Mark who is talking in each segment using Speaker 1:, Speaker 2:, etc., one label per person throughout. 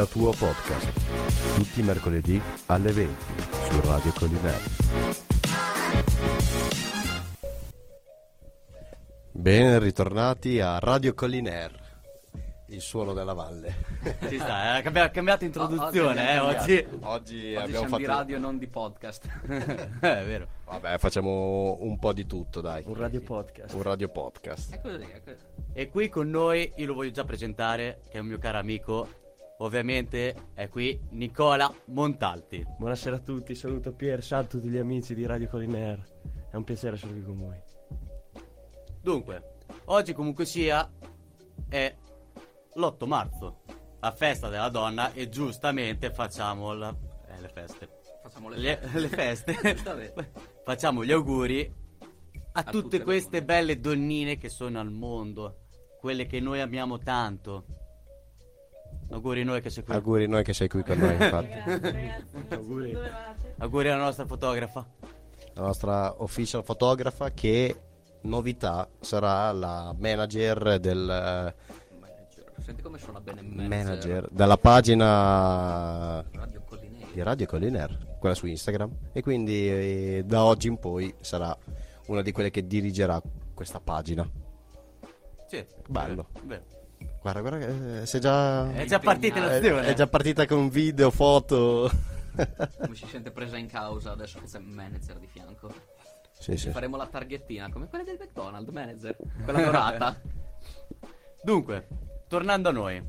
Speaker 1: Villa Tuo Podcast, tutti i mercoledì alle 20 su Radio Collinare. Bene, ritornati a Radio Colliner, il suono della valle.
Speaker 2: Ci sta, eh, cambia- cambiata introduzione, eh, oggi.
Speaker 3: Oggi
Speaker 1: Oggi, abbiamo
Speaker 3: siamo
Speaker 1: fatto...
Speaker 3: di radio non di podcast.
Speaker 2: è vero.
Speaker 1: Vabbè, facciamo un po' di tutto, dai.
Speaker 4: Un radio podcast.
Speaker 1: Un radio podcast.
Speaker 3: È così, è così.
Speaker 2: E qui con noi, io lo voglio già presentare, che è un mio caro amico. Ovviamente è qui Nicola Montalti.
Speaker 4: Buonasera a tutti, saluto Pier, ciao a tutti gli amici di Radio Colinaire. È un piacere essere qui con voi.
Speaker 2: Dunque, oggi comunque sia è l'8 marzo, la festa della donna e giustamente facciamo la- eh, le feste.
Speaker 3: Facciamo le
Speaker 2: Le, le feste. Facciamo gli auguri a, tutte,
Speaker 3: tutte le
Speaker 2: queste
Speaker 3: donne.
Speaker 2: belle donnine che sono al mondo, quelle che noi amiamo tanto. Auguri noi che sei qui.
Speaker 1: Auguri noi che sei qui con noi, infatti.
Speaker 4: Auguri.
Speaker 2: Auguri alla nostra fotografa.
Speaker 1: La nostra official fotografa che, novità, sarà la manager del...
Speaker 3: Manager. Senti come suona bene
Speaker 1: manager della pagina
Speaker 3: Radio
Speaker 1: di Radio Colliner, quella su Instagram. E quindi eh, da oggi in poi sarà una di quelle che dirigerà questa pagina.
Speaker 2: Sì,
Speaker 1: Bello.
Speaker 2: vero.
Speaker 1: Guarda, guarda, che, eh, sei già.
Speaker 2: È già partita
Speaker 3: È-
Speaker 1: È,
Speaker 2: l'azione.
Speaker 1: è già partita con video, foto.
Speaker 3: Come si sente presa in causa adesso che c'è il manager di fianco.
Speaker 1: sì, sì.
Speaker 3: Faremo la targhettina come quella del McDonald's manager. Quella dorata.
Speaker 2: Dunque, tornando a noi.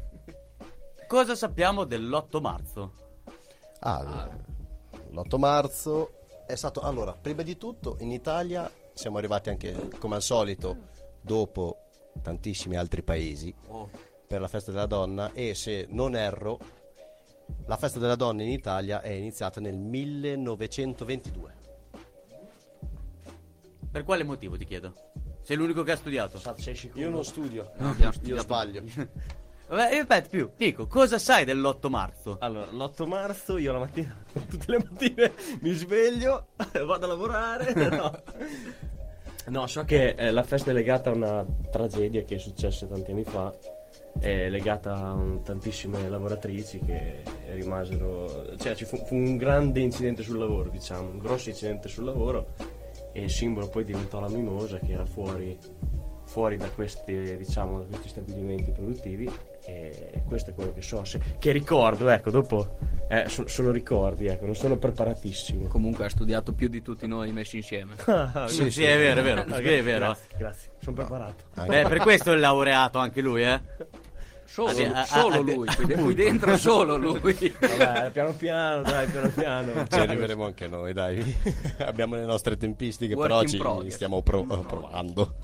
Speaker 2: Cosa sappiamo dell'8 marzo?
Speaker 1: Ah, l'8 marzo è stato. Allora, prima di tutto, in Italia siamo arrivati anche, come al solito, dopo tantissimi altri paesi
Speaker 2: Oh,
Speaker 1: per la festa della donna. E se non erro, la festa della donna in Italia è iniziata nel 1922.
Speaker 2: per quale motivo ti chiedo? Sei l'unico che ha studiato.
Speaker 4: Io non studio.
Speaker 3: No, abbiamo
Speaker 1: Io
Speaker 3: studiato-
Speaker 1: sbaglio.
Speaker 2: Vabbè, ripeti più. Nico, cosa sai dell'8 marzo?
Speaker 4: Allora, l'8 marzo io la mattina, tutte le mattine mi sveglio, vado a lavorare. No, No, so che eh, la festa è legata a una tragedia che è successa tanti anni fa. È legata a un- tantissime lavoratrici che rimasero. cioè ci fu, fu un grande incidente sul lavoro, diciamo, un grosso incidente sul lavoro. E il simbolo poi diventò la mimosa che era fuori, fuori da, questi, diciamo, da questi stabilimenti produttivi. E questo è quello che so. se- che ricordo, ecco, dopo eh, so- sono ricordi, ecco, non sono preparatissimo.
Speaker 3: Comunque ha studiato più di tutti noi messi insieme.
Speaker 2: sì, sì, è vero, è vero. è vero.
Speaker 4: Grazie, grazie, sono preparato.
Speaker 2: Beh, per questo è laureato anche lui, eh?
Speaker 3: Solo,
Speaker 2: Ah, sì, ah,
Speaker 3: solo
Speaker 2: ah,
Speaker 3: lui, qui, qui dentro solo lui.
Speaker 4: Vabbè, piano piano, dai, piano piano.
Speaker 1: Ci arriveremo anche noi, dai. Abbiamo le nostre tempistiche,
Speaker 3: Work
Speaker 1: però ci
Speaker 3: progress.
Speaker 1: stiamo pro- provando.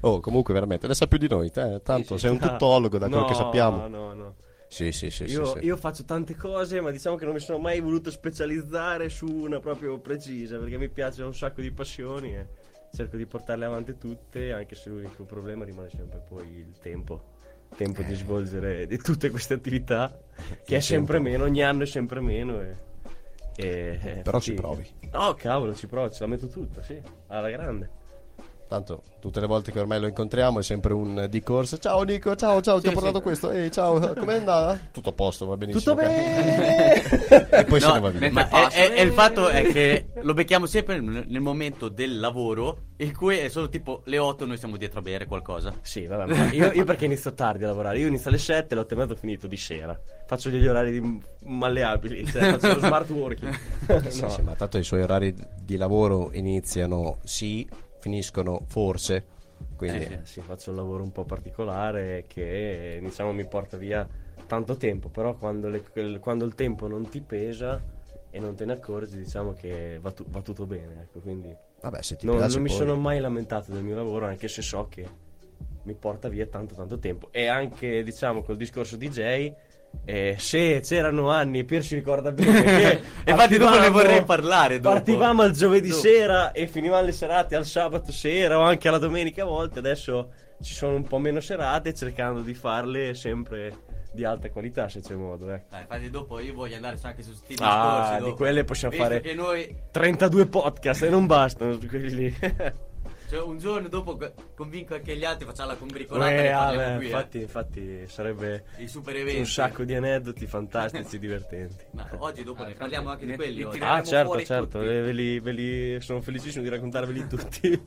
Speaker 1: Oh, comunque veramente, ne sa più di noi, te. Tanto sei un tuttologo da quello
Speaker 4: No,
Speaker 1: che sappiamo.
Speaker 4: No, no.
Speaker 1: Sì, sì, sì, sì,
Speaker 4: Io,
Speaker 1: sì.
Speaker 4: io faccio tante cose, ma diciamo che non mi sono mai voluto specializzare su una proprio precisa, perché mi piace un sacco di passioni e cerco di portarle avanti tutte, anche se l'unico problema rimane sempre poi il tempo. Tempo
Speaker 1: Eh.
Speaker 4: di svolgere di tutte queste attività, che è sempre meno, ogni anno è sempre meno. E, e-
Speaker 1: Però ci
Speaker 4: sì.
Speaker 1: provi.
Speaker 4: No, cavolo, ci provo, ce la metto tutta, sì, alla grande.
Speaker 1: Tanto tutte le volte che ormai lo incontriamo è sempre un di corsa. Ciao Nico, ciao, ciao, ti ho portato questo. Ehi, ciao, com'è andata? Tutto a posto, va benissimo.
Speaker 4: Tutto bene!
Speaker 1: E poi se
Speaker 2: No,
Speaker 1: ne va via.
Speaker 3: mentre
Speaker 2: ma è, è- è il fatto è che lo becchiamo sempre nel, nel momento del lavoro, in cui è solo tipo le 8 noi siamo dietro a bere qualcosa.
Speaker 4: Sì, vabbè, ma io, io perché inizio tardi a lavorare? Io inizio alle 7, alle 8 e mezza ho finito di sera. Faccio degli orari malleabili, cioè faccio lo smart working.
Speaker 1: Sì,
Speaker 4: No.
Speaker 1: sì, ma tanto i suoi orari di lavoro iniziano sì, finiscono forse. Quindi
Speaker 4: Eh, sì, faccio un lavoro un po' particolare che diciamo mi porta via tanto tempo, però quando, le- quando il tempo non ti pesa e non te ne accorgi, diciamo che va, tu- va tutto bene. Ecco, quindi
Speaker 1: vabbè, se ti
Speaker 4: non,
Speaker 1: piace
Speaker 4: non mi
Speaker 1: poi-
Speaker 4: sono mai lamentato del mio lavoro, anche se so che mi porta via tanto tanto tempo. E anche, diciamo, col discorso DJ, eh, se c'erano anni, e Pier si ricorda bene che
Speaker 2: Infatti dopo ne vorrei parlare dopo.
Speaker 4: Partivamo al giovedì
Speaker 2: Dopo.
Speaker 4: sera e finivamo le serate al sabato sera o anche alla domenica a volte. Adesso ci sono un po' meno serate cercando di farle sempre di alta qualità se c'è modo. ecco.
Speaker 2: Dai, infatti dopo io voglio andare anche su sti
Speaker 4: Ah,
Speaker 2: discorsi
Speaker 4: di quelle possiamo
Speaker 2: Visto
Speaker 4: fare
Speaker 2: noi
Speaker 4: 32 podcast e non bastano quelli lì.
Speaker 2: Cioè, un giorno dopo co- convinco anche gli altri, facciamo la combricolata
Speaker 4: Uè,
Speaker 2: e ne parliamo
Speaker 4: Ale,
Speaker 2: qui, eh.
Speaker 4: infatti, infatti sarebbe un sacco di aneddoti fantastici, divertenti.
Speaker 2: Ma oggi dopo ne
Speaker 3: Ah,
Speaker 2: parliamo anche di
Speaker 3: ne-
Speaker 2: quelli.
Speaker 3: ne
Speaker 2: oggi.
Speaker 3: tiriamo
Speaker 4: Ah, certo, certo,
Speaker 3: tutti.
Speaker 4: ve ve li- ve li- sono felicissimo di raccontarveli tutti.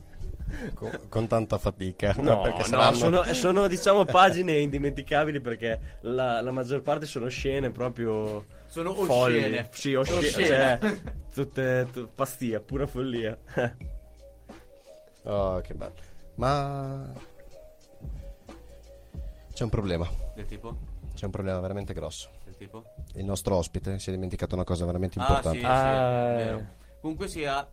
Speaker 1: con, con tanta fatica.
Speaker 4: No,
Speaker 1: perché
Speaker 4: no,
Speaker 1: saranno-
Speaker 4: sono, sono, diciamo pagine indimenticabili perché la, la maggior parte sono scene proprio
Speaker 2: Sono
Speaker 4: folli.
Speaker 2: oscene.
Speaker 4: Sì, oscene,
Speaker 2: Oscene.
Speaker 4: cioè, tutte, tu- pastia, pura follia.
Speaker 1: Oh, che bello. Ma c'è un problema.
Speaker 2: Del tipo?
Speaker 1: C'è un problema veramente grosso.
Speaker 2: Del tipo?
Speaker 1: Il nostro ospite si è dimenticato una cosa veramente
Speaker 2: Ah,
Speaker 1: importante.
Speaker 2: sì,
Speaker 4: Ah.
Speaker 2: sì, è vero. Comunque sia,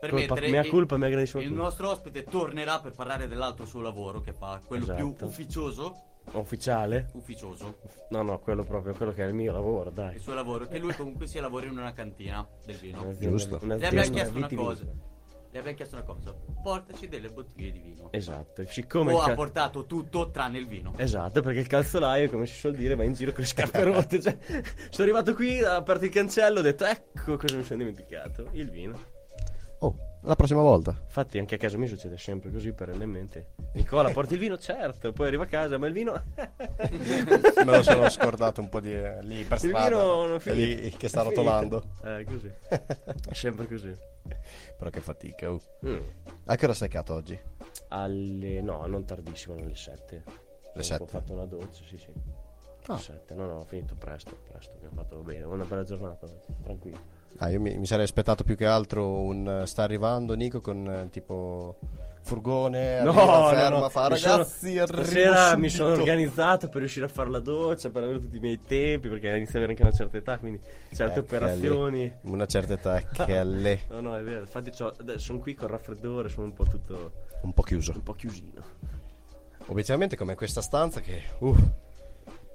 Speaker 2: per
Speaker 4: Colpa-
Speaker 2: mettere
Speaker 4: mea
Speaker 2: il-
Speaker 4: culpa, mea grandissima
Speaker 2: Il
Speaker 4: colpa.
Speaker 2: nostro ospite tornerà per parlare dell'altro suo lavoro che fa, quello più
Speaker 4: Esatto.
Speaker 2: ufficioso.
Speaker 4: Ufficiale?
Speaker 2: Ufficioso.
Speaker 4: No, no, quello proprio, quello che è il mio lavoro,
Speaker 2: Il
Speaker 4: dai.
Speaker 2: suo lavoro. Che lui comunque sia lavora in una cantina del vino.
Speaker 1: Giusto.
Speaker 2: Le
Speaker 4: un'azienda
Speaker 2: abbiamo chiesto una cosa. Le abbiamo chiesto una cosa. Portaci delle bottiglie di vino.
Speaker 4: Esatto, siccome...
Speaker 2: o ha
Speaker 4: ca-
Speaker 2: portato tutto tranne il vino.
Speaker 4: Esatto, perché il calzolaio, come si suol dire, va in giro con le scarpe rotte. Cioè, sono arrivato qui, ho aperto il cancello, ho detto, ecco cosa mi sono dimenticato, il vino.
Speaker 1: Oh, la prossima volta.
Speaker 4: Infatti anche a casa mia succede sempre così, perennemente. Nicola, porti il vino? Certo, poi arriva a casa, ma il vino...
Speaker 1: Me lo sono scordato un po' di eh, lì per
Speaker 4: Il
Speaker 1: strada.
Speaker 4: vino non finisce.
Speaker 1: lì che sta rotolando.
Speaker 4: Eh, così. È sempre così.
Speaker 1: Però che fatica. oh.
Speaker 4: Mm.
Speaker 1: A che ora sei cato oggi?
Speaker 4: Alle... no, non tardissimo, alle 7.
Speaker 1: Le sette?
Speaker 4: Ho fatto una doccia, sì, sì.
Speaker 1: Ah.
Speaker 4: Alle 7, no, no, ho finito presto, presto, che ho fatto bene. Una bella giornata tranquillo.
Speaker 1: Ah, io mi, mi sarei aspettato più che altro un eh, sta arrivando Nico con eh, tipo furgone,
Speaker 4: No,
Speaker 1: arriva, ferma,
Speaker 4: no,
Speaker 1: fa ragazzi,
Speaker 4: Stasera mi sono
Speaker 1: subito."
Speaker 4: organizzato per riuscire a fare la doccia, per avere tutti i miei tempi, perché inizio ad avere anche una certa età, quindi certe
Speaker 1: Eh,
Speaker 4: operazioni.
Speaker 1: Una certa età che è lì,
Speaker 4: No, no, è vero. Infatti sono qui col raffreddore, sono un po' tutto
Speaker 1: un po' chiuso.
Speaker 4: un po' chiusino.
Speaker 1: Obiettivamente come questa stanza che... Uh,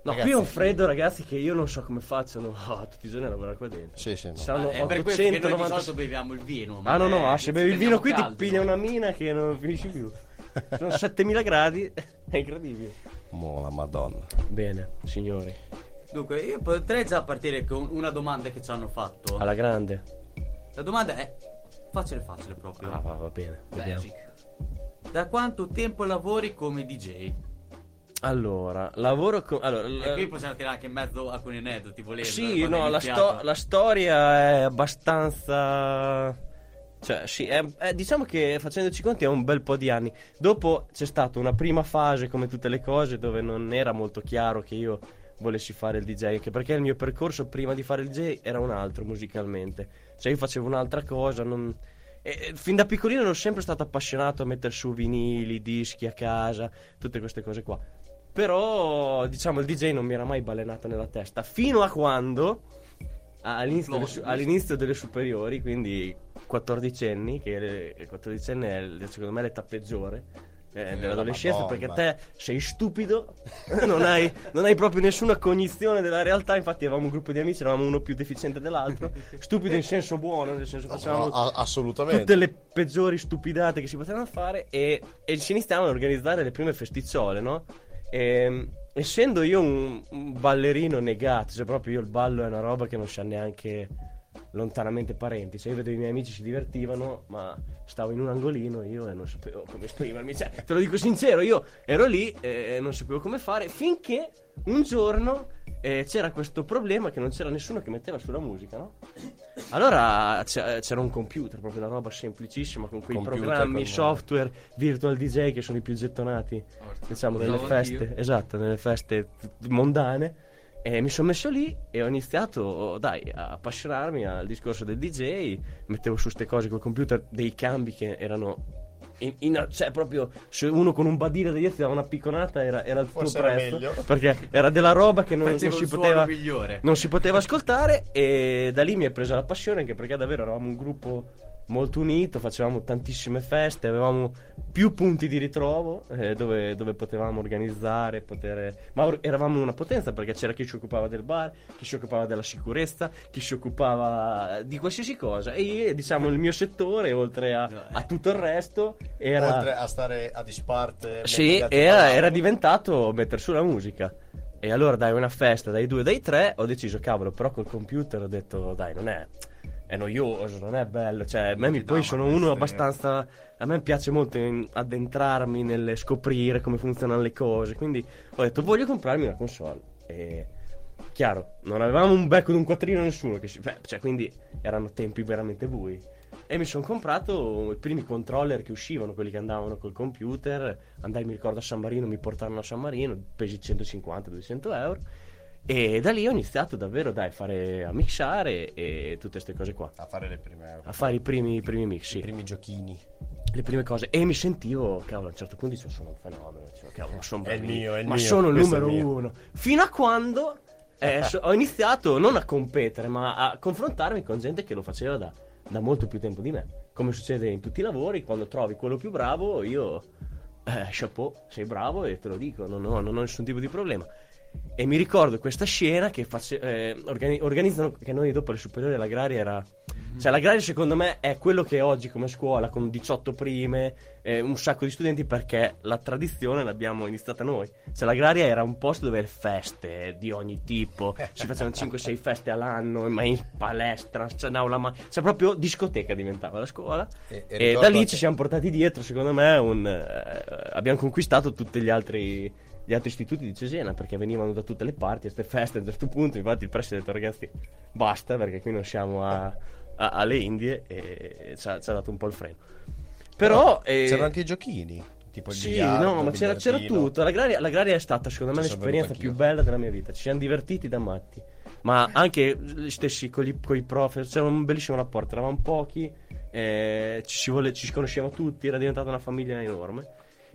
Speaker 4: No,
Speaker 1: Ragazzi.
Speaker 4: qui è un freddo, ragazzi, che io non so come facciano oh, tutti i giorni a lavorare qua dentro.
Speaker 1: sì, sì, no.
Speaker 4: Saranno
Speaker 2: è per questo che noi di
Speaker 4: 890
Speaker 2: solito beviamo il vino.
Speaker 4: Ah no no,
Speaker 2: ma
Speaker 4: ah, se bevi il vino qui ti
Speaker 3: caldo,
Speaker 4: piglia
Speaker 3: noi.
Speaker 4: una mina che non finisci più. Sono 7000 gradi, è incredibile.
Speaker 1: Mo la madonna.
Speaker 4: Bene, signori,
Speaker 2: Dunque, io potrei già partire con una domanda che ci hanno fatto.
Speaker 4: alla grande.
Speaker 2: La domanda è facile facile proprio.
Speaker 4: Ah, va, va bene. Vediamo.
Speaker 2: Da quanto tempo lavori come DJ?
Speaker 4: Allora, lavoro con allora,
Speaker 2: E qui possiamo tirare anche in mezzo alcuni aneddoti, volendo.
Speaker 4: Sì, no, la, sto- la storia è abbastanza cioè, sì, è- è- diciamo che facendoci conti è un bel po' di anni. Dopo c'è stata una prima fase, come tutte le cose, dove non era molto chiaro che io volessi fare il DJ, anche perché il mio percorso prima di fare il DJ era un altro musicalmente. Cioè, io facevo un'altra cosa, non... e fin da piccolino ero sempre stato appassionato a mettere su vinili, dischi a casa, tutte queste cose qua. Però, diciamo, il DJ non mi era mai balenato nella testa, fino a quando, all'inizio, delle, su- all'inizio delle superiori, quindi 14 anni, che il 14 anni è secondo me l'età peggiore eh, dell'adolescenza,
Speaker 1: Madonna.
Speaker 4: perché te sei stupido, non hai, non hai proprio nessuna cognizione della realtà, infatti avevamo un gruppo di amici, eravamo uno più deficiente dell'altro, stupido in senso buono, nel senso facevamo
Speaker 1: No, a- assolutamente.
Speaker 4: tutte le peggiori stupidate che si potevano fare e, e ci iniziamo a organizzare le prime festicciole, no? E, essendo io un, ballerino negato, cioè proprio io il ballo è una roba che non sa neanche lontanamente parenti, cioè io vedo i miei amici si divertivano, ma stavo in un angolino io e non sapevo come esprimermi, cioè, te lo dico sincero, io ero lì e non sapevo come fare finché un giorno eh, c'era questo problema che non c'era nessuno che metteva sulla musica, no? Allora c'era un computer, proprio una roba semplicissima con quei
Speaker 1: Computer
Speaker 4: programmi, software, virtual DJ che sono i più gettonati, diciamo, nelle
Speaker 3: Usavo
Speaker 4: feste,
Speaker 3: anch'io.
Speaker 4: esatto, nelle feste mondane. E mi sono messo lì e ho iniziato, dai, a appassionarmi al discorso del DJ. Mettevo su ste cose col computer dei cambi che erano. In, in- cioè, proprio se uno con un badile da dietro ti dava una picconata, era, era il tuo prezzo. Perché era della roba che non, non si poteva
Speaker 2: migliore.
Speaker 4: non si poteva ascoltare e da lì mi è presa la passione anche perché davvero eravamo un gruppo molto unito, facevamo tantissime feste, avevamo più punti di ritrovo eh, dove, dove potevamo organizzare, poter... ma or- eravamo una potenza perché c'era chi si occupava del bar, chi si occupava della sicurezza, chi si occupava di qualsiasi cosa e io, diciamo il mio settore oltre a, a tutto il resto era...
Speaker 1: Oltre a stare a disparte.
Speaker 4: Sì, era, era diventato mettere su la musica. E allora dai una festa dai due, dai tre, ho deciso cavolo, però col computer ho detto dai non è, è noioso, non è bello, cioè a me mi- poi sono uno abbastanza a me piace molto addentrarmi nel scoprire come funzionano le cose. Quindi ho detto voglio comprarmi una console. E chiaro, non avevamo un becco di un quattrino nessuno. Che si- beh, cioè, quindi erano tempi veramente bui. E mi sono comprato i primi controller che uscivano, quelli che andavano col computer. Andai, mi ricordo, a San Marino, mi portarono a San Marino, pesi 150-200 euro. E da lì ho iniziato davvero dai, a fare a mixare e tutte queste cose qua.
Speaker 1: A fare le prime,
Speaker 4: A fare i primi, i primi mix,
Speaker 1: i primi giochini.
Speaker 4: le prime cose. E mi sentivo, cavolo, a un certo punto dicevo, sono un fenomeno. Dicevo, cavolo, sono
Speaker 1: È il mio, è il
Speaker 4: ma
Speaker 1: mio,
Speaker 4: sono il numero
Speaker 1: il mio."
Speaker 4: uno. Fino a quando eh, so- ho iniziato non a competere, ma a confrontarmi con gente che lo faceva da, da molto più tempo di me. Come succede in tutti i lavori, quando trovi quello più bravo, io, eh, chapeau, sei bravo e te lo dico, non ho, non ho nessun tipo di problema. E mi ricordo questa scena che face- eh, organi- organizzano, che noi dopo le superiori all'agraria era... Cioè l'agraria secondo me è quello che è oggi come scuola, con 18 prime, eh, un sacco di studenti perché la tradizione l'abbiamo iniziata noi. Cioè l'agraria era un posto dove feste di ogni tipo, si facevano 5-6 feste all'anno, ma in palestra, cioè, in aula, ma... cioè proprio discoteca diventava la scuola.
Speaker 1: E- e
Speaker 4: E, da lì
Speaker 1: che-
Speaker 4: ci siamo portati dietro, secondo me, un, eh, abbiamo conquistato tutti gli altri, gli altri istituti di Cesena perché venivano da tutte le parti a queste feste. A un certo punto, infatti, il preside ha detto: ragazzi, basta perché qui non siamo a- a- alle Indie e ci ha, ci ha dato un po' il freno. Però, eh,
Speaker 1: C'erano anche i giochini. Tipo il
Speaker 4: sì,
Speaker 1: biliardo,
Speaker 4: no, ma c'era, c'era tutto. L'agraria, l'agraria è stata, secondo me,
Speaker 1: sono
Speaker 4: l'esperienza più bella della mia vita. Ci siamo divertiti da matti. Ma anche gli stessi con, gli, con i prof, c'era un bellissimo rapporto. Eravamo pochi, eh, ci, vole- ci si conosceva tutti, era diventata una famiglia enorme.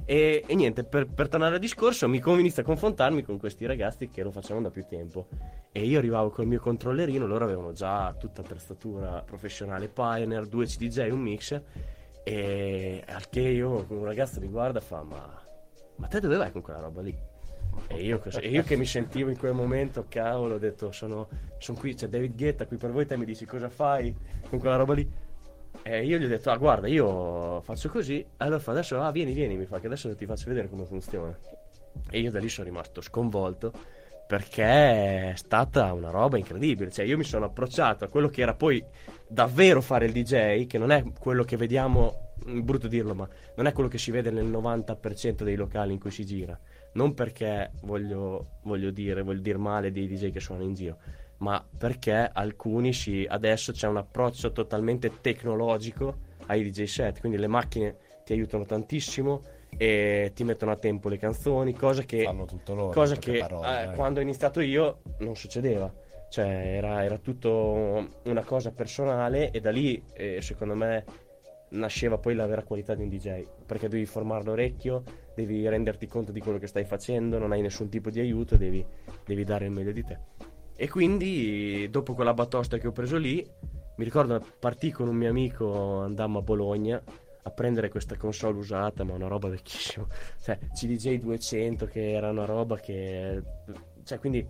Speaker 4: E, e niente, per, per tornare al discorso, mi inizio a confrontarmi con questi ragazzi che lo facevano da più tempo. E io arrivavo col mio controllerino, loro avevano già tutta attrezzatura professionale Pioneer, due CDJ, un mixer. E al che io, un ragazzo mi guarda e fa: Ma, ma te dove vai con quella roba lì? E io, e io che mi sentivo in quel momento, cavolo, ho detto: Sono, sono qui, c'è David Guetta qui per voi. Te mi dici cosa fai con quella roba lì? E io gli ho detto: Ah, guarda, io faccio così. Allora fa adesso, ah, vieni, vieni, mi fa che adesso ti faccio vedere come funziona. E io da lì sono rimasto sconvolto perché è stata una roba incredibile. Cioè, io mi sono approcciato a quello che era poi davvero fare il DJ, che non è quello che vediamo, è brutto dirlo, ma non è quello che si vede nel 90% dei locali in cui si gira. Non perché voglio, voglio dire, voglio dire male dei DJ che suonano in giro, ma perché alcuni si, adesso c'è un approccio totalmente tecnologico ai DJ set, quindi le macchine ti aiutano tantissimo e ti mettono a tempo le canzoni, cosa che
Speaker 1: Fanno tutto loro.
Speaker 4: cosa che
Speaker 1: parole,
Speaker 4: eh, quando ho iniziato io non succedeva. Cioè, era, era tutto una cosa personale e da lì, eh, secondo me, nasceva poi la vera qualità di un DJ. Perché devi formare l'orecchio, devi renderti conto di quello che stai facendo, non hai nessun tipo di aiuto, devi, devi dare il meglio di te. E quindi, dopo quella batosta che ho preso lì, mi ricordo partì con un mio amico, andammo a Bologna a prendere questa console usata, ma una roba vecchissima. Cioè, CDJ 200 che era una roba che... Cioè, quindi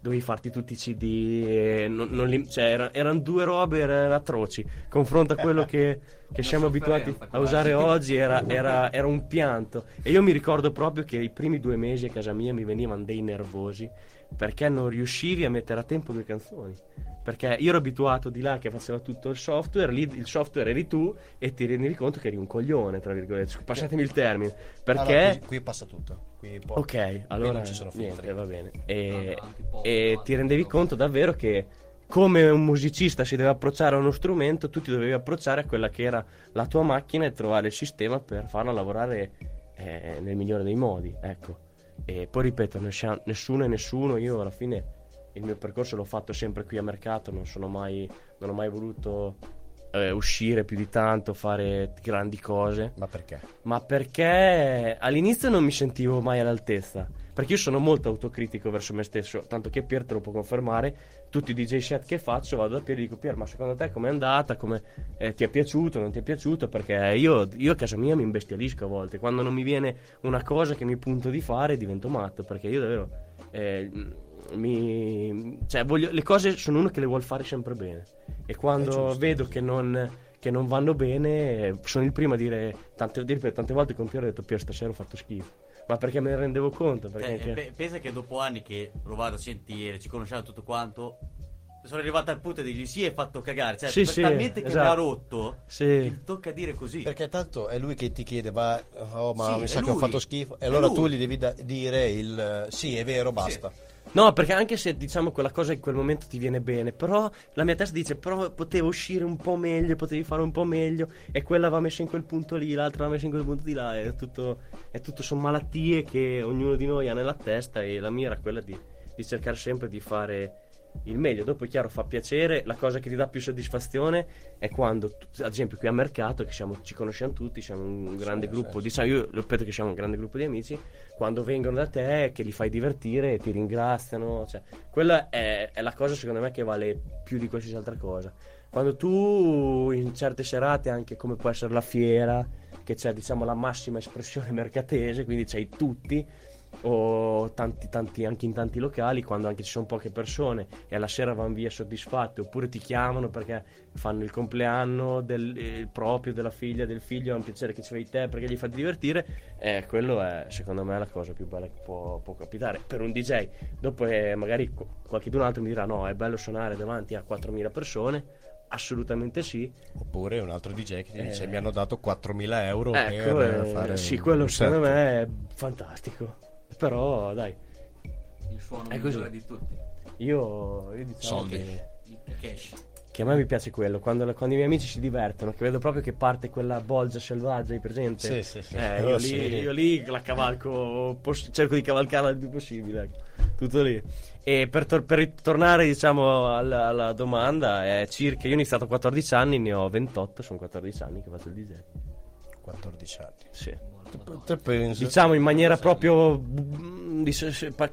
Speaker 4: dovevi farti tutti i CD, non- non li- cioè, era- erano due robe era- atroci. Confronto a quello che, che siamo abituati a usare oggi, era, era- era un pianto. E io mi ricordo proprio che i primi due mesi a casa mia mi venivano dei nervosi perché non riuscivi a mettere a tempo due canzoni. Perché io ero abituato di là che faceva tutto il software, lì il software eri tu e ti rendevi conto che eri un coglione, tra virgolette. Passatemi il termine. Perché...
Speaker 1: Allora, qui, qui passa tutto. Qui può-
Speaker 4: Ok, allora
Speaker 1: non ci sono
Speaker 4: niente, va bene.
Speaker 3: No,
Speaker 4: E,
Speaker 3: davanti poco,
Speaker 4: e ti rendevi
Speaker 3: poco.
Speaker 4: conto davvero che come un musicista si deve approcciare a uno strumento, tu ti dovevi approcciare a quella che era la tua macchina e trovare il sistema per farla lavorare eh, nel migliore dei modi, ecco. E poi ripeto, nessuno e nessuno, io alla fine il mio percorso l'ho fatto sempre qui a mercato, non sono mai, non ho mai voluto eh, uscire più di tanto, fare grandi cose
Speaker 1: Ma perché?
Speaker 4: ma perché all'inizio non mi sentivo mai all'altezza. Perché io sono molto autocritico verso me stesso, tanto che Pier te lo può confermare. Tutti i DJ set che faccio vado da Pier e dico Pier, ma secondo te com'è andata? Come, eh, ti è piaciuto? Non ti è piaciuto? Perché io, io a casa mia mi imbestialisco a volte. Quando non mi viene una cosa che mi punto di fare divento matto, perché io davvero... eh, mi, cioè, voglio, le cose sono uno che le vuole fare sempre bene. E quando vedo che non, che non vanno bene, sono il primo a dire tante, ripeto, tante volte con Piero ho detto Piero stasera ho fatto schifo. Ma perché me ne rendevo conto? Perché
Speaker 2: Eh,
Speaker 4: anche-
Speaker 2: pe- pensa che dopo anni che lo vado a sentire, ci conosciamo tutto quanto, sono arrivato al punto di dirgli sì, hai fatto cagare. Cioè,
Speaker 4: Sì, sì,
Speaker 2: talmente che mi
Speaker 4: esatto.
Speaker 2: ha rotto,
Speaker 4: Sì.
Speaker 2: tocca dire così.
Speaker 1: Perché tanto è lui che ti chiede, va, oh ma
Speaker 2: Sì,
Speaker 1: mi
Speaker 2: è
Speaker 1: sa che ho
Speaker 2: lui.
Speaker 1: fatto schifo. E
Speaker 2: È
Speaker 1: allora
Speaker 2: lui.
Speaker 1: tu gli devi da- dire il sì, è vero, basta.
Speaker 4: No, perché anche se diciamo quella cosa in quel momento ti viene bene, però la mia testa dice, però potevo uscire un po' meglio, potevi fare un po' meglio, e quella va messa in quel punto lì, l'altra va messa in quel punto di là, è tutto, è tutto sono malattie che ognuno di noi ha nella testa e la mia era quella di, di cercare sempre di fare il meglio. Dopo è chiaro, fa piacere, la cosa che ti dà più soddisfazione è quando, ad esempio qui a Mercato, che siamo- ci conosciamo tutti, siamo un grande
Speaker 1: Sì,
Speaker 4: gruppo,
Speaker 1: sì,
Speaker 4: diciamo io ripeto che siamo un grande gruppo di amici, quando vengono da te che li fai divertire e ti ringraziano, cioè, quella è, è la cosa secondo me che vale più di qualsiasi altra cosa. Quando tu in certe serate, anche come può essere la fiera, che c'è diciamo la massima espressione mercatese, quindi c'hai tutti, o tanti, tanti, anche in tanti locali, quando anche ci sono poche persone e alla sera vanno via soddisfatti, oppure ti chiamano perché fanno il compleanno del il proprio, della figlia, del figlio, è un piacere che ci vedi te perché gli fai divertire, eh, quello è secondo me la cosa più bella che può, può capitare per un DJ. Dopo eh, magari qu- qualcun altro mi dirà no, è bello suonare davanti a 4.000 persone, assolutamente sì.
Speaker 1: Oppure un altro DJ che ti dice
Speaker 4: Eh.
Speaker 1: mi hanno dato 4.000 euro
Speaker 4: Ecco,
Speaker 1: per
Speaker 4: eh,
Speaker 1: fare
Speaker 4: sì, quello secondo me è fantastico. Però dai,
Speaker 3: Il suono
Speaker 4: È
Speaker 3: migliore
Speaker 4: così.
Speaker 3: di tutti.
Speaker 4: io, io diciamo
Speaker 1: Soldi.
Speaker 4: che...
Speaker 3: Il cash.
Speaker 4: Che a me mi piace quello, quando, quando i miei amici si divertono, che vedo proprio che parte quella bolgia selvaggia, hai presente?
Speaker 1: Sì, sì, sì.
Speaker 4: Eh,
Speaker 1: Oh,
Speaker 4: io,
Speaker 1: sì.
Speaker 4: lì, io lì la cavalco, poss- cerco di cavalcarla il più possibile, ecco. tutto lì. E per, tor- per tornare diciamo alla, alla domanda, è circa, io ho iniziato a 14 anni, ne ho 28, sono 14 anni che faccio il DJ.
Speaker 1: 14 anni.
Speaker 4: Sì.
Speaker 1: Te?
Speaker 4: Diciamo in maniera proprio mm,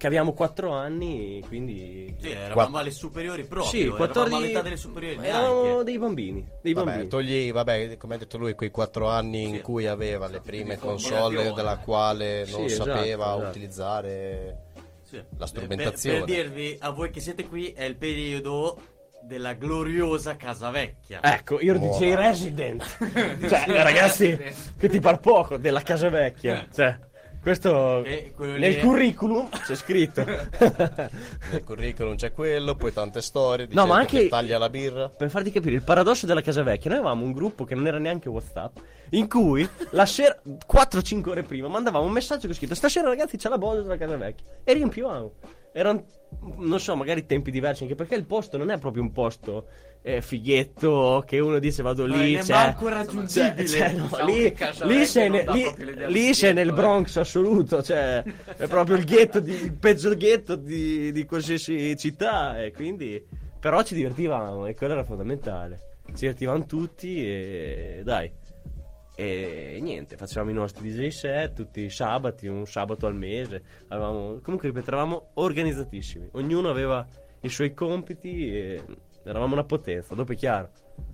Speaker 4: abbiamo 4 anni, quindi...
Speaker 2: Sì, eravamo
Speaker 1: Quattro.
Speaker 2: alle superiori proprio.
Speaker 4: Sì,
Speaker 2: eravamo
Speaker 4: 14
Speaker 2: all'età delle superiori.
Speaker 4: Eravamo dei bambini, dei
Speaker 1: Vabbè,
Speaker 4: bambini.
Speaker 1: togli, vabbè, come ha detto lui, quei 4 anni in
Speaker 2: Sì.
Speaker 1: cui aveva le prime console della quale non
Speaker 4: Sì, esatto,
Speaker 1: sapeva
Speaker 4: esatto.
Speaker 1: utilizzare
Speaker 2: Sì.
Speaker 1: la strumentazione.
Speaker 2: Per, per dirvi a voi che siete qui, è il periodo della gloriosa Casa Vecchia.
Speaker 4: Ecco, io. DJ Resident. cioè, ragazzi, che ti par poco della casa vecchia. Cioè, questo
Speaker 2: E lì
Speaker 4: nel
Speaker 2: è-
Speaker 4: curriculum c'è scritto.
Speaker 1: Nel curriculum c'è quello, poi tante storie,
Speaker 4: No, ma
Speaker 1: dicendo
Speaker 4: anche-
Speaker 1: che taglia la birra.
Speaker 4: per farti capire il paradosso della casa vecchia, noi avevamo un gruppo che non era neanche WhatsApp, in cui la sera 4-5 ore prima mandavamo un messaggio con scritto "Stasera ragazzi c'è la bolla della casa vecchia" e riempivamo. Erano non so, magari tempi diversi, anche perché il posto non è proprio un posto eh, fighetto che uno dice vado
Speaker 2: Ma
Speaker 4: lì,
Speaker 2: manco
Speaker 4: Cioè,
Speaker 2: raggiungibile.
Speaker 4: cioè, no,
Speaker 3: Diciamo
Speaker 4: lì, lì sei, ne- lì- lì sei nel
Speaker 3: eh.
Speaker 4: Bronx assoluto, cioè è proprio il ghetto, di, il peggio ghetto di, di qualsiasi città e quindi però ci divertivamo e quello era fondamentale. Ci divertivamo tutti e dai. E niente, facevamo i nostri DJ set tutti i sabati, un sabato al mese. Avevamo, comunque ripeto, eravamo organizzatissimi. Ognuno aveva i suoi compiti e eravamo una potenza. Dopo è chiaro,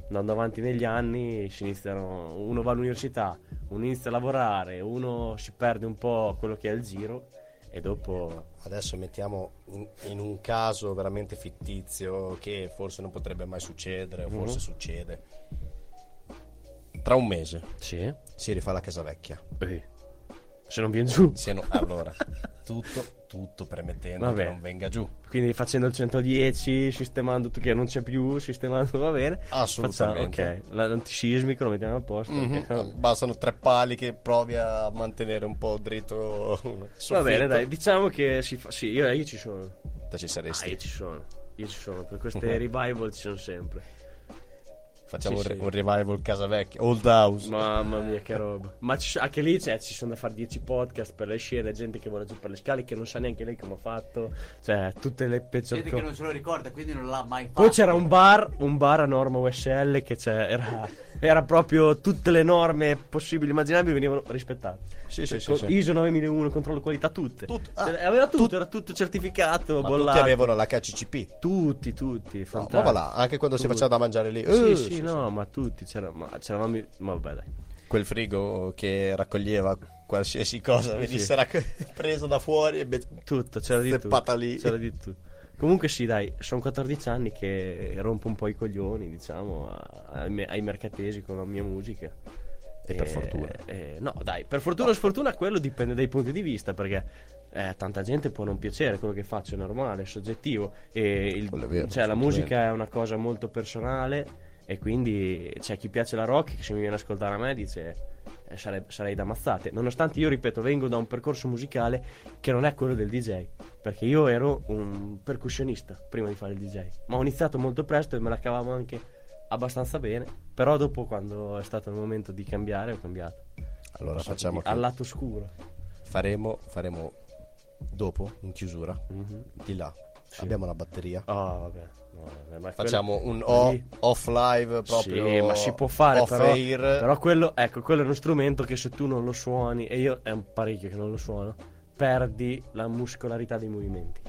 Speaker 4: andando avanti negli anni si iniziano, uno va all'università, uno inizia a lavorare, uno si perde un po' quello che è il giro e dopo...
Speaker 1: Adesso mettiamo in, in un caso veramente fittizio che forse non potrebbe mai succedere, o forse
Speaker 4: Mhm.
Speaker 1: succede. Tra un mese
Speaker 4: Sì.
Speaker 1: si rifà la casa vecchia.
Speaker 4: Se non viene giù.
Speaker 1: Siano- allora, tutto, tutto premettendo
Speaker 4: Vabbè.
Speaker 1: che non venga giù.
Speaker 4: Quindi facendo il 110, sistemando che non c'è più, sistemando va bene.
Speaker 1: Assolutamente.
Speaker 4: Facciamo, ok, l'antisismico lo mettiamo a posto.
Speaker 1: Mhm.
Speaker 4: ok.
Speaker 1: Bastano tre pali che provi a mantenere un po' dritto.
Speaker 4: Va bene, dai, diciamo che si fa. Sì, io, io ci sono.
Speaker 1: Te ci
Speaker 4: Ah,
Speaker 1: saresti.
Speaker 4: io ci sono. Io ci sono. Per queste revival ci sono sempre.
Speaker 1: Facciamo
Speaker 4: Sì,
Speaker 1: un,
Speaker 4: sì.
Speaker 1: un revival casa vecchia. Old house.
Speaker 4: Mamma mia, che roba. Ma ci- anche lì cioè, ci sono da fare 10 podcast per le scene, gente che vuole giù per le scale, che non sa neanche lei come ha fatto. Cioè, tutte le peggiori
Speaker 2: Gente che non se lo ricorda, quindi non l'ha mai fatto.
Speaker 4: Poi c'era un bar, un bar a norma USL che c'è, era, proprio tutte le norme possibili e immaginabili venivano rispettate.
Speaker 1: Sì, sì, sì, sì.
Speaker 4: ISO 9001, controllo qualità, tutte.
Speaker 1: Tutto.
Speaker 4: Cioè,
Speaker 1: Ah,
Speaker 4: aveva tutto,
Speaker 1: tut-
Speaker 4: era tutto certificato,
Speaker 1: Ma
Speaker 4: bollato.
Speaker 1: tutti avevano la KCCP.
Speaker 4: Tutti, tutti,
Speaker 1: No, ma va là, anche quando si
Speaker 4: Tutti.
Speaker 1: faceva da mangiare lì.
Speaker 4: Sì,
Speaker 1: eh,
Speaker 4: sì, no, ma tutti, c'era, ma c'eravamo, ma vabbè dai.
Speaker 1: Quel frigo che raccoglieva qualsiasi cosa
Speaker 4: Sì,
Speaker 1: venisse
Speaker 4: sì.
Speaker 1: rac- preso da fuori e bet-
Speaker 4: Tutto, c'era di tutto.
Speaker 1: Lì.
Speaker 4: C'era di tutto. Comunque sì, dai, sono 14 anni che rompo un po' i coglioni, diciamo, a- ai, me- ai mercatesi con la mia musica.
Speaker 1: E per fortuna.
Speaker 4: eh, no, dai, per fortuna o sfortuna quello dipende dai punti di vista, perché eh, tanta gente può non piacere quello che faccio, è normale, è soggettivo. E il-
Speaker 1: vero,
Speaker 4: cioè, la musica è una cosa molto personale e quindi c'è chi piace la rock che se mi viene ad ascoltare a me dice eh, sarei, sarei da mazzate. Nonostante io, ripeto, vengo da un percorso musicale che non è quello del DJ, perché io ero un percussionista prima di fare il DJ, ma ho iniziato molto presto e me la cavavo anche abbastanza bene, però dopo quando è stato il momento di cambiare ho cambiato.
Speaker 1: Allora
Speaker 4: Sono
Speaker 1: facciamo
Speaker 4: di-
Speaker 1: che
Speaker 4: al lato scuro.
Speaker 1: faremo, faremo dopo, in chiusura,
Speaker 4: Mhm.
Speaker 1: di là.
Speaker 4: Sì.
Speaker 1: Abbiamo una batteria.
Speaker 4: Ah, vabbè. No,
Speaker 1: Facciamo
Speaker 4: quello-
Speaker 1: un o- off live proprio.
Speaker 4: Sì, ma si può fare, però,
Speaker 1: air.
Speaker 4: però quello, ecco, quello è uno strumento che se tu non lo suoni, e io è un parecchio che non lo suono, perdi la muscolarità dei movimenti.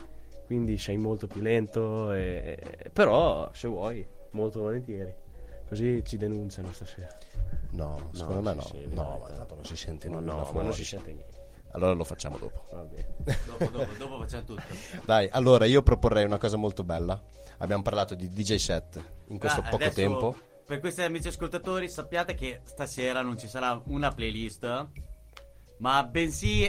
Speaker 4: Quindi sei molto più lento, e- però se vuoi, molto volentieri. Così ci denunciano stasera.
Speaker 1: No, secondo me no.
Speaker 4: sì,
Speaker 1: no, ma tanto non si sente
Speaker 4: No,
Speaker 1: nulla
Speaker 4: no, ma
Speaker 1: fuori.
Speaker 4: non si sente niente.
Speaker 1: Allora lo facciamo dopo.
Speaker 4: Va bene.
Speaker 2: Dopo, dopo, dopo facciamo tutto.
Speaker 1: Dai, allora io proporrei una cosa molto bella. Abbiamo parlato di DJ set in questo
Speaker 2: Ah,
Speaker 1: poco
Speaker 2: adesso,
Speaker 1: tempo.
Speaker 2: Per questi amici ascoltatori, sappiate che stasera non ci sarà una playlist, ma bensì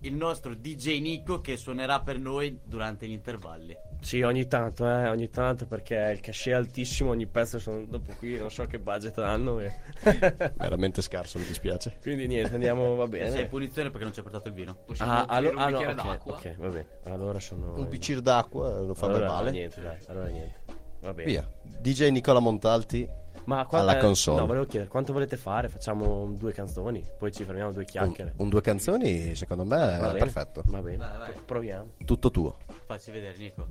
Speaker 2: il nostro DJ Nico che suonerà per noi durante gli intervalli.
Speaker 4: Sì, ogni tanto, eh, ogni tanto perché il cachet è altissimo, ogni pezzo sono dopo qui, non so che budget hanno. E...
Speaker 1: Veramente scarso, mi dispiace.
Speaker 4: Quindi niente, andiamo, va
Speaker 2: Sei
Speaker 4: bene.
Speaker 2: punizione perché non ci hai portato il vino.
Speaker 4: Ah, allo-
Speaker 3: un
Speaker 4: ah, no,
Speaker 3: bicchiere
Speaker 4: ok, va bene. Allora sono.
Speaker 1: Un piccino d'acqua lo fa
Speaker 4: allora,
Speaker 1: male.
Speaker 4: Niente, dai, allora niente. Va bene.
Speaker 1: Via. DJ Nicola Montalti.
Speaker 4: Ma qua-
Speaker 1: Alla
Speaker 4: eh,
Speaker 1: console.
Speaker 4: No, volevo chiedere, quanto volete fare? Facciamo due canzoni, poi ci fermiamo due
Speaker 1: Un,
Speaker 4: chiacchiere.
Speaker 1: un due canzoni, secondo me
Speaker 4: Va
Speaker 1: è
Speaker 4: bene?
Speaker 1: perfetto.
Speaker 4: Va bene.
Speaker 2: Vai, vai.
Speaker 4: Proviamo.
Speaker 1: Tutto tuo.
Speaker 2: Facci vedere, Nico.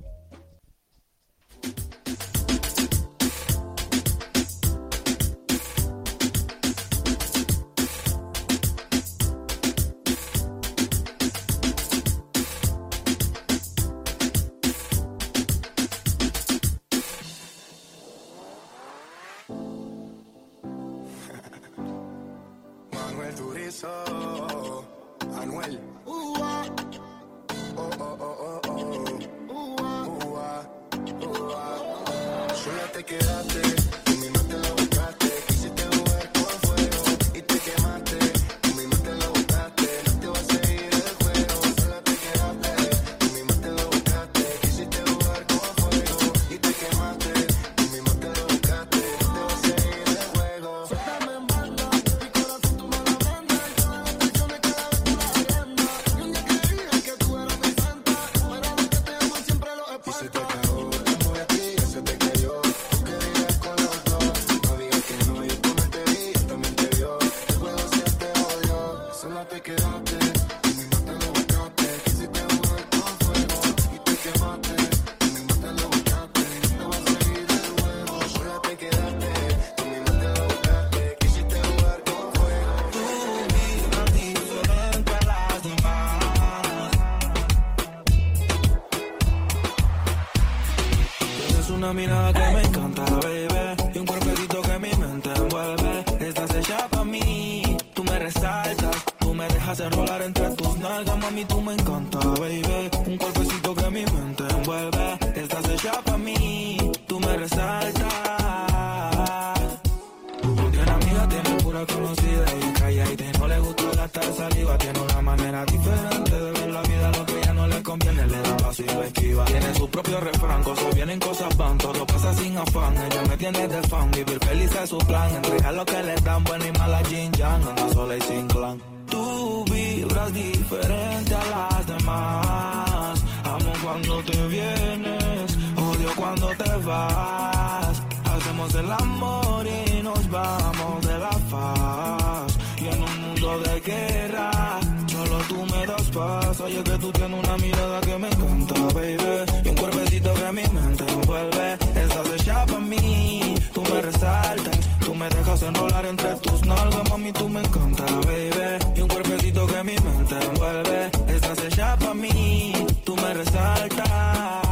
Speaker 5: Su propio refrán, cosas vienen, cosas van. Todo pasa sin afán. Ella me tiene de fan. Vivir feliz es su plan. Entregar lo que le dan, buena y mala Jin Yang. Anda sola y sin clan. Tú vibras diferente a las demás. Amo cuando te vienes, odio cuando te vas. Hacemos el amor y nos vamos de la faz. Y en un mundo de guerra, me das paz. Oye que tú tienes una mirada que me encanta, baby. Y un cuerpecito que mi mente envuelve. Estás hecha para mí, tú me resaltas. Tú me dejas enrolar entre tus nalgas, mami, tú me encanta, baby. Y un cuerpecito que mi mente envuelve. Estás hecha para mí, tú me resaltas.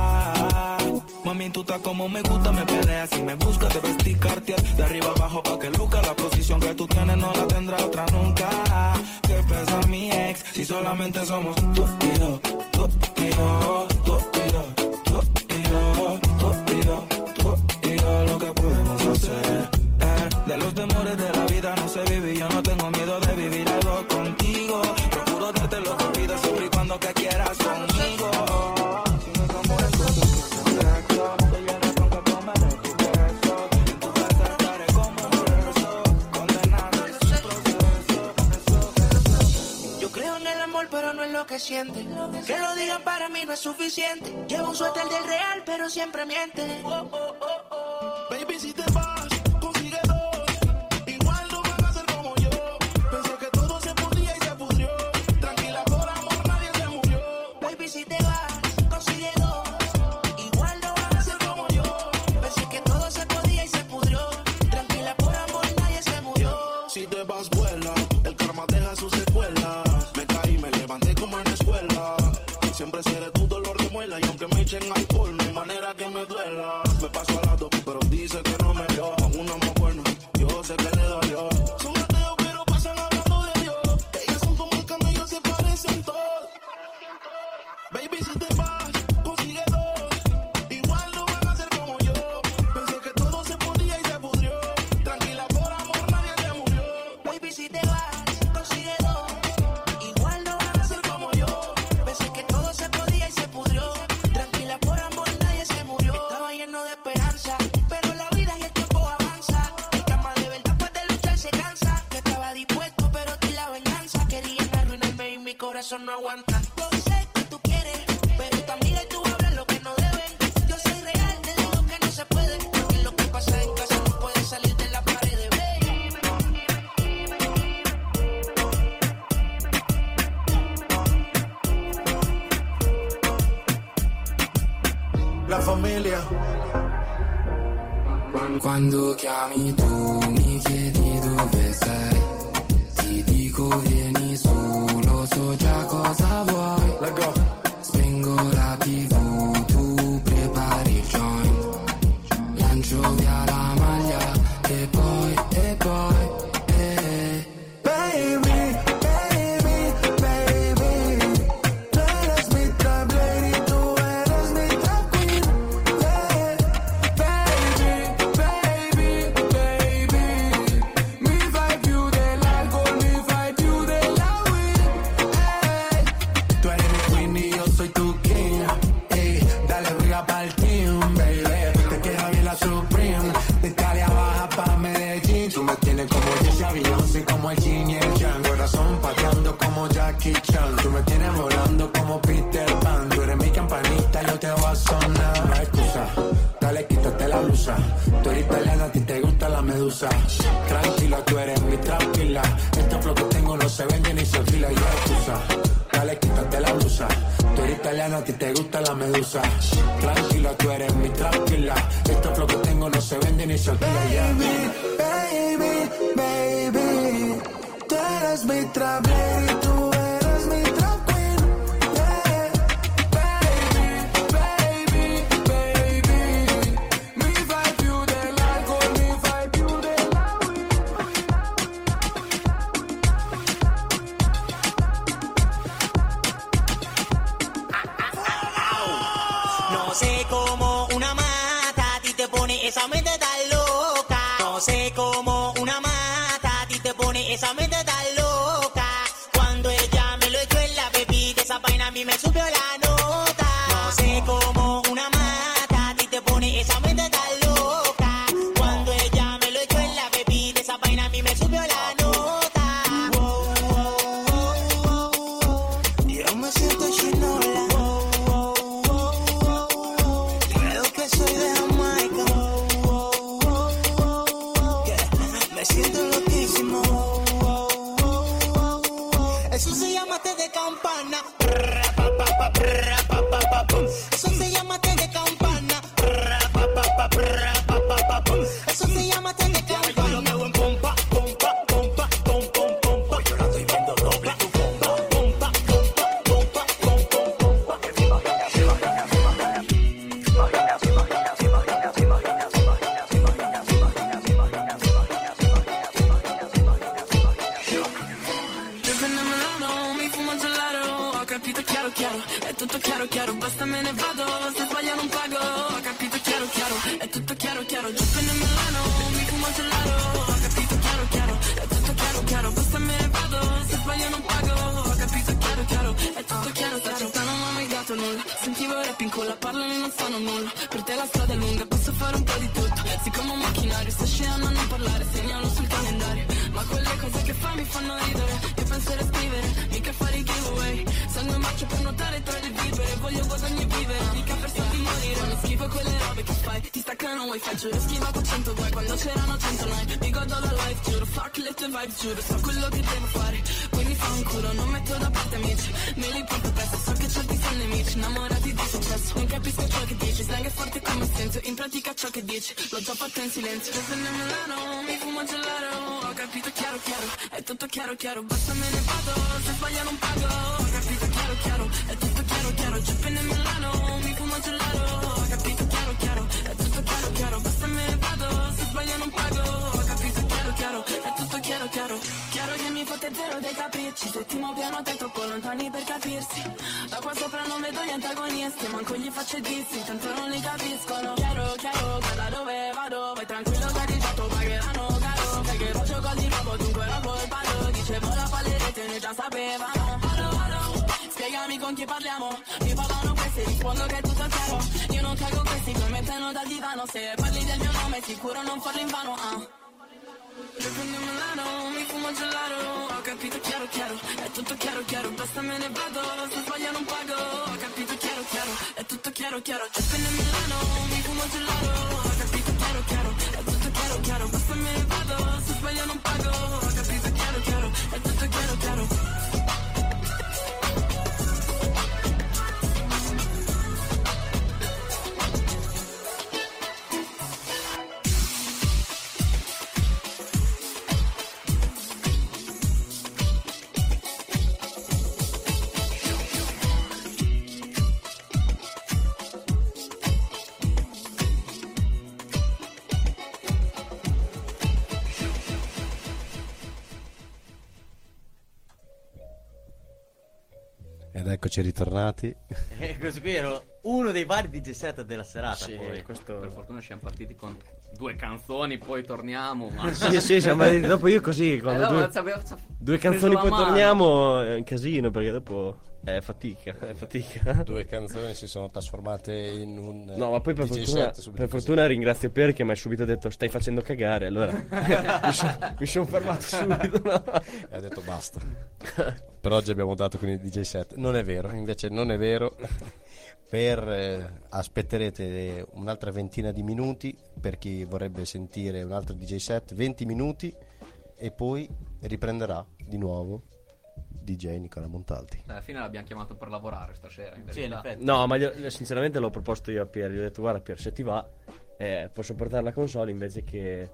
Speaker 5: Tú estás como me gusta, me peleas y me buscas, debes ticarte de arriba abajo pa' que luca. La posición que tú tienes no la tendrá otra nunca. Que pesa mi ex, si solamente somos tú y yo, tú y yo, tú y yo, tú y yo, tú y yo, tú y yo, lo que podemos hacer. eh. De los temores de la vida no se vive y yo no tengo que siente. Que lo digan para
Speaker 6: mí no es suficiente. Llevo un suéter del real, pero siempre miente.
Speaker 7: Oh, oh, oh,
Speaker 6: Baby,
Speaker 7: them Chan. Tú me tienes volando como Peter Pan. Tú eres mi campanita, yo te voy a sonar. No hay excusa, dale, quítate la blusa. Tú eres italiana, a ti te gusta la medusa. Tranquila, tú eres mi tranquila. Este flow que tengo no se vende ni se fila. Y no hay excusa, dale, quítate la blusa. Tú eres italiana, a ti te gusta la medusa. Tranquila, tú eres mi tranquila. Este flow que tengo no se vende ni se alquila. Baby, baby, baby. Tú eres
Speaker 8: mi trablero tutto chiaro chiaro
Speaker 1: ritornati.
Speaker 2: E questo qui era uno dei vari DJ set della serata.
Speaker 3: Sì,
Speaker 2: poi.
Speaker 3: questo... Per fortuna siamo partiti con due canzoni, poi torniamo. Ma...
Speaker 4: Sì, sì, siamo arrivati dopo io così,
Speaker 3: Eh,
Speaker 4: quando
Speaker 3: no,
Speaker 4: due, due canzoni poi
Speaker 3: mano.
Speaker 4: torniamo è un casino perché dopo è fatica, è fatica.
Speaker 1: Due canzoni si sono trasformate in un
Speaker 4: No, ma poi per
Speaker 1: DJ
Speaker 4: fortuna,
Speaker 1: set
Speaker 4: per fortuna ringrazio Per che mi ha subito detto stai facendo cagare, allora mi sono son fermato subito. no?
Speaker 1: E ha detto basta. per oggi abbiamo dato con il DJ set. Non è vero, invece non è vero. Per, eh, aspetterete un'altra ventina di minuti per chi vorrebbe sentire un altro DJ set, 20 minuti e poi riprenderà di nuovo DJ Nicola Montalti.
Speaker 3: Alla fine l'abbiamo chiamato per lavorare stasera. In
Speaker 2: Sì, in effetti.
Speaker 4: No, ma io- sinceramente l'ho proposto io a Pier, gli ho detto guarda Pier se ti va eh, posso portare la console invece che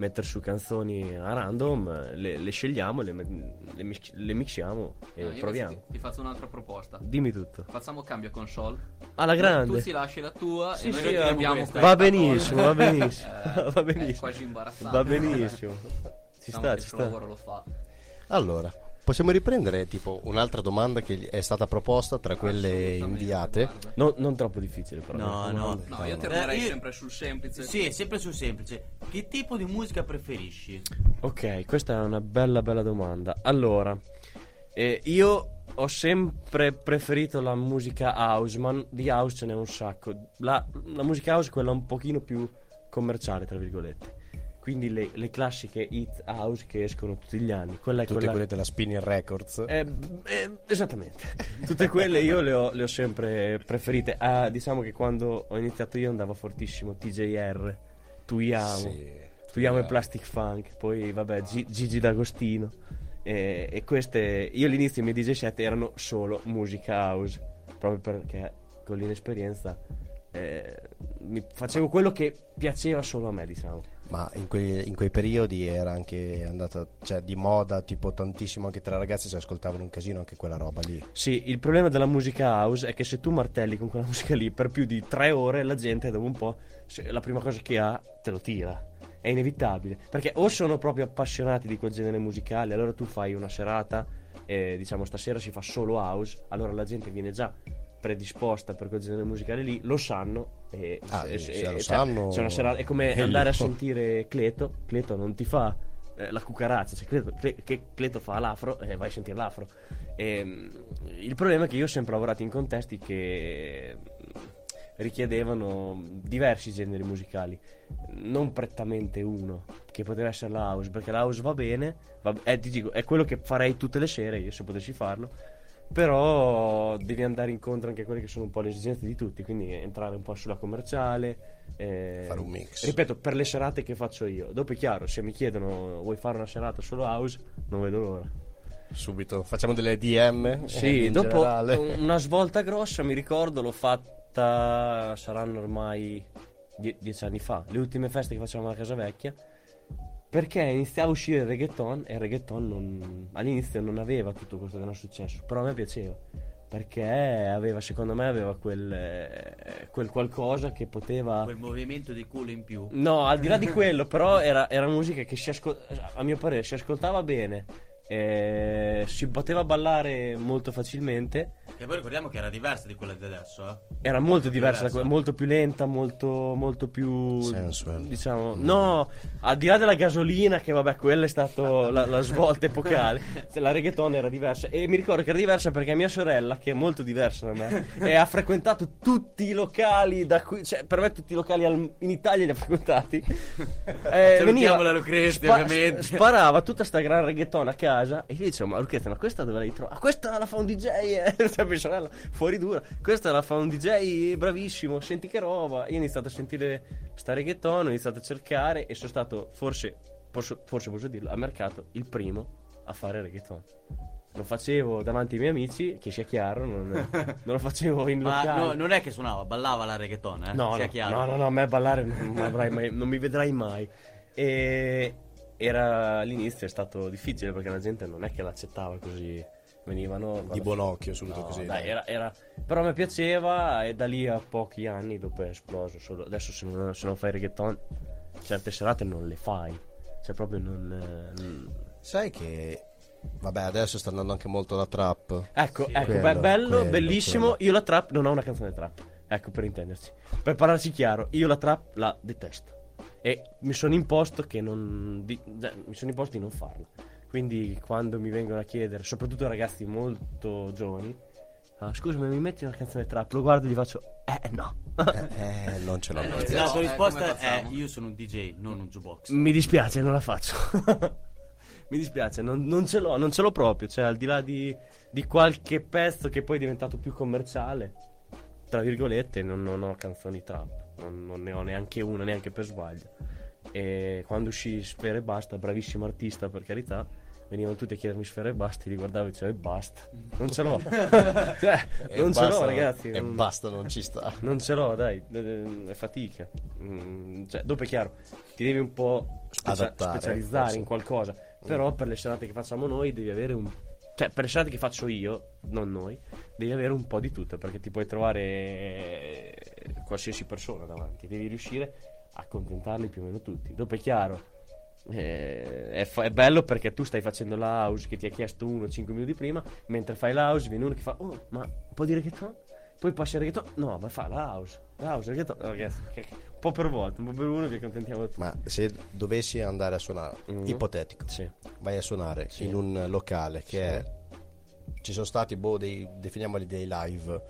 Speaker 4: mettere su canzoni a random, le, le scegliamo, le, le mis- le mixiamo e
Speaker 3: No,
Speaker 4: proviamo.
Speaker 3: Ti, ti faccio un'altra proposta.
Speaker 4: Dimmi tutto.
Speaker 3: Facciamo cambio console.
Speaker 4: Alla
Speaker 3: Tu
Speaker 4: grande.
Speaker 3: ti lasci la tua
Speaker 4: Sì,
Speaker 3: e noi
Speaker 4: sì,
Speaker 3: abbiamo questa
Speaker 4: Va benissimo, va benissimo.
Speaker 3: Eh,
Speaker 4: va
Speaker 3: È
Speaker 4: benissimo.
Speaker 3: quasi imbarazzante.
Speaker 4: Va benissimo. Ci
Speaker 3: Diciamo
Speaker 4: sta, ci sta.
Speaker 3: lavoro lo fa.
Speaker 1: Allora, possiamo riprendere tipo un'altra domanda che è stata proposta tra quelle inviate.
Speaker 4: No- non troppo difficile però.
Speaker 2: No, no.
Speaker 3: No, io
Speaker 1: no.
Speaker 3: tornerei
Speaker 2: Eh, io-
Speaker 3: sempre sul semplice.
Speaker 2: Sì, sempre sul semplice. Che tipo di musica preferisci?
Speaker 4: Ok, questa è una bella bella domanda. Allora, eh, io ho sempre preferito la musica house, ma di house ce n'è un sacco. La, la musica house è quella un pochino più commerciale, tra virgolette. Quindi le, le classiche hit house che escono tutti gli anni. Quella è
Speaker 1: Tutte
Speaker 4: quella...
Speaker 1: quelle della Spinning Records.
Speaker 4: Eh, eh, esattamente. Tutte quelle io le ho, le ho sempre preferite. Ah, diciamo che quando ho iniziato io andava fortissimo TJR, Tuiamo.
Speaker 1: Sì.
Speaker 4: Studiamo il Plastic Funk, poi vabbè Gi- Gigi D'Agostino e, e queste, io all'inizio i miei DJ set erano solo musica house, proprio perché con l'inesperienza eh, mi facevo quello che piaceva solo a me diciamo.
Speaker 1: Ma in quei, in quei periodi era anche andata cioè, di moda, tipo tantissimo anche tra ragazzi si ascoltavano un casino anche quella roba lì.
Speaker 4: Sì, il problema della musica house è che se tu martelli con quella musica lì per più di tre ore la gente dopo un po' la prima cosa che ha te lo tira. È inevitabile. Perché o sono proprio appassionati di quel genere musicale, allora tu fai una serata e diciamo stasera si fa solo house, allora la gente viene già predisposta per quel genere musicale lì, lo sanno e,
Speaker 1: Ah,
Speaker 4: e-
Speaker 1: sì,
Speaker 4: e-
Speaker 1: lo
Speaker 4: cioè,
Speaker 1: sanno.
Speaker 4: una serata- è come
Speaker 1: E
Speaker 4: andare a
Speaker 1: lo-
Speaker 4: sentire Cleto, Cleto non ti fa eh, la cucarazza, cioè Cleto, Cle- che Cleto fa l'afro e vai a sentire l'afro. E, mm, il problema è che io ho sempre lavorato in contesti che richiedevano diversi generi musicali, non prettamente uno, che poteva essere la house, perché la house va bene, va- eh, ti dico, è quello che farei tutte le sere io se potessi farlo, però devi andare incontro anche a quelle che sono un po' le esigenze di tutti, quindi entrare un po' sulla commerciale. eh,
Speaker 1: Fare un mix.
Speaker 4: Ripeto, per le serate che faccio io. Dopo è chiaro, se mi chiedono vuoi fare una serata solo house, non vedo l'ora.
Speaker 1: Subito. Facciamo delle DM. eh,
Speaker 4: Sì, dopo
Speaker 1: generale.
Speaker 4: una svolta grossa, mi ricordo, l'ho fatta, saranno ormai die- dieci anni fa, le ultime feste che facevamo alla Casa Vecchia, perché iniziava a uscire il reggaeton e il reggaeton non- all'inizio non aveva tutto questo che non è successo, però a me piaceva, perché aveva, secondo me, aveva quel, eh, quel qualcosa che poteva...
Speaker 2: Quel movimento di culo in più.
Speaker 4: No, al di là di quello, però era, era musica che si ascol- a mio parere si ascoltava bene, eh, si poteva ballare molto facilmente.
Speaker 2: Che poi ricordiamo che era diversa di quella di adesso, eh.
Speaker 4: Era molto diversa, da
Speaker 2: Diversa.
Speaker 4: quella- molto più lenta, molto, molto più.
Speaker 1: Sensual.
Speaker 4: Diciamo, no, al di là della gasolina, che vabbè, quella è stata la, la svolta epocale. La reggaeton era diversa. E mi ricordo che era diversa perché mia sorella, che è molto diversa da me, e ha frequentato tutti i locali da cui. Cioè, per me, tutti i locali al- in Italia li ha frequentati. Eh,
Speaker 2: Salutiamo la Lucrezia, ovviamente.
Speaker 4: Sparava tutta sta gran reggaeton a casa e io dicevo, ma Lucrezia, ma questa dove l'hai trovata? Ah, questa la fa un DJ, eh. Mia sorella, fuori dura. Questa la fa un DJ bravissimo, senti che roba. Io ho iniziato a sentire sta reggaeton, ho iniziato a cercare e sono stato, forse, posso, forse posso dirlo, al mercato il primo a fare reggaeton. Lo facevo davanti ai miei amici, che sia chiaro, non, non lo facevo in
Speaker 2: Ma
Speaker 4: locale.
Speaker 2: no, non è che suonava, ballava la reggaeton, eh.
Speaker 4: No, no, no, no, no, a me ballare non, mai- non mi vedrai mai. E era all'inizio è stato difficile perché la gente non è che l'accettava così. Venivano
Speaker 1: Di buon occhio, subito
Speaker 4: No,
Speaker 1: così.
Speaker 4: dai, era, era- Però mi piaceva e da lì a pochi anni dopo è esploso. Solo... Adesso se non, se non fai reggaeton, certe serate non le fai. Cioè proprio non... non-
Speaker 1: Sai che. Vabbè, adesso sta andando anche molto la trap.
Speaker 4: Ecco, ecco,
Speaker 1: Quello,
Speaker 4: be- bello,
Speaker 1: quello,
Speaker 4: bellissimo.
Speaker 1: quello.
Speaker 4: Io la trap non ho una canzone trap. Ecco, per intenderci. Per parlarci chiaro, io la trap la detesto. E mi sono imposto che non. di- cioè, mi sono imposto di non farla. Quindi quando mi vengono a chiedere, soprattutto ragazzi molto giovani, ah, scusami, mi metti una canzone trap? Lo guardo e gli faccio, eh no.
Speaker 1: Eh, non ce l'ho.
Speaker 3: no,
Speaker 2: La tua
Speaker 3: eh,
Speaker 2: risposta è io sono un DJ, non un jukebox.
Speaker 4: Mi dispiace, non la faccio. Mi dispiace, non, non ce l'ho, non ce l'ho proprio. Cioè, al di là di, di qualche pezzo che poi è diventato più commerciale, tra virgolette, non, non ho canzoni trap. Non, non ne ho neanche una, neanche per sbaglio. E quando uscì Sfera e Basta, bravissimo artista per carità, venivano tutti a chiedermi Sfera e Basta, li guardavo e dicevo e basta. Non ce l'ho. cioè,
Speaker 1: E
Speaker 4: non ce
Speaker 1: basta,
Speaker 4: l'ho, ragazzi.
Speaker 1: E
Speaker 4: non-
Speaker 1: basta, non ci sta.
Speaker 4: non ce l'ho, dai, è fatica. Mm, cioè, dopo è chiaro, ti devi un po' specia-
Speaker 1: Adattare,
Speaker 4: specializzare
Speaker 1: forse.
Speaker 4: in qualcosa. Però per le serate che facciamo noi devi avere un. Cioè, per le serate che faccio io, non noi, devi avere un po' di tutto perché ti puoi trovare eh, qualsiasi persona davanti. Devi riuscire a accontentarli più o meno tutti. Dopo è chiaro. Eh, è, fa- è bello perché tu stai facendo la house che ti ha chiesto uno 5 minuti prima, mentre fai la house viene uno che fa Oh, ma un po' di reggaeton? Poi passi al reggaeton? No, ma fa la house. La house, il reggaeton. Ragazzi, che- che- un po' per volta, un po' per uno vi accontentiamo tutti.
Speaker 1: Ma se dovessi andare a suonare,
Speaker 4: Mhm.
Speaker 1: ipotetico,
Speaker 4: Sì.
Speaker 1: vai a suonare
Speaker 4: Sì.
Speaker 1: in un locale che
Speaker 4: Sì.
Speaker 1: è. Ci sono stati, boh, dei, definiamoli dei live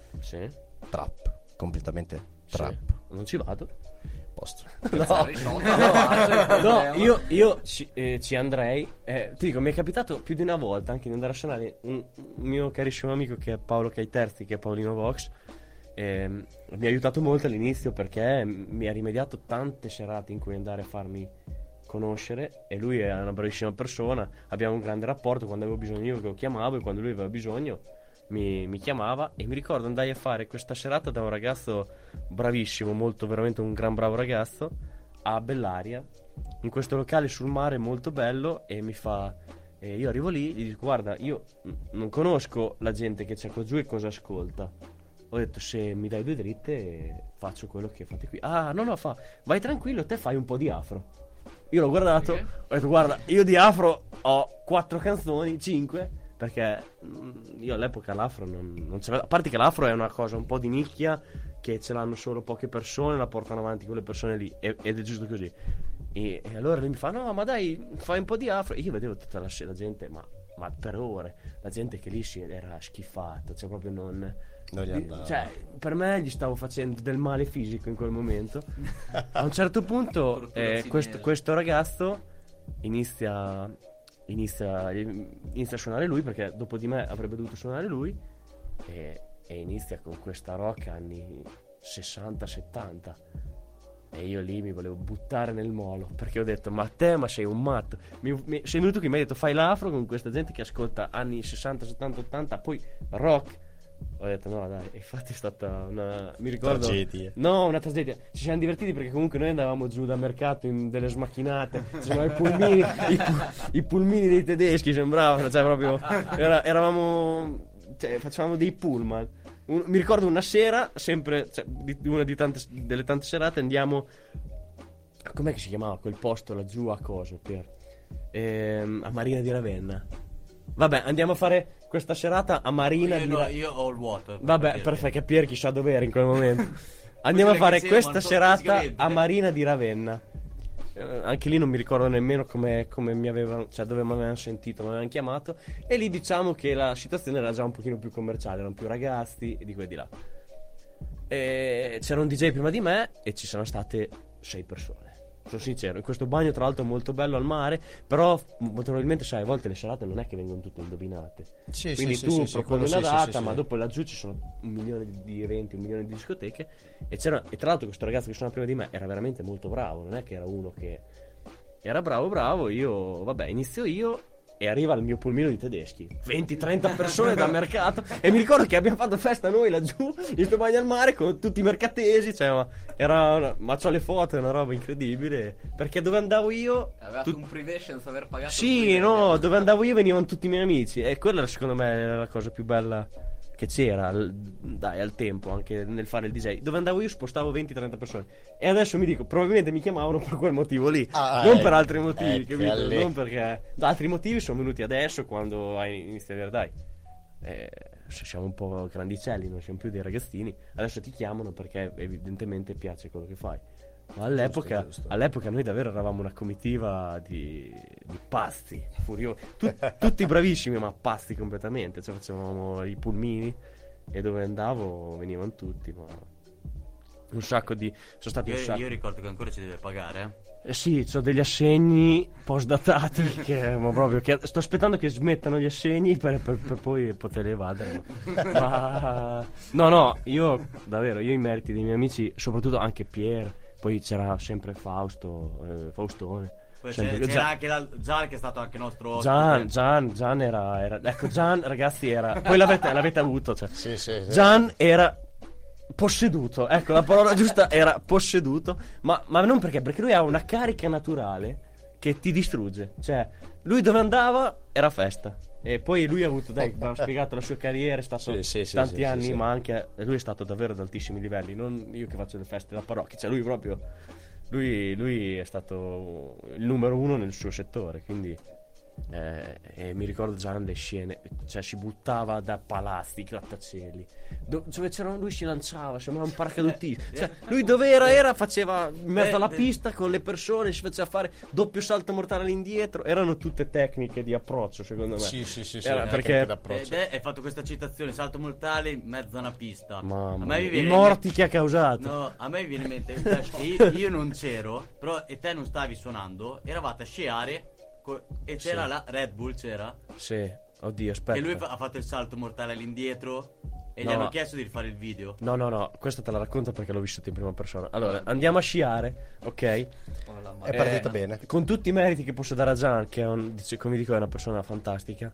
Speaker 1: trap, completamente trap.
Speaker 4: Non ci vado.
Speaker 1: Posto.
Speaker 4: No.
Speaker 3: No,
Speaker 4: no, io, io ci, eh, ci andrei. eh, ti dico, mi è capitato più di una volta anche di andare a suonare un, un mio carissimo amico che è Paolo Caiterzi, che è Paolino Vox. ehm, mi ha aiutato molto all'inizio perché mi ha rimediato tante serate in cui andare a farmi conoscere e lui è una bravissima persona, abbiamo un grande rapporto, quando avevo bisogno io lo chiamavo e quando lui aveva bisogno mi, mi chiamava e mi ricordo andai a fare questa serata da un ragazzo bravissimo, molto veramente un gran bravo ragazzo a Bellaria in questo locale sul mare molto bello e mi fa e io arrivo lì gli dico guarda io non conosco la gente che c'è qua giù e cosa ascolta ho detto se mi dai due dritte faccio quello che fate qui ah no no fa vai tranquillo te fai un po' di afro io l'ho guardato
Speaker 3: Ok.
Speaker 4: ho detto guarda io di afro ho quattro canzoni cinque perché mm, io all'epoca l'afro non, non ce l'avevo. A parte che l'afro è una cosa un po' di nicchia che ce l'hanno solo poche persone, la portano avanti quelle persone lì e- ed è giusto così. E, e allora lui mi fa: No, ma dai, fai un po' di afro. E io vedevo tutta la, la gente, ma, ma per ore, la gente che lì si era schifata, cioè proprio non,
Speaker 1: Non gli
Speaker 4: cioè, per me gli stavo facendo del male fisico in quel momento. A un certo punto eh, questo, questo ragazzo inizia, inizia, inizia a suonare lui perché dopo di me avrebbe dovuto suonare lui e, e inizia con questa rock anni 60-70 e io lì mi volevo buttare nel molo perché ho detto ma te ma sei un matto. Mi, mi- sei venuto qui mi hai detto fai l'afro con questa gente che ascolta anni 60, 70, 80 poi rock ho detto no dai infatti è stata una mi ricordo
Speaker 1: Tragedia.
Speaker 4: No, una tragedia. Ci siamo divertiti perché comunque noi andavamo giù dal mercato in delle smacchinate. C'erano i pulmini, i, pu- i pulmini dei tedeschi sembravano, cioè proprio era- eravamo cioè, facevamo dei pullman. Un- mi ricordo una sera, sempre cioè, di, di una di tante, delle tante serate andiamo com'è che si chiamava quel posto laggiù a coso per ehm, a Marina di Ravenna. Vabbè, andiamo a fare questa serata a Marina
Speaker 2: Io,
Speaker 4: di
Speaker 2: no, io ho il vuoto.
Speaker 4: Vabbè,
Speaker 2: per
Speaker 4: perfetto, che Pier chissà dove era in quel momento. Andiamo a fare questa serata a Marina di Ravenna. Eh, anche lì non mi ricordo nemmeno come, come mi avevano, cioè dove mi avevano sentito, mi avevano chiamato. E lì diciamo che la situazione era già un pochino più commerciale, erano più ragazzi e di qua e di là. E c'era un DJ prima di me e ci sono state sei persone. Sono sincero, in questo bagno tra l'altro molto bello al mare, però molto probabilmente sai, a volte le serate non è che vengono tutte indovinate.
Speaker 1: Sì,
Speaker 4: Quindi
Speaker 1: sì,
Speaker 4: tu
Speaker 1: sì,
Speaker 4: proponi una data, ma dopo laggiù ci sono un milione di- eventi, un milione di discoteche. E, c'era, e tra l'altro questo ragazzo che suona prima di me era veramente molto bravo, non è che era uno che era bravo, bravo. Io, vabbè, inizio io e arriva il mio pulmino di tedeschi. 20-30 persone dal mercato. E mi ricordo che abbiamo fatto festa noi laggiù, in sto bagno al mare, con tutti i mercatesi. Cioè, ma, era una- ma c'ho le foto, è una roba incredibile. Perché dove andavo io.
Speaker 3: Avevate
Speaker 4: tut-
Speaker 3: un privé senza aver pagato
Speaker 4: sì, no, dove andavo io venivano tutti i miei amici e quella secondo me era la cosa più bella che c'era, dai, al tempo, anche nel fare il DJ. Dove andavo io spostavo 20-30 persone e adesso mi dico, probabilmente mi chiamavano per quel motivo lì,
Speaker 1: Ah,
Speaker 4: non
Speaker 1: eh,
Speaker 4: per altri motivi, capito?
Speaker 1: alle-
Speaker 4: Non perché... da altri motivi sono venuti adesso quando hai iniziato a dire, dai, eh, siamo un po' grandicelli, non siamo più dei ragazzini, adesso ti chiamano perché evidentemente piace quello che fai. All'epoca,
Speaker 1: Giusto, giusto.
Speaker 4: all'epoca noi davvero eravamo una comitiva di, di pazzi, furiosi, Tu- tutti bravissimi ma pazzi completamente, cioè facevamo i pulmini e dove andavo venivano tutti, ma un sacco di... sono stati un
Speaker 2: Io,
Speaker 4: sacco...
Speaker 2: io ricordo che ancora ci deve pagare. eh.
Speaker 4: Eh sì, ho degli assegni post-datati che, ma proprio, che sto aspettando che smettano gli assegni per, per- per poi poter evadere. Ma... No, no, io davvero, io i meriti dei miei amici, soprattutto anche Pier, poi c'era sempre Fausto, eh, Faustone.
Speaker 2: Poi
Speaker 4: sempre-
Speaker 2: c'era
Speaker 4: Gian-
Speaker 2: anche la- Gian che è stato anche nostro ospite.
Speaker 4: Gian, Gian, Gian era, era- Ecco, Gian, ragazzi, era... Poi l'avete, l'avete avuto, cioè.
Speaker 1: Sì, sì, sì.
Speaker 4: Gian era posseduto, ecco la parola giusta era posseduto, ma, ma non perché, perché lui ha una carica naturale che ti distrugge, cioè lui dove andava era festa. E poi lui ha avuto, dai, abbiamo spiegato la sua carriera, è stato
Speaker 1: Sì, sì, sì,
Speaker 4: tanti anni, ma anche lui è stato davvero ad altissimi livelli, non io che faccio le feste da parrocchia, cioè lui proprio, lui, lui è stato il numero uno nel suo settore, quindi eh, e mi ricordo già le scene, cioè si buttava da palazzi, grattacieli, do- dove c'erano lui si lanciava, sembrava un paracadutista. Cioè, lui dove era era faceva in mezzo alla
Speaker 2: Eh, eh.
Speaker 4: pista con le persone, si faceva fare doppio salto mortale all'indietro. Erano tutte tecniche di approccio, secondo me.
Speaker 1: Sì, sì, sì, sì,
Speaker 4: Era perché-
Speaker 1: d'approccio.
Speaker 2: Ed è, hai fatto questa citazione, salto mortale in mezzo a una pista.
Speaker 4: Mamma
Speaker 2: a me mi
Speaker 4: i
Speaker 2: viene
Speaker 4: morti che ha causato.
Speaker 2: No, a me viene in mente che io, io non c'ero, però e te non stavi suonando, eravate a sciare co- e c'era
Speaker 4: Sì.
Speaker 2: la Red Bull, c'era,
Speaker 4: Sì, oddio, aspetta.
Speaker 2: e lui fa- ha fatto il salto mortale all'indietro e gli
Speaker 4: No.
Speaker 2: hanno chiesto di rifare il video.
Speaker 4: No, no, no, questo te la racconto perché l'ho vissuto in prima persona. Allora, andiamo a sciare, ok?
Speaker 3: Con la
Speaker 1: È partita
Speaker 4: Eh,
Speaker 1: bene.
Speaker 4: Con tutti i meriti che posso dare a Gian, che è un- dice- come dico è una persona fantastica,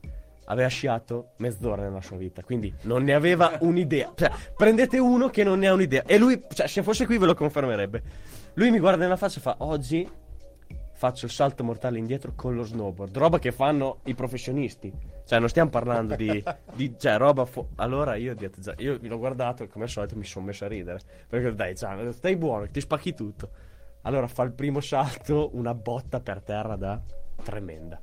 Speaker 4: aveva sciato mezz'ora nella sua vita, quindi non ne aveva un'idea. Cioè, prendete uno che non ne ha un'idea. E lui, cioè, se fosse qui ve lo confermerebbe. Lui mi guarda nella faccia e fa, oggi faccio il salto mortale indietro con lo snowboard, roba che fanno i professionisti. Cioè, non stiamo parlando di, di cioè, roba. fo- allora io detto, io l'ho guardato e come al solito mi sono messo a ridere. Perché dai, Gian, stai buono, ti spacchi tutto. Allora fa il primo salto, una botta per terra da tremenda.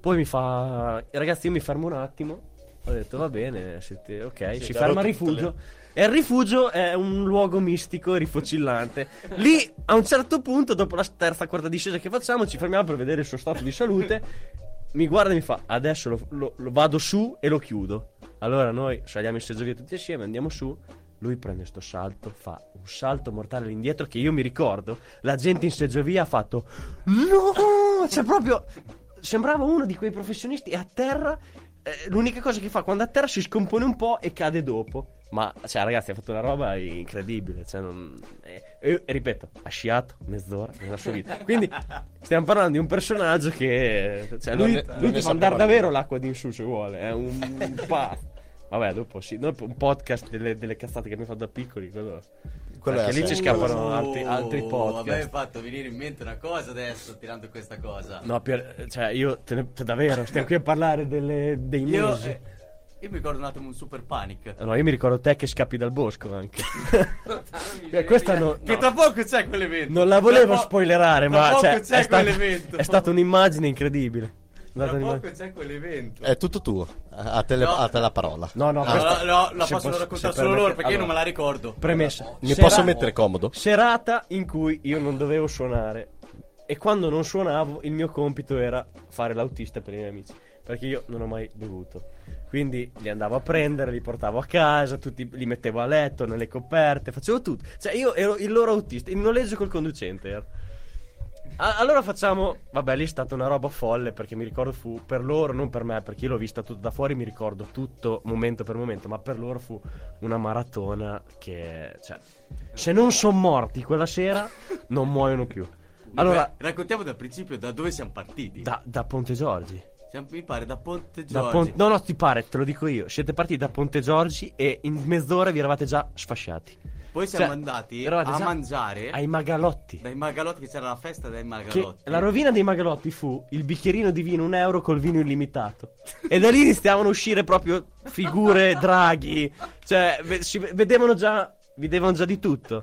Speaker 4: Poi mi fa, ragazzi, io mi fermo un attimo. Ho detto, va bene, siete- ok,
Speaker 1: Sì,
Speaker 4: si ferma
Speaker 1: tutte
Speaker 4: rifugio. E il rifugio è un luogo mistico e rifocillante. Lì, a un certo punto, dopo la terza, quarta discesa che facciamo, ci fermiamo per vedere il suo stato di salute. Mi guarda e mi fa: Adesso lo, lo- lo vado su e lo chiudo. Allora noi saliamo in seggiovia tutti assieme, andiamo su. Lui prende sto salto, fa un salto mortale all'indietro che io mi ricordo. La gente in seggiovia ha fatto No! Cioè proprio sembrava uno di quei professionisti e a terra eh, l'unica cosa che fa quando a terra si scompone un po' e cade dopo. Ma, cioè, ragazzi, ha fatto una roba incredibile. Cioè, non... eh, e, e ripeto, ha sciato mezz'ora nella sua vita. Quindi, stiamo parlando di un personaggio che. Cioè, lui,
Speaker 1: ne-
Speaker 4: lui
Speaker 1: ne
Speaker 4: ti fa andare davvero l'acqua di in su se vuole. È un, un pazzo. Vabbè, dopo sì. Dopo un podcast delle, delle cazzate che abbiamo fatto da piccoli. Quello,
Speaker 1: Quello
Speaker 4: perché
Speaker 1: è
Speaker 4: lì ci scappano altri, altri
Speaker 2: Oh,
Speaker 4: podcast.
Speaker 2: A me è fatto venire in mente una cosa adesso, tirando questa cosa.
Speaker 4: No, Pier- cioè, io te ne- te- davvero, stiamo qui a parlare delle- dei
Speaker 2: Io,
Speaker 4: mesi.
Speaker 2: eh, io mi ricordo un attimo un super panic.
Speaker 4: No, io mi ricordo te che scappi dal bosco anche. Eh, questa no-
Speaker 2: Che tra poco c'è quell'evento.
Speaker 4: non la volevo
Speaker 2: Tra po-
Speaker 4: spoilerare,
Speaker 2: tra
Speaker 4: ma
Speaker 2: poco
Speaker 4: cioè,
Speaker 2: c'è
Speaker 4: è, stata,
Speaker 2: quell'evento.
Speaker 4: è stata un'immagine incredibile.
Speaker 2: Tra poco c'è quell'evento.
Speaker 1: È tutto tuo. A te, le-
Speaker 2: No.
Speaker 1: a te la parola.
Speaker 4: No, no,
Speaker 2: No,
Speaker 4: questa-
Speaker 2: no, no, la possono
Speaker 4: posso-
Speaker 2: raccontare solo loro perché io non me
Speaker 4: allora,
Speaker 2: la ricordo.
Speaker 4: Premessa.
Speaker 1: Mi
Speaker 4: Sera-
Speaker 1: posso mettere comodo?
Speaker 4: Serata in cui io non dovevo suonare. E quando non suonavo, il mio compito era fare l'autista per i miei amici. Perché io non ho mai bevuto. Quindi li andavo a prendere, li portavo a casa, tutti, li mettevo a letto, nelle coperte, facevo tutto. Cioè, io ero il loro autista, in noleggio col conducente. ero. A- allora facciamo. Vabbè, lì è stata una roba folle perché mi ricordo fu per loro, non per me, perché io l'ho vista tutto da fuori, mi ricordo tutto momento per momento, ma per loro fu una maratona che. Cioè, se non sono morti quella sera, non muoiono più. Allora,
Speaker 2: Beh, raccontiamo dal principio da dove siamo partiti.
Speaker 4: da, da Ponte Giorgi.
Speaker 2: Siamo, mi pare da Ponte
Speaker 4: Da
Speaker 2: Giorgi.
Speaker 4: Pon- no, no, ti pare, te lo dico io. Siete partiti da Ponte Giorgi e in mezz'ora vi eravate già sfasciati.
Speaker 2: Poi siamo
Speaker 4: Cioè,
Speaker 2: andati a mangiare
Speaker 4: Ai Magalotti.
Speaker 2: dai Magalotti, che c'era la festa
Speaker 4: Che
Speaker 2: Magalotti.
Speaker 4: la rovina dei Magalotti fu il bicchierino di vino un euro col vino illimitato. E da lì iniziavano a uscire proprio figure, draghi. Cioè, vedevano già, vedevano già di tutto.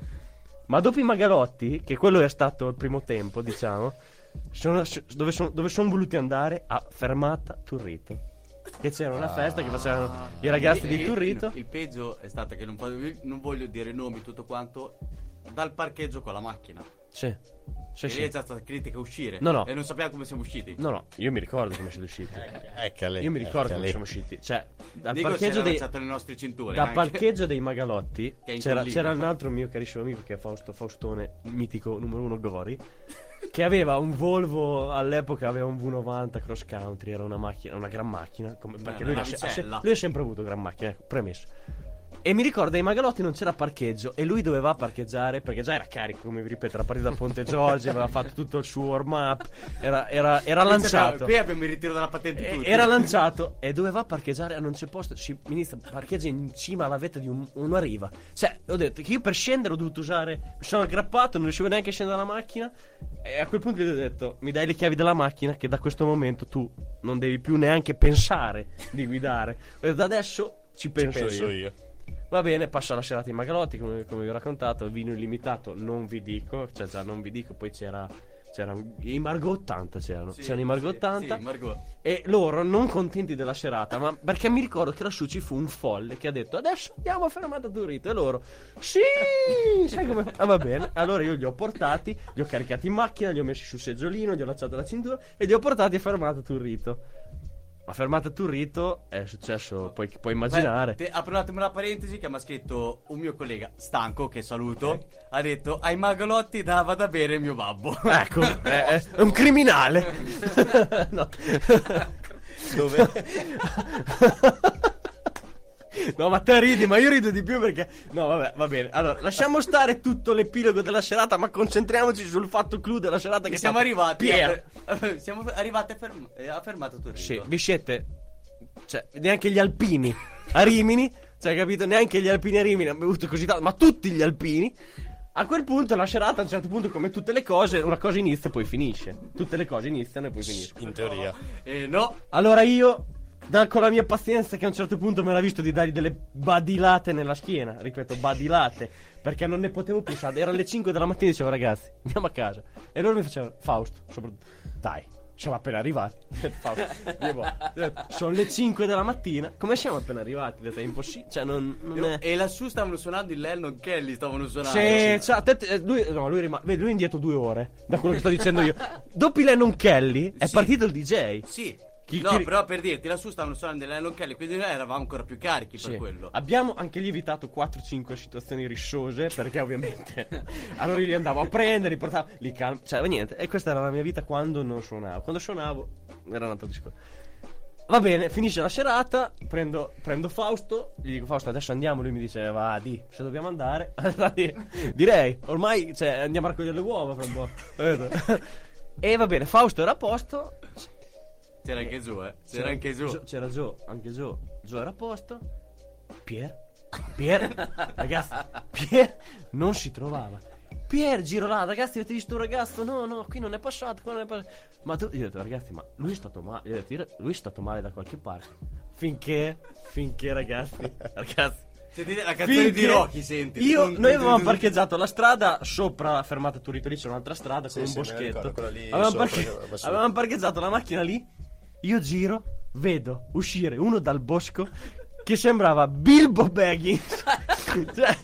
Speaker 4: Ma dopo i Magalotti, che quello è stato il primo tempo, diciamo, sono- dove sono dove son voluti andare? A Fermata Turrito. Che c'era una festa che facevano i ragazzi
Speaker 2: E-
Speaker 4: di Turrito.
Speaker 2: Il peggio è stato che non, voglio- non voglio dire nomi, tutto quanto, dal parcheggio con la macchina.
Speaker 4: Sì. Sì,
Speaker 2: e lì è
Speaker 4: sì.
Speaker 2: già stata critica uscire.
Speaker 4: No, no.
Speaker 2: E non sappiamo come siamo usciti.
Speaker 4: No, no, io mi ricordo come siete usciti.
Speaker 1: Eccole,
Speaker 4: Io mi ricordo come siamo usciti. Cioè, dal
Speaker 2: Dico,
Speaker 4: parcheggio dei,
Speaker 2: lanciato le nostre cinture.
Speaker 4: da
Speaker 2: anche.
Speaker 4: parcheggio dei Magalotti c'era, c'era un altro mio carissimo amico che è Fausto Faustone, mitico numero uno Gori, che aveva un Volvo, all'epoca aveva un V90 cross country, era una macchina, una gran macchina, come- perché
Speaker 2: una
Speaker 4: lui, ha ha lui ha sempre avuto gran macchina, ecco, premesso. E mi ricordo ai Magalotti non c'era parcheggio e lui doveva parcheggiare perché già era carico, come vi ripeto, era partito da Ponte Giorgi, aveva fatto tutto il suo warm up, era, era, era lanciato.
Speaker 2: Qui abbiamo il ritiro della patente
Speaker 4: E-
Speaker 2: tutti.
Speaker 4: Era lanciato e doveva parcheggiare e non c'è posto. Si inizia parcheggia in cima alla vetta di un- una riva. Cioè, ho detto che io per scendere ho dovuto usare. Mi sono aggrappato, non riuscivo neanche a scendere dalla macchina. E a quel punto gli ho detto: Mi dai le chiavi della macchina, che da questo momento tu non devi più neanche pensare di guidare. Ho detto, adesso ci penso,
Speaker 1: Penso
Speaker 4: io.
Speaker 1: io.
Speaker 4: Va bene, passa la serata in Magalotti, come, come vi ho raccontato, vino illimitato, non vi dico, cioè già non vi dico, poi c'era, c'era i Margot 80 c'erano,
Speaker 2: Sì,
Speaker 4: c'erano i Margot
Speaker 2: sì,
Speaker 4: 80
Speaker 2: sì, Margot.
Speaker 4: e loro non contenti della serata, ma perché mi ricordo che lassù ci fu un folle che ha detto adesso andiamo a fermata Turrito e loro sì, sai come ah, va bene, allora io li ho portati, li ho caricati in macchina, li ho messi sul seggiolino, gli ho lasciato la cintura e li ho portati a fermata Turrito. A fermata Turrito è successo, puoi, puoi immaginare.
Speaker 2: Beh, te- apro un attimo una parentesi che mi ha scritto un mio collega, Stanco, che saluto. Ha detto, ai Magalotti dava da bere il mio babbo.
Speaker 4: Ecco, è, è un criminale. no.
Speaker 1: Dove?
Speaker 4: No, ma te ridi, ma io rido di più perché. No, vabbè, va bene. Allora, lasciamo stare tutto l'epilogo della serata, ma concentriamoci sul fatto clou della serata che
Speaker 2: siamo arrivati.
Speaker 4: Pier.
Speaker 2: A, siamo arrivati a, ferm- eh, a fermata Torino.
Speaker 4: Sì, vi siete. Cioè, neanche gli alpini a Rimini. Cioè, capito? Neanche gli alpini a Rimini hanno bevuto così tanto, ma tutti gli alpini. A quel punto la serata, a un certo punto, come tutte le cose, una cosa inizia e poi finisce. Tutte le cose iniziano e poi finiscono.
Speaker 1: In teoria.
Speaker 2: Eh, no,
Speaker 4: Allora io, da- con la mia pazienza, che a un certo punto me l'ha visto di dargli delle badilate nella schiena, ripeto, badilate, perché non ne potevo più, erano le 5 della mattina e dicevo ragazzi, andiamo a casa. E loro mi facevano, Fausto, soprattutto, dai, siamo appena arrivati. Fausto, boh, sono le 5 della mattina, come siamo appena arrivati? Detto, È impossibile, cioè non, non è...
Speaker 2: e lassù stavano suonando il Lennon Kelly, stavano suonando.
Speaker 4: Sì, cioè, te- te- lui, no, lui, rima- vedi, lui è indietro due ore, da quello che sto dicendo io. Dopo i Lennon Kelly è
Speaker 2: Sì.
Speaker 4: partito il DJ.
Speaker 2: Sì,
Speaker 4: Chi-
Speaker 2: No,
Speaker 4: chi-
Speaker 2: però per dirti, lassù stavano suonando delle Kelly, quindi noi eravamo ancora più carichi
Speaker 4: Sì.
Speaker 2: per quello.
Speaker 4: Abbiamo anche lì evitato 4-5 situazioni rissose perché ovviamente allora io li andavo a prendere, li portavo, li calmo, cioè niente, e questa era la mia vita quando non suonavo. Quando suonavo era un altro discorso. Va bene, finisce la serata, prendo, prendo Fausto, gli dico Fausto adesso andiamo, lui mi dice va di, se dobbiamo andare, direi, ormai cioè, andiamo a raccogliere le uova fra un po'. e va bene, Fausto era a posto,
Speaker 2: C'era anche Giù, eh. C'era anche Giù.
Speaker 4: Gio- C'era Joe, anche Joe. Joe era a posto. Pier. Pier. ragazzi, Pier non si trovava. Pier, giro là, ragazzi, avete visto un ragazzo? No, no, qui non è passato, qua non è passato. Ma tu, io ho detto, ragazzi, ma lui è stato male. Io ho detto, lui è stato male da qualche parte. Finché, finché, ragazzi, ragazzi.
Speaker 2: Sentite la canzone di Rocky, senti.
Speaker 4: Io, noi avevamo parcheggiato la strada sopra la fermata Turrito, lì c'è un'altra strada
Speaker 1: Sì,
Speaker 4: con
Speaker 1: sì,
Speaker 4: un boschetto.
Speaker 1: ricordo,
Speaker 4: avevamo,
Speaker 1: sopra,
Speaker 4: parche- avevamo parcheggiato la macchina lì. Io giro, vedo uscire uno dal bosco che sembrava Bilbo Baggins. cioè,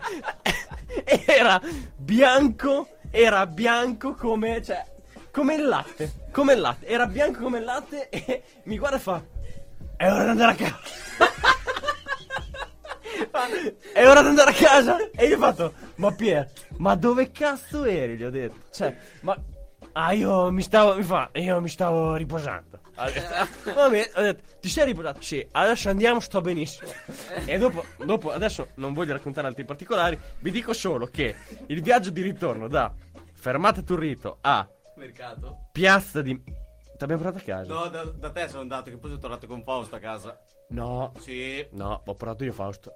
Speaker 4: era bianco, era bianco come, cioè, come il latte. Come il latte, era bianco come il latte e mi guarda e fa: È ora di andare a casa. È ora di andare a casa E io ho fatto Ma Pier Ma dove cazzo eri? Gli ho detto Cioè Ma Ah io mi stavo Mi fa Io mi stavo riposando Ha detto, Va bene Ho detto Ti sei riposato? Sì Adesso andiamo Sto benissimo E dopo Dopo Adesso non voglio raccontare altri particolari Vi dico solo che Il viaggio di ritorno da Fermata Turrito a
Speaker 3: Mercato.
Speaker 4: Piazza di Ti abbiamo portato a casa?
Speaker 2: No, da, da te sono andato, che poi sono tornato con Fausto a casa.
Speaker 4: No
Speaker 2: Sì.
Speaker 4: No, ho portato io Fausto.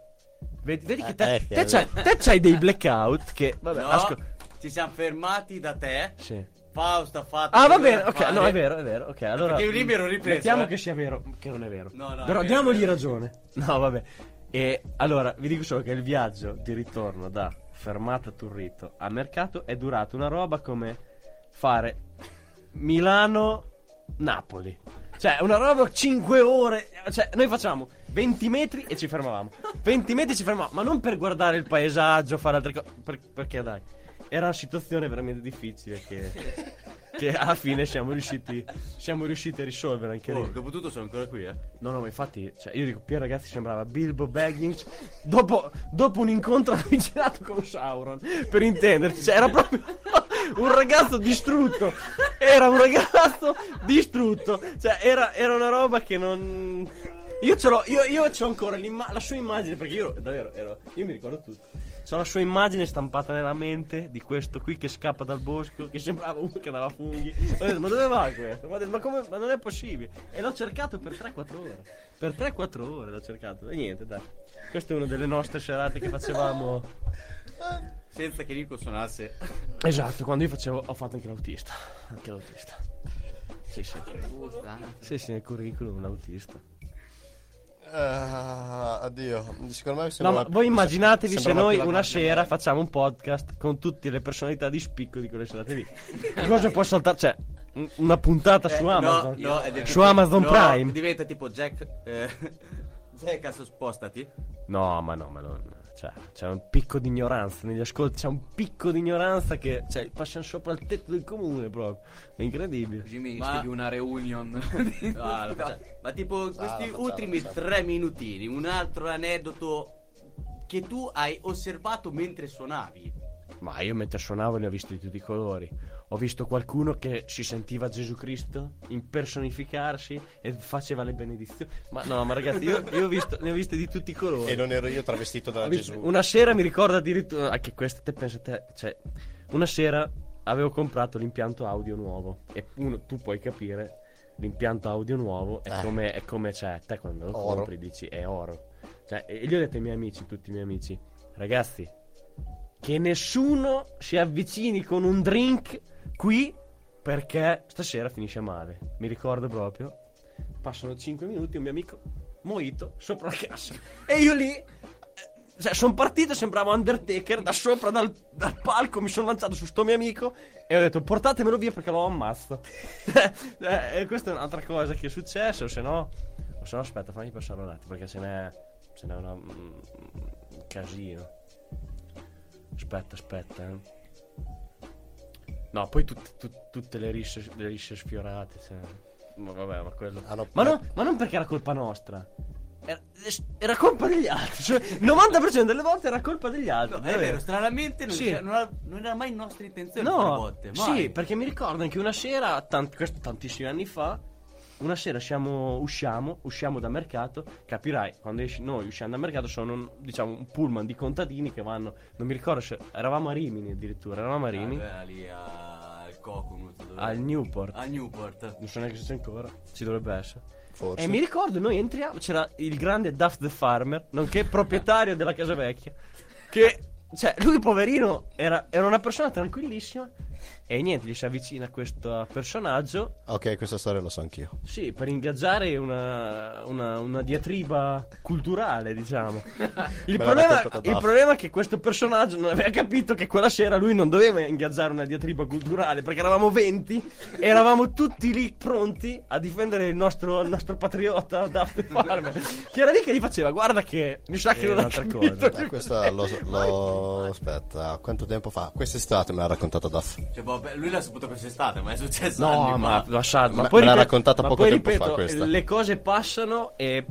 Speaker 4: Vedi, vedi che
Speaker 1: Eh,
Speaker 4: te,
Speaker 1: eh,
Speaker 4: te
Speaker 1: che-
Speaker 4: c'hai, te c'hai dei blackout che... Vabbè,
Speaker 2: No,
Speaker 4: ascol-
Speaker 2: ci siamo fermati da te.
Speaker 4: Sì.
Speaker 2: Fausto ha fatto.
Speaker 4: Ah, va bene, ok, no, è vero, è vero, ok, allora...
Speaker 2: Perché lì mi ero ripreso,
Speaker 4: Mettiamo
Speaker 2: eh.
Speaker 4: che sia vero, che non è vero.
Speaker 2: No, no,
Speaker 4: Però diamogli ragione. No, vabbè. E allora, vi dico solo che il viaggio di ritorno da fermata Turrito a mercato è durato una roba come fare Milano-Napoli. Cioè, una roba 5 ore. Cioè, noi facciamo 20 metri e ci fermavamo. 20 metri e ci fermavamo. Ma non per guardare il paesaggio, fare altre cose. per- perché dai, era una situazione veramente difficile che, che alla fine siamo riusciti, siamo riusciti a risolvere anche
Speaker 2: Oh,
Speaker 4: lì.
Speaker 2: dopo tutto sono ancora qui, eh.
Speaker 4: No, no, ma infatti, cioè, io dico, Pier ragazzi sembrava Bilbo Baggins dopo, dopo un incontro avvicinato con Sauron, per intenderci, cioè, era proprio un ragazzo distrutto, era un ragazzo distrutto, cioè, era, era una roba che non... Io ce l'ho, io, io c'ho ancora la sua immagine, perché io davvero ero, io mi ricordo tutto. C'ho la sua immagine stampata nella mente di questo qui che scappa dal bosco, che sembrava uno che dava funghi. Ho detto, ma dove va questo? Ma, detto, ma come, ma non è possibile. E l'ho cercato per 3-4 ore. Per 3-4 ore l'ho cercato. E niente, dai. Questa è una delle nostre serate che facevamo.
Speaker 2: Senza che Nico suonasse.
Speaker 4: Esatto, quando io facevo, ho fatto anche l'autista. Anche l'autista. Sì, sì. Sì, sì, nel curriculum l'autista.
Speaker 1: Ah, addio. Secondo me
Speaker 4: No,
Speaker 1: sembrava-
Speaker 4: ma voi immaginatevi se noi una sera facciamo un podcast con tutte le personalità di spicco di quelle serate lì. Cosa può saltare? Cioè, un- una puntata su
Speaker 2: Eh,
Speaker 4: Amazon.
Speaker 2: No, no,
Speaker 4: su Amazon
Speaker 2: no,
Speaker 4: Prime.
Speaker 2: Diventa tipo Jack. Eh, Jack, adesso spostati.
Speaker 4: No, ma no, ma non. Cioè, c'è un picco di ignoranza negli ascolti. C'è un picco di ignoranza che. Cioè, passano sopra il tetto del comune proprio. È incredibile.
Speaker 3: Jimmy,
Speaker 2: Ma-
Speaker 3: scrivi una reunion.
Speaker 2: Ah, facciamo. Ma tipo questi
Speaker 1: facciamo,
Speaker 2: ultimi
Speaker 1: facciamo.
Speaker 2: tre minutini, un altro aneddoto che tu hai osservato mentre suonavi.
Speaker 4: Ma io mentre suonavo ne ho visti di tutti i colori. Ho visto qualcuno che si sentiva Gesù Cristo impersonificarsi e faceva le benedizioni. Ma no, ma ragazzi, io, io ho visto, ne ho viste di tutti i colori.
Speaker 1: E non ero io travestito da Gesù.
Speaker 4: Una sera mi ricordo addirittura anche questo, te pensa te, cioè, una sera avevo comprato l'impianto audio nuovo e uno, tu puoi capire l'impianto audio nuovo è
Speaker 1: Eh.
Speaker 4: come, è come cioè, te quando lo
Speaker 1: Oro.
Speaker 4: compri dici è oro. Cioè, e gli ho detto ai miei amici, tutti i miei amici, ragazzi, che nessuno si avvicini con un drink qui perché stasera finisce male. Mi ricordo proprio. Passano 5 minuti, un mio amico Moito sopra la cassa. E io lì cioè, sono partito, sembrava Undertaker da sopra dal, dal palco. Mi sono lanciato su sto mio amico e ho detto: Portatemelo via perché lo ammazzo. Eh, e questa è un'altra cosa che è successa. O se no, o se no, aspetta, fammi passare un attimo perché ce n'è, ce n'è una, mm, un casino. Aspetta, aspetta. eh. No, poi tut- tut- tutte le risse, le risse sfiorate. Cioè. Ma vabbè, ma quello.
Speaker 1: Hanno-
Speaker 4: Ma, no- ma non perché era colpa nostra. Era, era colpa degli altri. Cioè, il 90% delle volte era colpa degli altri.
Speaker 2: No, è vero, stranamente non,
Speaker 4: Sì.
Speaker 2: non era, non era mai nostra intenzione
Speaker 4: No,
Speaker 2: botte.
Speaker 4: sì, perché mi ricordo anche una sera, tant- questo tantissimi anni fa, una sera siamo, usciamo, usciamo da mercato, capirai, quando esci, noi usciamo da mercato sono un, diciamo, un pullman di contadini che vanno, non mi ricordo se eravamo a Rimini addirittura, eravamo a Rimini,
Speaker 2: Ah, beh, lì al Coconut. dove-
Speaker 4: al Newport,
Speaker 2: A Newport.
Speaker 4: non so neanche se c'è ancora, ci dovrebbe essere.
Speaker 1: Forse.
Speaker 4: E mi ricordo, noi entriamo, c'era il grande Duff the Farmer, nonché proprietario della casa vecchia, che, cioè, lui poverino era, era una persona tranquillissima e niente, gli si avvicina questo personaggio,
Speaker 1: Ok, questa storia lo so anch'io.
Speaker 4: sì, per ingaggiare una, una, una diatriba culturale, diciamo. Il problema, il problema è che questo personaggio non aveva capito che quella sera lui non doveva ingaggiare una diatriba culturale, perché eravamo 20 e eravamo tutti lì pronti a difendere il nostro, il nostro patriota Daft Farmer, che era lì che gli faceva, guarda che mi sa che
Speaker 1: È un'altra
Speaker 4: capito.
Speaker 1: cosa. Eh, questa lo, lo- aspetta, quanto tempo fa? Quest'estate me l'ha raccontata Duff.
Speaker 2: Cioè, beh, lui l'ha saputo quest'estate, ma è successo
Speaker 4: No,
Speaker 2: anni
Speaker 4: ma
Speaker 2: fa.
Speaker 4: lasciate. Ma
Speaker 1: Me-
Speaker 4: poi
Speaker 1: me l'ha
Speaker 4: ripeto-
Speaker 1: raccontata
Speaker 4: ma
Speaker 1: poco
Speaker 4: poi
Speaker 1: tempo fa
Speaker 4: ripeto,
Speaker 1: questa.
Speaker 4: Le cose passano e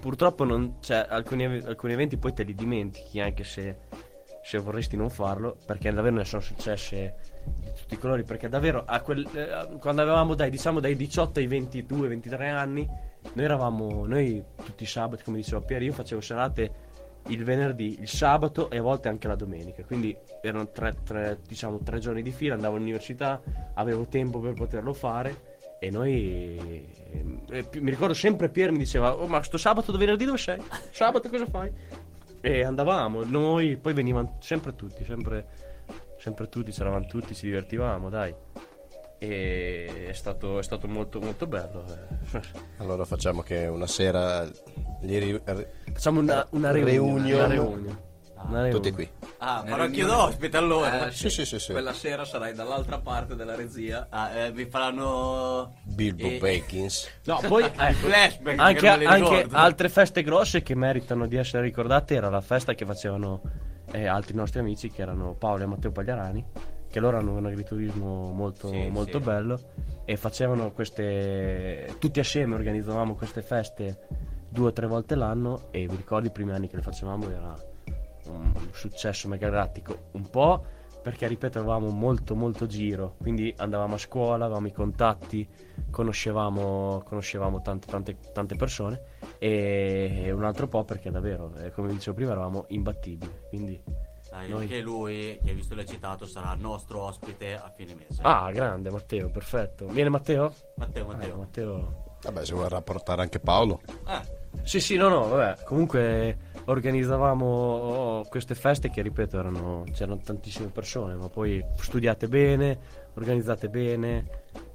Speaker 4: purtroppo non, cioè, alcuni, alcuni eventi poi te li dimentichi anche se, se vorresti non farlo, perché davvero ne sono successe di tutti i colori. Perché davvero a quel- eh, quando avevamo dai, diciamo dai 18 ai 22, 23 anni, noi eravamo, noi tutti i sabati, come diceva Pier, io facevo serate il venerdì, il sabato e a volte anche la domenica. Quindi erano tre, tre, diciamo, tre giorni di fila, andavo all'università, avevo tempo per poterlo fare. E noi eh, pi- mi ricordo sempre Pier mi diceva: Oh, ma sto sabato o venerdì dove sei? Sabato cosa fai? E andavamo, noi poi venivano sempre tutti, sempre, sempre tutti, c'eravamo tutti, ci divertivamo, dai. E è stato, è stato molto molto bello. eh.
Speaker 1: Allora facciamo che una sera gli ri-
Speaker 4: Facciamo una,
Speaker 1: reunion.
Speaker 4: Una. Una reunion.
Speaker 1: tutti qui.
Speaker 2: Ah,
Speaker 3: Eh,
Speaker 2: farò anch'io
Speaker 3: riunione.
Speaker 2: d'ospite allora.
Speaker 3: Eh,
Speaker 1: Sì, sì, sì, sì.
Speaker 3: Quella sera sarai dall'altra parte della regia.
Speaker 2: Ah, eh, mi faranno...
Speaker 1: Bilbo
Speaker 2: E-
Speaker 1: Baggins.
Speaker 4: No, poi ecco,
Speaker 2: Flashback,
Speaker 4: anche, anche altre feste grosse che meritano di essere ricordate era la festa che facevano eh, altri nostri amici che erano Paolo e Matteo Pagliarani che loro hanno un agriturismo molto,
Speaker 2: Sì,
Speaker 4: molto
Speaker 2: sì.
Speaker 4: bello e facevano queste tutti assieme organizzavamo queste feste due o tre volte l'anno e vi ricordo i primi anni che le facevamo era un successo mega galattico un po' perché ripeto avevamo molto molto giro quindi andavamo a scuola avevamo i contatti conoscevamo, conoscevamo tante, tante, tante persone e un altro po' perché davvero eh, come dicevo prima eravamo imbattibili quindi
Speaker 2: Dai,
Speaker 4: Noi-
Speaker 2: anche lui, che hai visto l'hai citato, sarà nostro ospite a fine mese.
Speaker 4: ah grande Matteo perfetto viene Matteo?
Speaker 2: Matteo,
Speaker 4: Ah,
Speaker 2: Matteo.
Speaker 4: Matteo
Speaker 1: Vabbè, se vuoi rapportare anche Paolo.
Speaker 2: Ah,
Speaker 4: Sì, sì, no, no, vabbè. Comunque organizzavamo queste feste che, ripeto, erano, c'erano tantissime persone, ma poi studiate bene, organizzate bene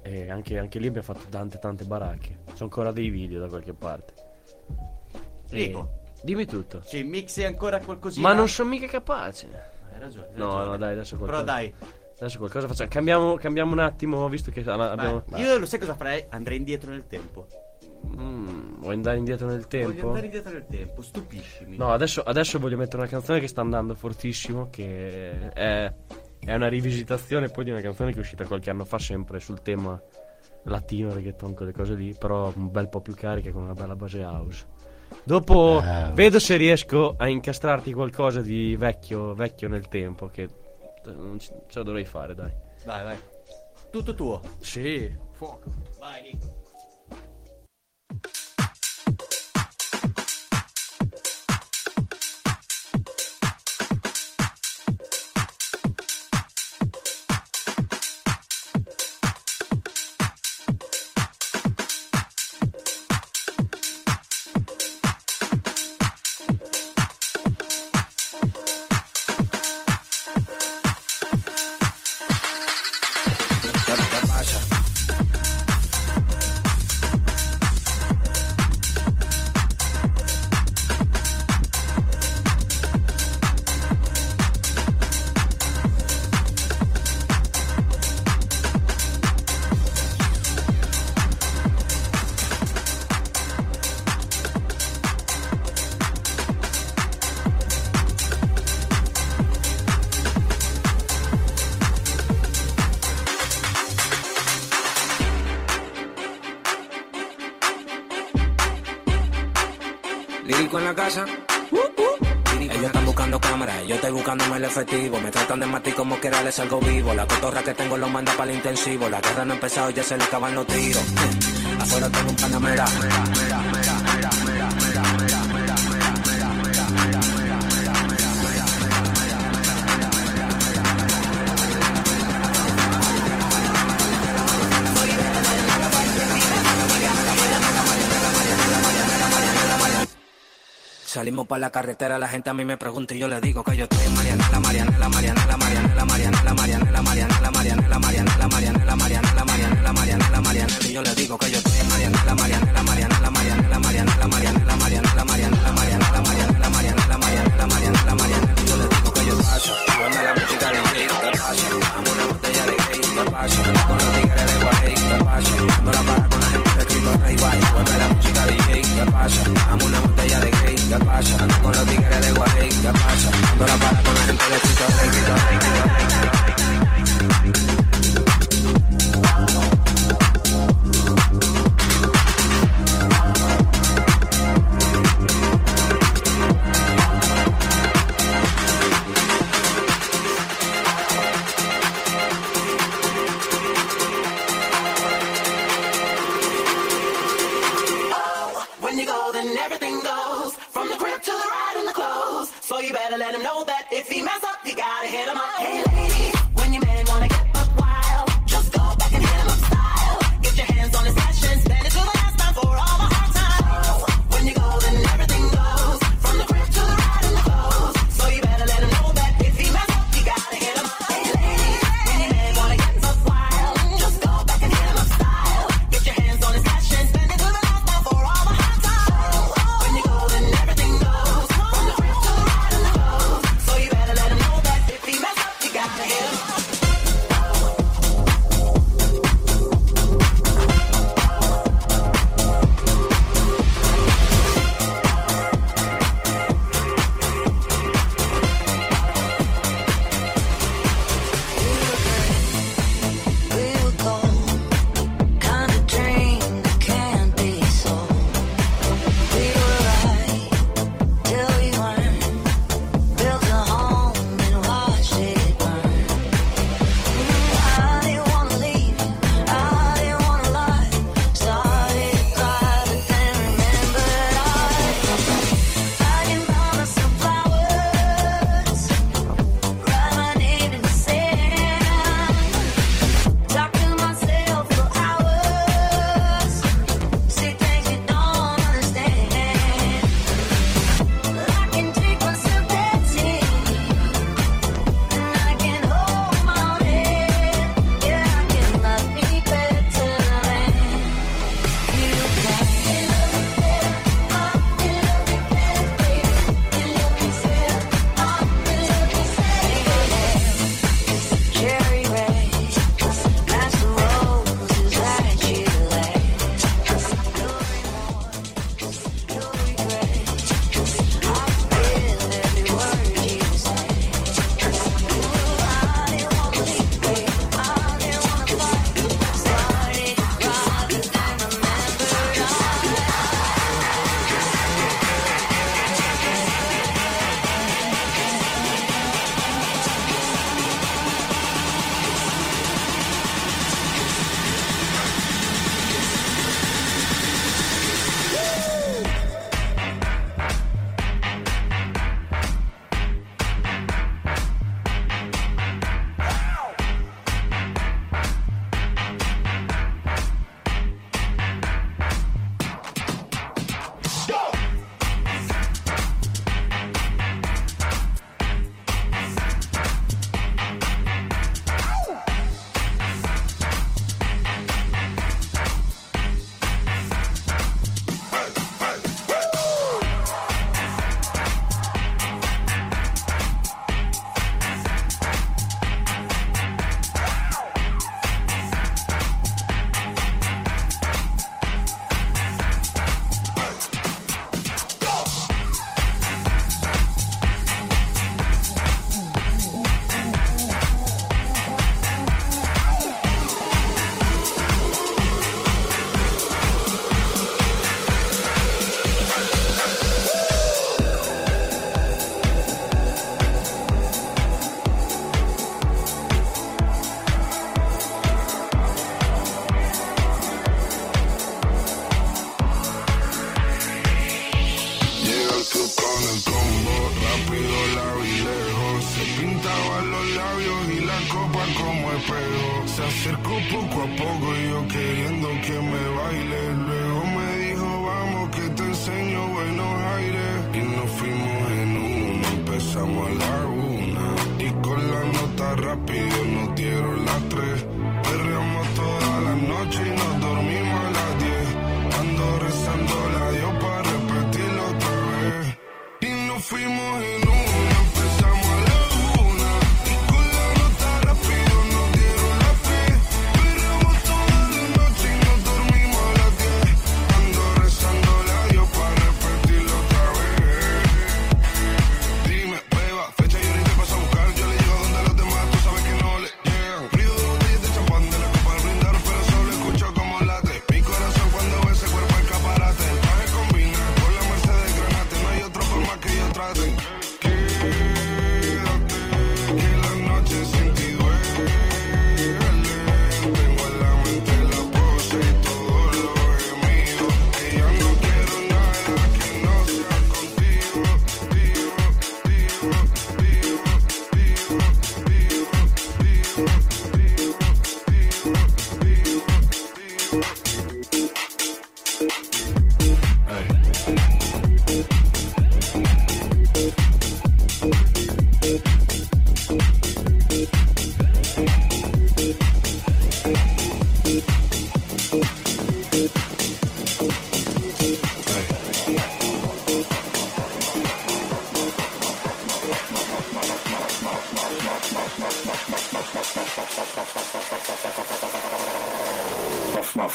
Speaker 4: e anche, anche lì abbiamo fatto tante, tante baracche. C'ho ancora dei video da qualche parte. E-
Speaker 2: Rico.
Speaker 4: Dimmi tutto.
Speaker 2: ci mixi ancora qualcosina?
Speaker 4: Ma non sono mica capace.
Speaker 2: Hai ragione. hai
Speaker 4: No,
Speaker 2: ragione.
Speaker 4: no, dai, adesso
Speaker 2: Però
Speaker 4: qualcosa.
Speaker 2: dai,
Speaker 4: Adesso qualcosa facciamo. Cambiamo, cambiamo un attimo, visto che abbiamo...
Speaker 2: vai. io lo sai cosa farei? Andrei indietro nel tempo.
Speaker 4: Mm, vuoi andare indietro nel
Speaker 2: Voglio
Speaker 4: tempo?
Speaker 2: andare indietro nel tempo, stupiscimi.
Speaker 4: No, adesso, adesso voglio mettere una canzone che sta andando fortissimo, che è, è una rivisitazione poi di una canzone che è uscita qualche anno fa sempre sul tema latino, reggaeton, quelle cose lì, però un bel po' più carica con una bella base house. Dopo
Speaker 1: Ah.
Speaker 4: vedo se riesco a incastrarti qualcosa di vecchio, vecchio nel tempo, che eh, non ce la dovrei fare, dai.
Speaker 2: Vai, vai. Tutto tuo.
Speaker 4: Sì.
Speaker 2: Vai, Nico.
Speaker 9: efectivo. Me tratan de matar como que les algo vivo. La cotorra que tengo lo manda para el intensivo. La guerra no ha empezado, ya se le acaban los tiros. Afuera tengo un panamera. Salimos para la carretera, la gente a mí me pregunta y yo le digo que yo estoy en Mariana, la Mariana, la Mariana, la Mariana, la Mariana, la Mariana, la
Speaker 5: Mariana, la Mariana, la Mariana, la Mariana, la Mariana, la Mariana, la Mariana, la Mariana, y yo le digo que yo estoy en Mariana, la Mariana, la Mariana, la Mariana, la Mariana, la Mariana, la Mariana, la
Speaker 6: Mariana. Africa.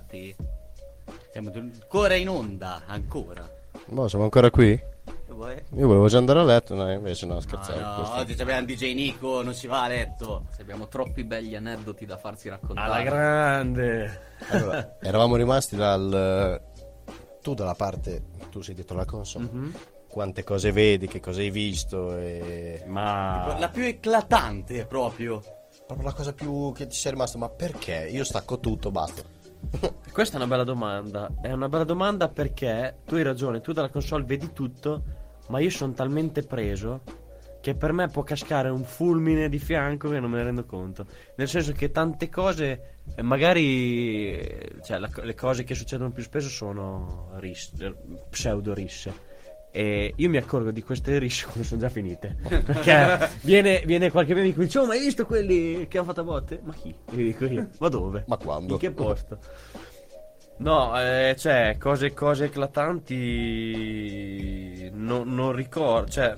Speaker 3: Tornati.
Speaker 2: Siamo ancora in onda, ancora.
Speaker 1: Boh, siamo ancora qui?
Speaker 2: Che vuoi?
Speaker 1: Io volevo già andare a letto, no, invece no,
Speaker 2: Ah,
Speaker 1: scherzavo.
Speaker 2: no,
Speaker 1: questo-
Speaker 2: oggi abbiamo DJ Nico, non si va a letto.
Speaker 3: Se abbiamo troppi belli aneddoti da farsi raccontare.
Speaker 4: Alla grande.
Speaker 1: Allora, eravamo rimasti dal... Tu dalla parte... Tu sei dietro la console.
Speaker 2: Mhm.
Speaker 1: Quante cose vedi, che cosa hai visto e...
Speaker 4: Ma
Speaker 2: La più eclatante proprio.
Speaker 1: Proprio la cosa più che ti sei rimasto, ma perché? Io stacco tutto, basta.
Speaker 4: questa è una bella domanda. È una bella domanda perché tu hai ragione, tu dalla console vedi tutto, ma io sono talmente preso che per me può cascare un fulmine di fianco che non me ne rendo conto. Nel senso che tante cose, eh, magari, eh, cioè la- le cose che succedono più spesso sono ris- pseudo risse. E io mi accorgo di queste risse quando sono già finite. Perché viene, viene qualche mio amico e dice: Oh, ma hai visto quelli che hanno fatto a botte? Ma chi? E dico io: Ma dove?
Speaker 1: Ma quando?
Speaker 4: In che posto? No, eh, cioè, cose, cose eclatanti. No, non ricordo. Cioè.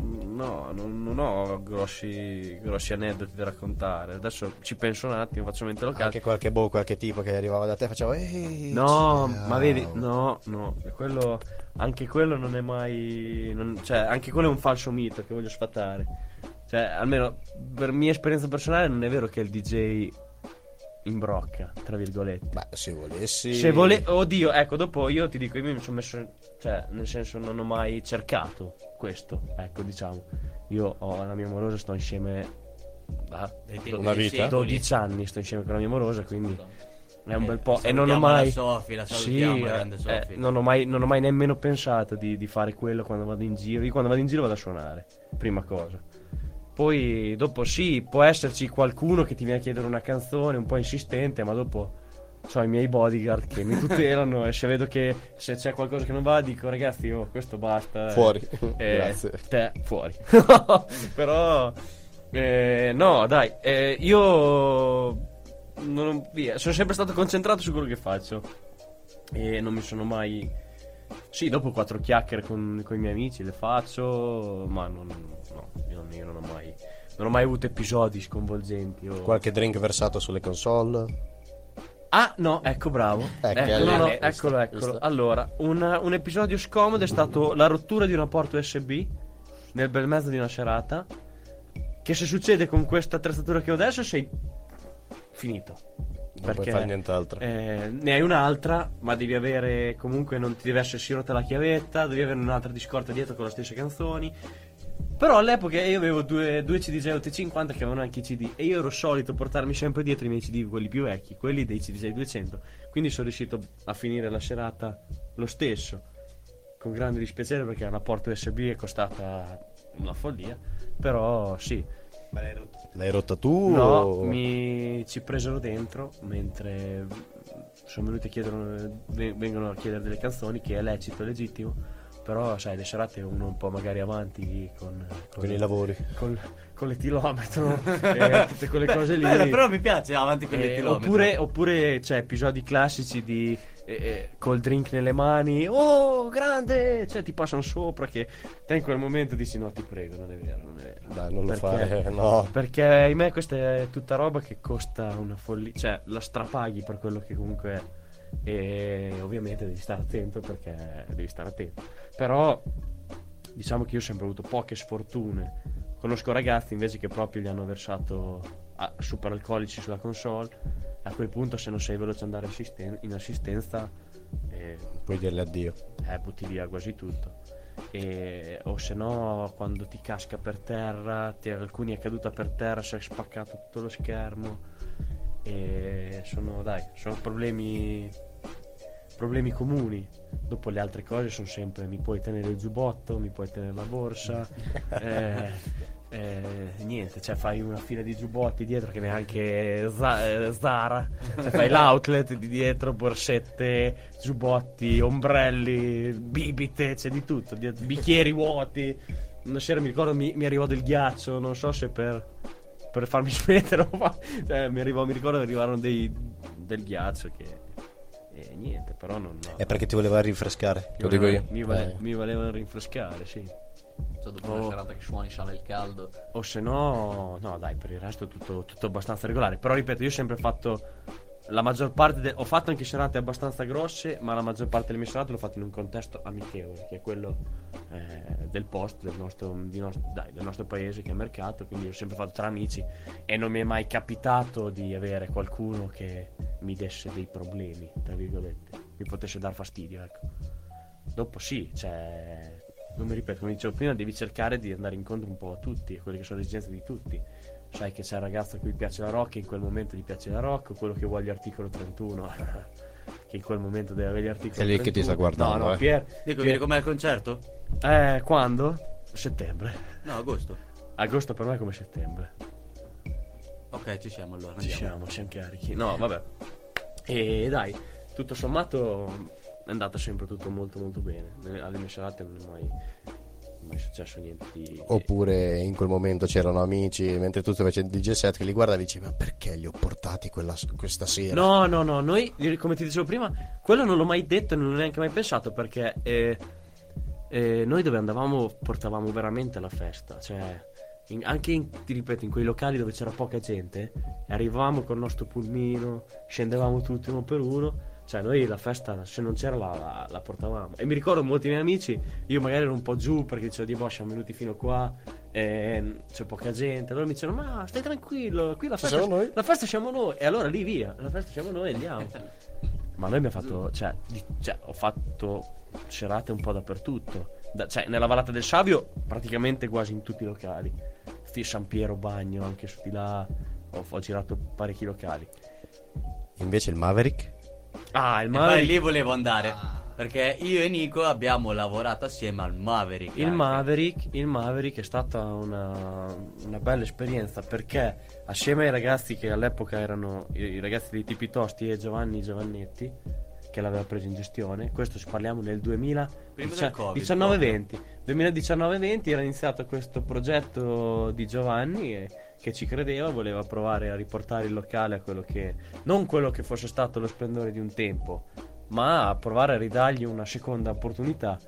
Speaker 4: No, non, non ho grossi, grossi aneddoti da raccontare. Adesso ci penso un attimo, faccio mente locale.
Speaker 1: Anche qualche boh, qualche tipo che arrivava da te faceva Ehi,
Speaker 4: No,
Speaker 1: ciao."
Speaker 4: ma vedi, no, no, quello, anche quello non è mai, non- cioè, anche quello è un falso mito che voglio sfatare. Cioè, almeno per mia esperienza personale non è vero che il DJ imbrocca, tra virgolette.
Speaker 1: Beh, se volessi...
Speaker 4: Se vole... Oddio, ecco, dopo io ti dico, io mi sono messo, cioè, nel senso non ho mai cercato questo, ecco, diciamo. Io ho la mia amorosa, sto insieme da
Speaker 1: Una vita?
Speaker 4: 12 anni, sto insieme con la mia amorosa, quindi è un
Speaker 2: Eh,
Speaker 4: bel po'. E non ho mai.
Speaker 2: la Sofì, la
Speaker 4: Sì, eh, eh, non, ho mai, non ho mai nemmeno pensato di, di fare quello quando vado in giro. Io quando vado in giro vado a suonare, prima cosa. Poi dopo sì, può esserci qualcuno che ti viene a chiedere una canzone un po' insistente, ma dopo ho i miei bodyguard che mi tutelano e se vedo che se c'è qualcosa che non va dico ragazzi oh, questo basta.
Speaker 1: Fuori.
Speaker 4: eh,
Speaker 1: Grazie.
Speaker 4: Te fuori. Però eh, no, dai, eh, io non- via, sono sempre stato concentrato su quello che faccio e non mi sono mai sì, dopo quattro chiacchiere con, con i miei amici le faccio, ma non, no, io, non, io non ho mai non ho mai avuto episodi sconvolgenti o...
Speaker 1: Qualche drink versato sulle console?
Speaker 4: Ah, no, ecco, bravo.
Speaker 1: Ecco,
Speaker 4: Ecco, no, no,
Speaker 1: eh,
Speaker 4: eccolo, eccolo. Allora, un, un episodio scomodo è stato la rottura di una porta USB nel bel mezzo di una serata. Che se succede con questa attrezzatura che ho adesso sei finito.
Speaker 1: Non puoi fare nient'altro.
Speaker 4: eh, ne hai un'altra, ma devi avere comunque non ti deve essersi rotta la chiavetta, devi avere un'altra di scorta dietro con le stesse canzoni. Però all'epoca io avevo due, due CD JT50 che avevano anche i CD e io ero solito portarmi sempre dietro i miei CD, quelli più vecchi, quelli dei CDJ 200. Quindi sono riuscito a finire la serata lo stesso, con grande dispiacere perché una porta USB è costata una follia. Però sì,
Speaker 1: L'hai rotta tu?
Speaker 4: No,
Speaker 1: o-
Speaker 4: mi ci presero dentro mentre sono venuti a chiedere, ven- vengono a chiedere delle canzoni, che è lecito, legittimo. Però, sai, le serate uno un po' magari avanti con,
Speaker 1: Con i lavori.
Speaker 4: con, con l'etilometro e tutte quelle cose lì.
Speaker 2: Bello, però mi piace avanti con
Speaker 4: Eh,
Speaker 2: le chilometri.
Speaker 4: oppure, oppure c'è episodi classici di eh, eh, col drink nelle mani, oh grande, cioè ti passano sopra che te in quel momento dici no ti prego, non è vero, non è vero.
Speaker 1: Dai, non lo
Speaker 4: Perché-
Speaker 1: fare, no.
Speaker 4: Perché ahimè questa è tutta roba che costa una follia, cioè la strapaghi per quello che comunque è e ovviamente devi stare attento perché devi stare attento. Però diciamo che io ho sempre avuto poche sfortune. Conosco ragazzi invece che proprio gli hanno versato ah, super alcolici sulla console, a quel punto se non sei veloce andare assisten- in assistenza eh,
Speaker 1: Puoi dirle addio.
Speaker 4: eh, butti via quasi tutto. E- o se no, quando ti casca per terra, ti, alcuni è caduta per terra, si è spaccato tutto lo schermo. E sono, dai, sono problemi, problemi comuni. Dopo le altre cose sono sempre: mi puoi tenere il giubbotto, mi puoi tenere la borsa. eh, eh, niente, cioè fai una fila di giubbotti dietro che neanche eh, Zara, Cioè, fai l'outlet di dietro, borsette, giubbotti, ombrelli, bibite, c'è di tutto, bicchieri vuoti. Una sera mi ricordo mi, mi arrivò del ghiaccio, non so se per, per farmi smettere cioè, mi, arrivò, mi ricordo che arrivarono dei, del ghiaccio che... E niente, però non... no.
Speaker 1: È perché ti voleva rinfrescare. Lo dico io.
Speaker 4: Mi, vole-
Speaker 1: Eh.
Speaker 4: mi volevano rinfrescare, sì.
Speaker 3: Cioè, dopo una
Speaker 4: Oh.
Speaker 3: serata che suoni sale il caldo.
Speaker 4: O se no, no, dai, per il resto tutto, tutto abbastanza regolare. Però ripeto, io ho sempre fatto la maggior parte. de- ho fatto anche serate abbastanza grosse, ma la maggior parte delle mie serate l'ho fatte in un contesto amichevole, che è quello eh, del post, del nostro, di nos- dai, del nostro paese, che è mercato. Quindi ho sempre fatto tra amici e non mi è mai capitato di avere qualcuno che mi desse dei problemi, tra virgolette, mi potesse dar fastidio, ecco. Dopo sì, cioè, non mi ripeto, come dicevo prima, devi cercare di andare incontro un po' a tutti, a quelle che sono le esigenze di tutti. Sai che c'è il ragazzo a cui piace la rock e in quel momento gli piace la rock, o quello che vuole articolo 31, che in quel momento deve avere gli articoli
Speaker 1: È lì che ti sta guardando,
Speaker 4: No, no,
Speaker 1: eh.
Speaker 4: Pier,
Speaker 2: Dico,
Speaker 4: Pier-
Speaker 2: vieni con me al concerto?
Speaker 4: Eh, quando? Settembre.
Speaker 2: No, agosto.
Speaker 4: Agosto per me è come settembre.
Speaker 2: Ok, ci siamo allora.
Speaker 4: Ci
Speaker 2: andiamo.
Speaker 4: siamo, siamo carichi. No, vabbè. E dai, tutto sommato è andato sempre tutto molto molto bene. Alle mie serate non è mai, mai successo niente di...
Speaker 1: Oppure in quel momento c'erano amici, mentre tu stavi facendo il DJ set, che li guardavi e dici, ma perché li ho portati quella- questa sera?
Speaker 4: No, no, no, noi, come ti dicevo prima, quello non l'ho mai detto e non l'ho neanche mai pensato perché eh, eh, noi dove andavamo portavamo veramente la festa, cioè in- anche in, ti ripeto, in quei locali dove c'era poca gente, arrivavamo col nostro pulmino, scendevamo tutti uno per uno, cioè noi la festa se non c'era la, la- la portavamo. E mi ricordo molti miei amici, io magari ero un po' giù perché dicevo di boh, siamo venuti fino qua, eh, c'è poca gente, allora mi dicevano ma stai tranquillo, qui la festa,
Speaker 1: siamo noi."
Speaker 4: la festa siamo noi, e allora lì via, la festa siamo noi, andiamo. Ma noi abbiamo fatto, cioè, di- cioè, ho fatto serate un po' dappertutto. Da- cioè, nella Vallata del Savio, praticamente quasi in tutti i locali. Sti San Piero Bagno, anche su di là, ho, ho girato parecchi locali.
Speaker 1: Invece il Maverick?
Speaker 4: Ah, il
Speaker 2: poi
Speaker 4: Maverick.
Speaker 2: lì volevo andare. Perché io e Nico abbiamo lavorato assieme al Maverick.
Speaker 4: Il. Maverick, il Maverick è stata una, una bella esperienza perché assieme ai ragazzi che all'epoca erano i, i ragazzi dei Tipi Tosti e Giovanni Giovannetti che l'aveva preso in gestione, questo ci parliamo nel 2000,
Speaker 2: Prima del Covid,
Speaker 4: 19-20. 2019-20 era iniziato questo progetto di Giovanni e- che ci credeva, voleva provare a riportare il locale a quello che non quello che fosse stato lo splendore di un tempo, ma a provare a ridargli una seconda opportunità.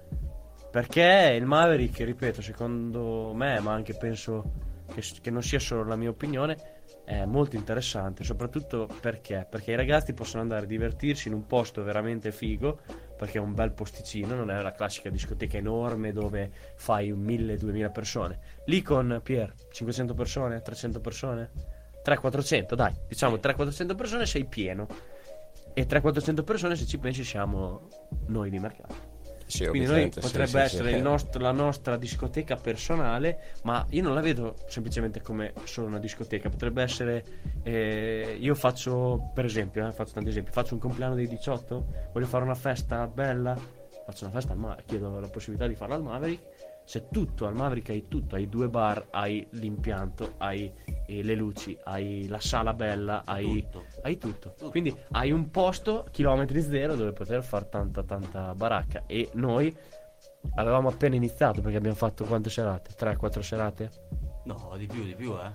Speaker 4: Perché il Maverick, ripeto, secondo me, ma anche penso che, che non sia solo la mia opinione, è molto interessante, soprattutto perché? Perché i ragazzi possono andare a divertirsi in un posto veramente figo, perché è un bel posticino, non è la classica discoteca enorme dove fai un 1000-2000 persone. Lì con Pier, 500 persone, 300 persone, 300-400, dai, diciamo 300-400 persone sei pieno. E 300-400 persone, se ci pensi, siamo noi di mercato.
Speaker 1: Sì,
Speaker 4: Quindi noi potrebbe
Speaker 1: sì,
Speaker 4: essere
Speaker 1: sì.
Speaker 4: il nostro- la nostra discoteca personale, ma io non la vedo semplicemente come solo una discoteca. Potrebbe essere. eh, io faccio, per esempio, eh, faccio tanti esempi. Faccio un compleanno dei 18, voglio fare una festa bella. Faccio una festa al Maverick, chiedo la possibilità di farla al Maverick. C'è tutto al Maverick, hai tutto, hai due bar, hai l'impianto, hai eh, le luci, hai la sala bella, hai
Speaker 2: Tutto.
Speaker 4: hai tutto. Quindi hai un posto, chilometri zero, dove poter fare tanta tanta baracca. E noi avevamo appena iniziato perché abbiamo fatto quante serate? 3-4 serate?
Speaker 2: No, di più, di più, eh.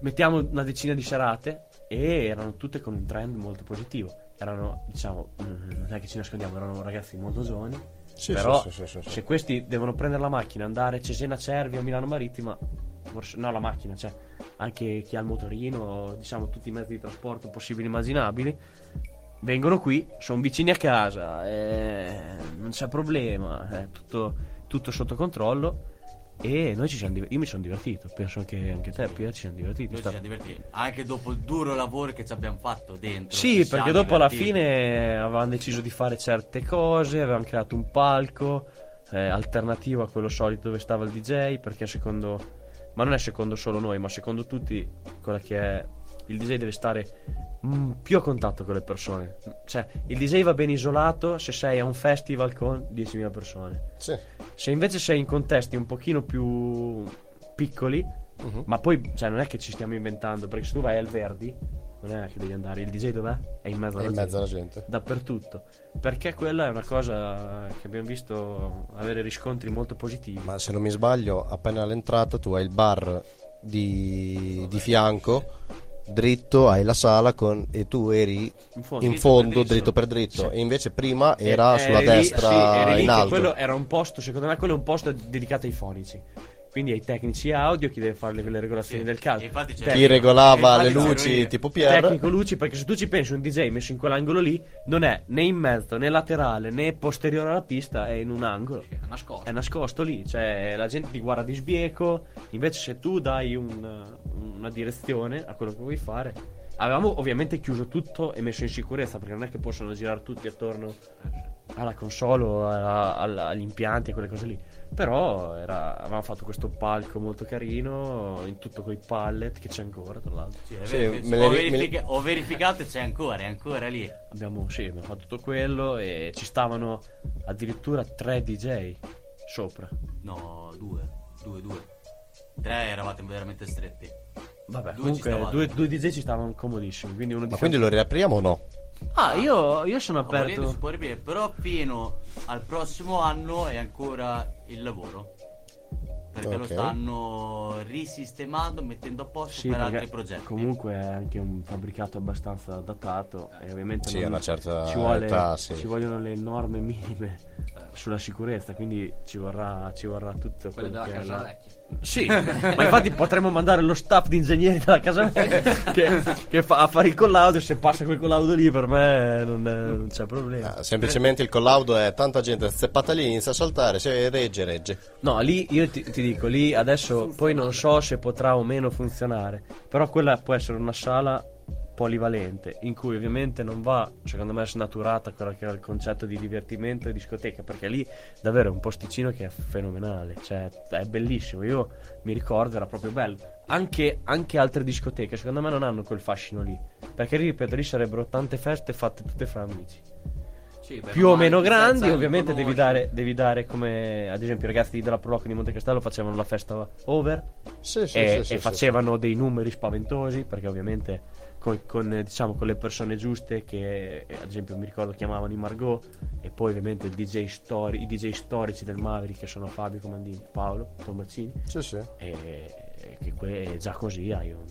Speaker 4: Mettiamo una decina di serate e erano tutte con un trend molto positivo. Erano, diciamo, mm, non è che ci nascondiamo, erano ragazzi molto giovani.
Speaker 1: Sì,
Speaker 4: però
Speaker 1: sì, sì,
Speaker 4: se questi devono prendere la macchina, andare Cesena Cervia, Milano Marittima, forse- no la macchina, cioè anche chi ha il motorino, diciamo tutti i mezzi di trasporto possibili e immaginabili, vengono qui, sono vicini a casa, eh, non c'è problema, è tutto, tutto sotto controllo E noi ci siamo div- io mi sono divertito, penso che anche te, Pier, ci siamo divertiti.
Speaker 2: Noi ci siamo divertiti. Anche dopo il duro lavoro che ci abbiamo fatto dentro.
Speaker 4: Sì, perché dopo alla
Speaker 2: divertiti.
Speaker 4: fine avevamo deciso di fare certe cose, avevamo creato un palco eh, alternativo a quello solito dove stava il DJ, perché secondo, ma non è secondo solo noi, ma secondo tutti, quella che è il DJ deve stare mm, più a contatto con le persone. Cioè, il DJ va ben isolato se sei a un festival con 10.000 persone.
Speaker 1: Sì.
Speaker 4: Se invece sei in contesti un pochino più piccoli,
Speaker 1: Mhm.
Speaker 4: ma poi cioè, non è che ci stiamo inventando, perché se tu vai al Verdi, non è che devi andare, il DJ dov'è? È in mezzo
Speaker 1: È
Speaker 4: alla
Speaker 1: in
Speaker 4: gente.
Speaker 1: mezzo alla gente.
Speaker 4: Dappertutto. Perché quella è una cosa che abbiamo visto avere riscontri molto positivi.
Speaker 1: Ma se non mi sbaglio, appena all'entrata tu hai il bar di, di fianco, dritto, hai la sala con, e tu eri
Speaker 4: In fondo.
Speaker 1: in
Speaker 4: Dritto
Speaker 1: fondo,
Speaker 4: per dritto.
Speaker 1: dritto per dritto.
Speaker 4: Sì.
Speaker 1: E invece prima era
Speaker 4: eri
Speaker 1: sulla destra
Speaker 4: sì,
Speaker 1: in alto.
Speaker 4: Quello era un posto, secondo me, quello è un posto dedicato ai fonici. Quindi ai tecnici audio, chi deve fare le, le regolazioni
Speaker 2: Sì.
Speaker 4: del caso.
Speaker 2: E infatti c'è-
Speaker 4: Tec-
Speaker 1: Chi regolava le luci tipo Pierre.
Speaker 4: Tecnico luci, perché se tu ci pensi un DJ messo in quell'angolo lì, non è né in mezzo, né laterale, né posteriore alla pista, è in un angolo.
Speaker 3: È nascosto.
Speaker 4: È nascosto lì, cioè la gente ti guarda di sbieco, invece se tu dai un- una direzione a quello che vuoi fare. Avevamo ovviamente chiuso tutto e messo in sicurezza perché non è che possono girare tutti attorno alla console o alla- alla- agli impianti e quelle cose lì. Però era- avevamo fatto questo palco molto carino, in tutto coi pallet che c'è ancora tra l'altro.
Speaker 2: Sì,
Speaker 1: Sì,
Speaker 2: vero,
Speaker 1: me le
Speaker 2: ho,
Speaker 1: ri- le-
Speaker 2: verifica- ho verificato e c'è ancora, è ancora lì.
Speaker 4: Abbiamo, sì, abbiamo fatto tutto quello e ci stavano addirittura tre DJ sopra.
Speaker 2: No, due, due, due. Tre eravate veramente stretti.
Speaker 4: Vabbè,
Speaker 2: Due
Speaker 4: comunque due, due DJ ci stavano comodissimi. Quindi uno di
Speaker 1: Ma quindi lo riapriamo o no?
Speaker 4: Ah, io, io sono
Speaker 2: Ma volendo si
Speaker 4: aperto.
Speaker 2: può riprendere, però fino al prossimo anno è ancora il lavoro. Perché lo
Speaker 1: Ok.
Speaker 2: stanno risistemando, mettendo a posto
Speaker 4: Sì,
Speaker 2: per altri progetti.
Speaker 4: comunque è anche un fabbricato abbastanza datato e ovviamente
Speaker 1: Sì, certa
Speaker 4: ci, vuole-
Speaker 1: età, sì.
Speaker 4: ci vogliono le norme minime sulla sicurezza, quindi ci vorrà, ci vorrà tutto quello
Speaker 3: della
Speaker 4: che è
Speaker 3: casa
Speaker 4: la-
Speaker 3: vecchia.
Speaker 4: Sì, ma infatti potremmo mandare lo staff di ingegneri della casa mia che, che fa a fare il collaudo e se passa quel collaudo lì per me non, è- non c'è problema.
Speaker 1: Ah, semplicemente il collaudo è tanta gente zeppata lì, inizia a saltare, se regge, regge.
Speaker 4: No, lì io ti, ti dico, lì adesso poi non so se potrà o meno funzionare, però quella può essere una sala polivalente in cui ovviamente non va, secondo me, snaturata quello che era il concetto di divertimento e discoteca, perché lì davvero è un posticino che è fenomenale, cioè è bellissimo, io mi ricordo, era proprio bello. Anche, anche altre discoteche, secondo me, non hanno quel fascino lì, perché ripeto, lì sarebbero tante feste fatte tutte fra amici.
Speaker 3: Sì, beh,
Speaker 4: più o meno grandi, ovviamente devi dare, devi dare come ad esempio i ragazzi della Proloco di Monte Castello facevano la festa over
Speaker 1: Sì, sì,
Speaker 4: e,
Speaker 1: sì,
Speaker 4: e
Speaker 1: sì, sì,
Speaker 4: facevano dei numeri spaventosi perché ovviamente con, con, eh, diciamo, con le persone giuste che eh, ad esempio mi ricordo chiamavano i Margot e poi ovviamente DJ stori- i DJ storici del Maverick che sono Fabio Comandini, Paolo Tommazzini
Speaker 1: Sì, sì.
Speaker 4: e, e che que- già così hai, un-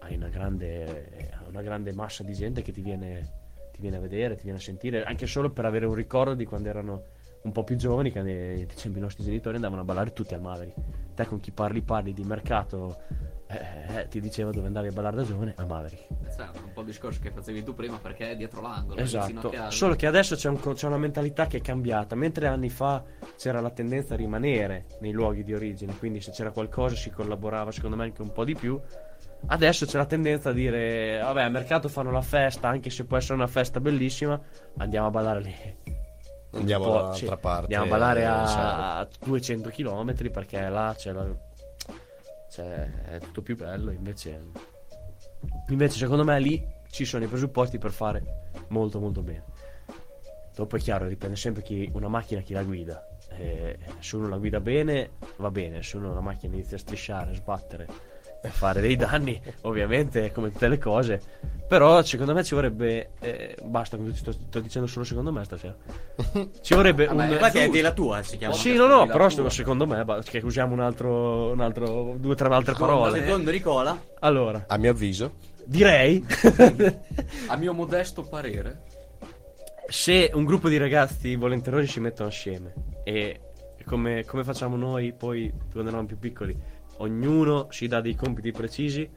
Speaker 4: hai una, grande, una grande massa di gente che ti viene, ti viene a vedere, ti viene a sentire, anche solo per avere un ricordo di quando erano un po' più giovani, che esempio i nostri genitori andavano a ballare tutti al Maverick. Te con chi parli parli di mercato, eh, eh, ti diceva dove andavi a ballare da giovane, al Maverick.
Speaker 3: Sai, un po' il discorso che facevi tu prima perché è dietro l'angolo.
Speaker 4: Esatto,
Speaker 3: a casa.
Speaker 4: solo che adesso c'è, un c'è una mentalità che è cambiata, mentre anni fa c'era la tendenza a rimanere nei luoghi di origine, quindi se c'era qualcosa si collaborava secondo me anche un po' di più. Adesso c'è la tendenza a dire, vabbè, al mercato fanno la festa, anche se può essere una festa bellissima, andiamo a ballare lì.
Speaker 1: Andiamo
Speaker 4: Un po',
Speaker 1: dall'altra
Speaker 4: sì,
Speaker 1: parte.
Speaker 4: Andiamo a ballare
Speaker 1: eh,
Speaker 4: a, a 200 km perché là c'è la... c'è- è tutto più bello, invece... Invece secondo me lì ci sono i presupposti per fare molto molto bene. Dopo è chiaro, dipende sempre chi una macchina chi la guida. Eh, se uno la guida bene, va bene, se uno la macchina inizia a strisciare, a sbattere fare dei danni, ovviamente come tutte le cose. Però secondo me ci vorrebbe. eh, basta, sto, sto dicendo solo secondo me stasera. Ci vorrebbe
Speaker 3: Vabbè,
Speaker 4: un.
Speaker 2: Infatti è della tua, si chiama.
Speaker 4: Sì, no, no, però
Speaker 3: tua.
Speaker 4: secondo me che usiamo un altro, un altro due o tre altre parole.
Speaker 2: Secondo Nicola,
Speaker 4: Allora,
Speaker 1: A mio avviso,
Speaker 4: direi
Speaker 3: A mio modesto parere,
Speaker 4: se un gruppo di ragazzi volenterosi si mettono assieme e come, come facciamo noi poi quando eravamo più piccoli, ognuno si dà dei compiti precisi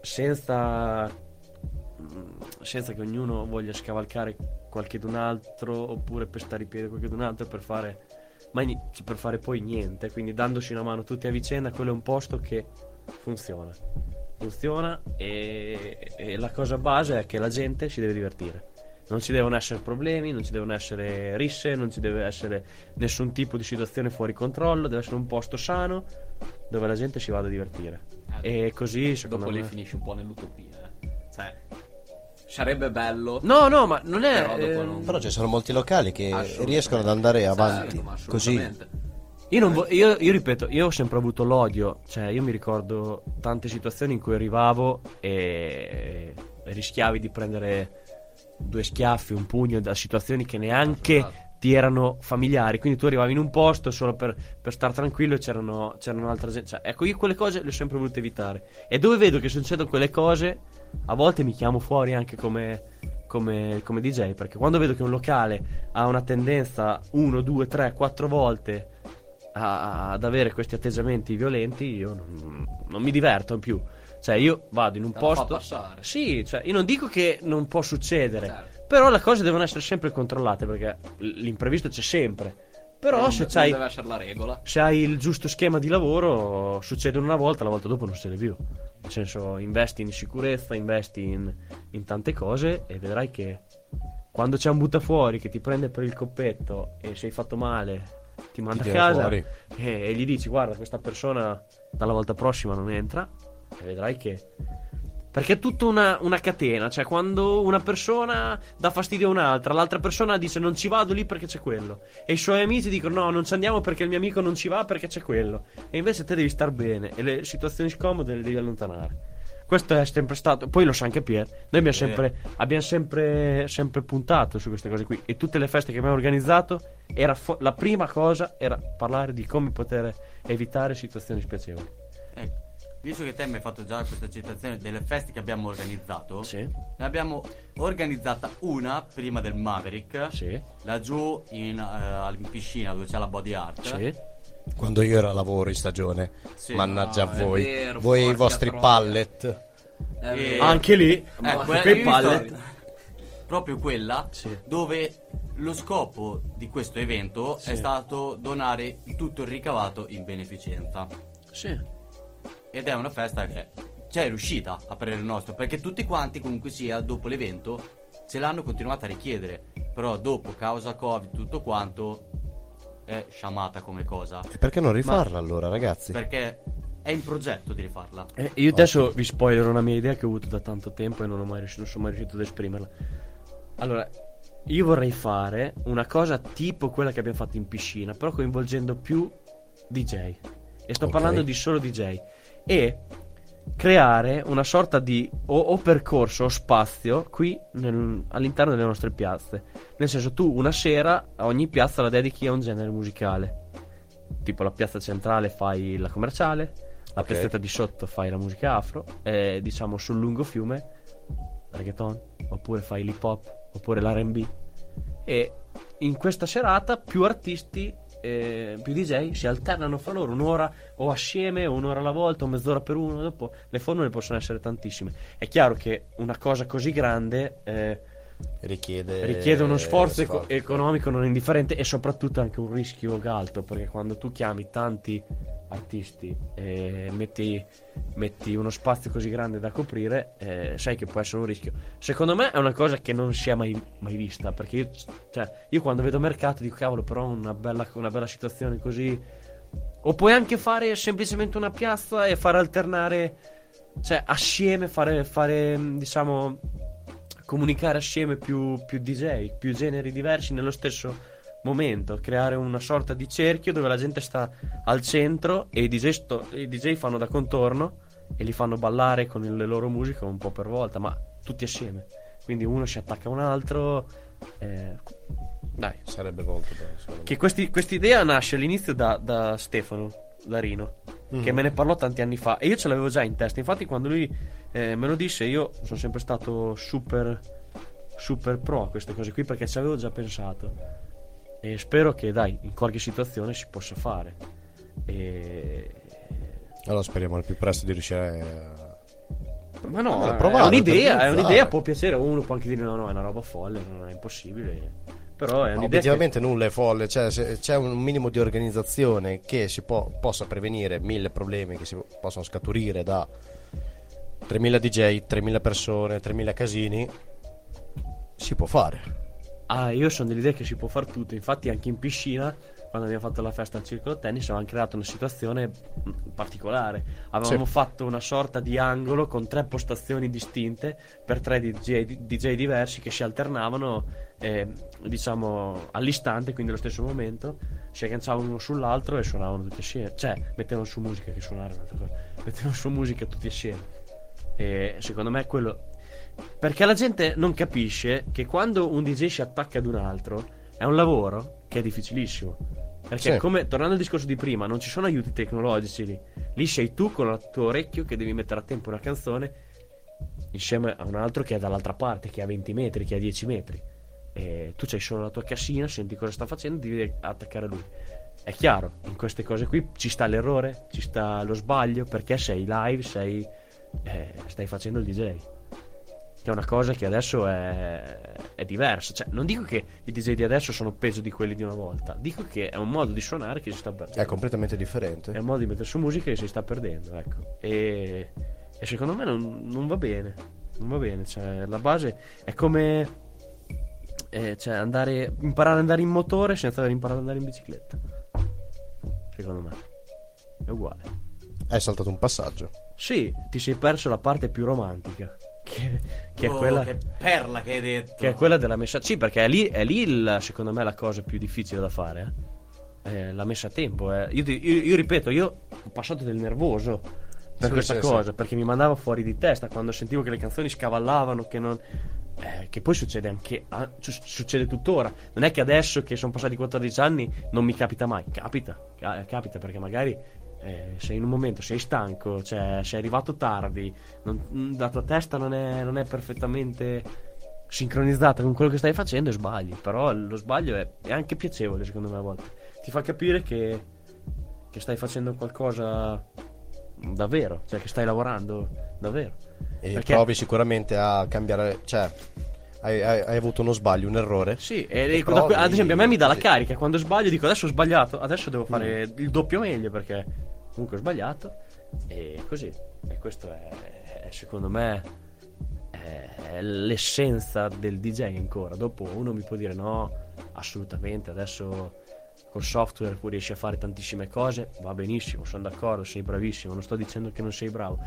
Speaker 4: senza, mm, senza che ognuno voglia scavalcare qualche d'un altro oppure pestare i piedi a qualche d'un altro per fare ni- per fare poi niente. Quindi dandosi una mano tutti a vicenda, quello è un posto che funziona. Funziona e, e la cosa base è che la gente si deve divertire. Non ci devono essere problemi, non ci devono essere risse, non ci deve essere nessun tipo di situazione fuori controllo, deve essere un posto sano dove la gente si vada a divertire. E così secondo
Speaker 3: Dopo lì
Speaker 4: me...
Speaker 3: finisce un po' nell'utopia. eh. Cioè, sarebbe bello.
Speaker 4: No, no, ma non è...
Speaker 3: Però dopo
Speaker 4: eh,
Speaker 3: non-
Speaker 1: Però ci sono molti locali che riescono ad andare avanti
Speaker 3: Certo, ma
Speaker 1: così.
Speaker 3: assolutamente.
Speaker 4: Io, non vo- io, io ripeto, io ho sempre avuto l'odio, cioè io mi ricordo tante situazioni in cui arrivavo e rischiavi di prendere due schiaffi, un pugno da situazioni che neanche ti erano familiari, quindi tu arrivavi in un posto solo per, per star tranquillo e c'erano, c'erano altre gente, cioè, ecco io quelle cose le ho sempre volute evitare e dove vedo che succedono quelle cose a volte mi chiamo fuori anche come, come, come DJ perché quando vedo che un locale ha una tendenza 1, 2, 3, 4 volte a- ad avere questi atteggiamenti violenti, io non, non mi diverto più. Cioè, io vado in un
Speaker 3: fa
Speaker 4: posto. Sì, cioè, io non dico che non può succedere,
Speaker 3: Certo.
Speaker 4: Però le cose devono essere sempre controllate perché l'imprevisto c'è sempre. Però
Speaker 3: non,
Speaker 4: se c'hai,
Speaker 3: deve essere la regola.
Speaker 4: se hai il giusto schema di lavoro, succede una volta, la volta dopo non succede più. Nel senso, investi in sicurezza, investi in, in tante cose e vedrai che quando c'è un buttafuori che ti prende per il coppetto e sei fatto male, ti manda a
Speaker 1: tira
Speaker 4: casa e, e gli dici guarda questa persona dalla volta prossima non entra e vedrai che perché è tutta una, una catena cioè quando una persona dà fastidio a un'altra l'altra persona dice non ci vado lì perché c'è quello. E i suoi amici dicono no non ci andiamo perché il mio amico non ci va perché c'è quello. E invece te devi star bene e le situazioni scomode le devi allontanare. Questo è sempre stato poi lo sa anche Pier noi abbiamo sempre, abbiamo sempre, sempre puntato su queste cose qui. E tutte le feste che abbiamo organizzato era fo- la prima cosa era parlare di come poter evitare situazioni spiacevoli.
Speaker 2: Ecco, visto che te mi hai fatto già questa citazione delle feste che abbiamo organizzato,
Speaker 4: sì
Speaker 2: ne abbiamo organizzata una prima del Maverick,
Speaker 4: sì
Speaker 2: laggiù in, eh, in piscina dove c'è la body art.
Speaker 4: sì
Speaker 1: Quando io ero a lavoro in stagione,
Speaker 2: Sì,
Speaker 1: mannaggia
Speaker 3: no,
Speaker 1: a
Speaker 3: è
Speaker 1: voi,
Speaker 3: vero,
Speaker 1: voi e i vostri
Speaker 3: troia.
Speaker 1: pallet.
Speaker 2: E-
Speaker 3: vero.
Speaker 4: anche lì
Speaker 2: Eh, que-
Speaker 4: quei pallet
Speaker 2: proprio quella
Speaker 4: Sì.
Speaker 2: dove lo scopo di questo evento
Speaker 4: Sì.
Speaker 2: è stato donare tutto il ricavato in beneficenza.
Speaker 4: sì
Speaker 2: Ed è una festa che c'è riuscita a parere nostro, perché tutti quanti comunque sia dopo l'evento ce l'hanno continuata a richiedere, però dopo causa Covid tutto quanto è sciamata come cosa,
Speaker 1: E perché non rifarla allora, ragazzi?
Speaker 2: perché è in progetto di rifarla.
Speaker 4: Eh, io adesso vi spoilerò una mia idea che ho avuto da tanto tempo e non, ho mai riuscito, non sono mai riuscito ad esprimerla. Allora, io vorrei fare una cosa tipo quella che abbiamo fatto in piscina, però coinvolgendo più DJ. E sto
Speaker 1: Ok.
Speaker 4: parlando di solo DJ. E creare una sorta di o, o percorso o spazio qui nel- all'interno delle nostre piazze. Nel senso, tu una sera a ogni piazza la dedichi a un genere musicale. Tipo la piazza centrale fai la commerciale, la
Speaker 1: Ok.
Speaker 4: piazzetta di sotto fai la musica afro, e diciamo sul lungo fiume reggaeton, oppure fai l'hip hop, oppure l'RB. E in questa serata più artisti, eh, più DJ si alternano fra loro un'ora o assieme, o un'ora alla volta, o mezz'ora per uno. Dopo le formule possono essere tantissime. È chiaro che una cosa così grande eh,
Speaker 1: Richiede,
Speaker 4: richiede uno sforzo
Speaker 1: sforzo.
Speaker 4: economico non indifferente e soprattutto anche un rischio alto perché quando tu chiami tanti artisti e metti, metti uno spazio così grande da coprire eh, sai che può essere un rischio. Secondo me è una cosa che non si è mai, mai vista perché io, cioè, io quando vedo mercato dico cavolo però una bella, una bella situazione così. O puoi anche fare semplicemente una piazza e far alternare cioè assieme fare, fare diciamo comunicare assieme più, più DJ, più generi diversi nello stesso momento, creare una sorta di cerchio dove la gente sta al centro e i DJ, sto- i DJ fanno da contorno e li fanno ballare con le loro musiche un po' per volta, ma tutti assieme. Quindi uno si attacca a un altro. eh, dai,
Speaker 1: Sarebbe molto bello,
Speaker 4: che questi- quest'idea nasce all'inizio da, da Stefano Larino, che me ne parlò tanti anni fa e io ce l'avevo già in testa. Infatti, quando lui eh, me lo disse, io sono sempre stato super, super pro a queste cose qui perché ci avevo già pensato. E spero che, dai, in qualche situazione si possa fare. E...
Speaker 1: Allora speriamo al più presto di riuscire a...
Speaker 4: Ma no, è
Speaker 1: provare,
Speaker 4: un'idea, è un'idea, può piacere. Uno può anche dire no, no, è una roba folle, non è impossibile. Però è
Speaker 1: Ma
Speaker 4: un'idea che-
Speaker 1: obiettivamente nulla è folle, cioè se c'è un minimo di organizzazione che si può- possa prevenire mille problemi che si possono scaturire da 3000 DJ, 3000 persone, 3000 casini, si può fare.
Speaker 4: Ah, io sono dell'idea che si può fare tutto. Infatti, anche in piscina, quando abbiamo fatto la festa al circolo tennis, avevamo creato una situazione particolare. Avevamo
Speaker 1: Sì.
Speaker 4: fatto una sorta di angolo con tre postazioni distinte per tre DJ, DJ diversi che si alternavano, eh, diciamo, all'istante, quindi allo stesso momento. Si agganciavano uno sull'altro e suonavano tutti assieme. Cioè, mettevano su musica, che suonare è un'altra cosa. Mettevano su musica tutti assieme. E secondo me quello perché la gente non capisce che quando un DJ si attacca ad un altro è un lavoro che è difficilissimo. Perché
Speaker 1: Sì.
Speaker 4: come tornando al discorso di prima, non ci sono aiuti tecnologici lì. Lì sei tu con il tuo orecchio che devi mettere a tempo una canzone insieme a un altro che è dall'altra parte, che ha 20 metri, che ha 10 metri. E tu c'hai solo la tua cassina, senti cosa sta facendo, devi attaccare lui. È chiaro, in queste cose qui ci sta l'errore, ci sta lo sbaglio, perché sei live, sei, eh, stai facendo il DJ che è una cosa che adesso è, è diversa. Cioè, non dico che i DJ di adesso sono peggio di quelli di una volta, dico che è un modo di suonare che si sta perdendo.
Speaker 1: È completamente differente.
Speaker 4: È un modo di mettere su musica che si sta perdendo, ecco. E, e secondo me non, non va bene. Non va bene. Cioè, la base è come eh, cioè andare, imparare ad andare in motore senza aver imparato ad andare in bicicletta. Secondo me è uguale.
Speaker 1: Hai saltato un passaggio.
Speaker 4: Sì, ti sei perso la parte più romantica. Che, che è
Speaker 2: Oh,
Speaker 4: quella.
Speaker 2: Che perla che hai detto.
Speaker 4: Che è quella della messa. Sì, perché è lì, è lì il- secondo me la cosa più difficile da fare. eh. È la messa a tempo. eh. Io, io- io ripeto, io ho passato del nervoso per
Speaker 1: Sì,
Speaker 4: questa
Speaker 1: sì,
Speaker 4: cosa,
Speaker 1: sì.
Speaker 4: perché mi mandava fuori di testa quando sentivo che le canzoni scavallavano, che non. eh, che poi succede anche ah, su- succede tuttora non è che adesso che sono passati 14 anni non mi capita mai capita ca- capita perché magari eh, sei in un momento sei stanco cioè sei arrivato tardi non- la tua testa non è, non è perfettamente sincronizzata con quello che stai facendo e sbagli. Però lo sbaglio è, è anche piacevole, secondo me, a volte. Ti fa capire che, che stai facendo qualcosa davvero, cioè che stai lavorando davvero.
Speaker 1: E
Speaker 4: Perché-
Speaker 1: provi sicuramente a cambiare, cioè hai, hai- hai avuto uno sbaglio, un errore.
Speaker 4: Sì, e,
Speaker 1: E provi-
Speaker 4: ad esempio a me mi dà la carica quando sbaglio dico adesso ho sbagliato, adesso devo fare il doppio meglio perché comunque ho sbagliato e così. E questo è, è, secondo me è, è l'essenza del DJ ancora. Dopo uno mi può dire no, assolutamente, adesso col software tu riesci a fare tantissime cose, va benissimo, sono d'accordo, sei bravissimo, non sto dicendo che non sei bravo.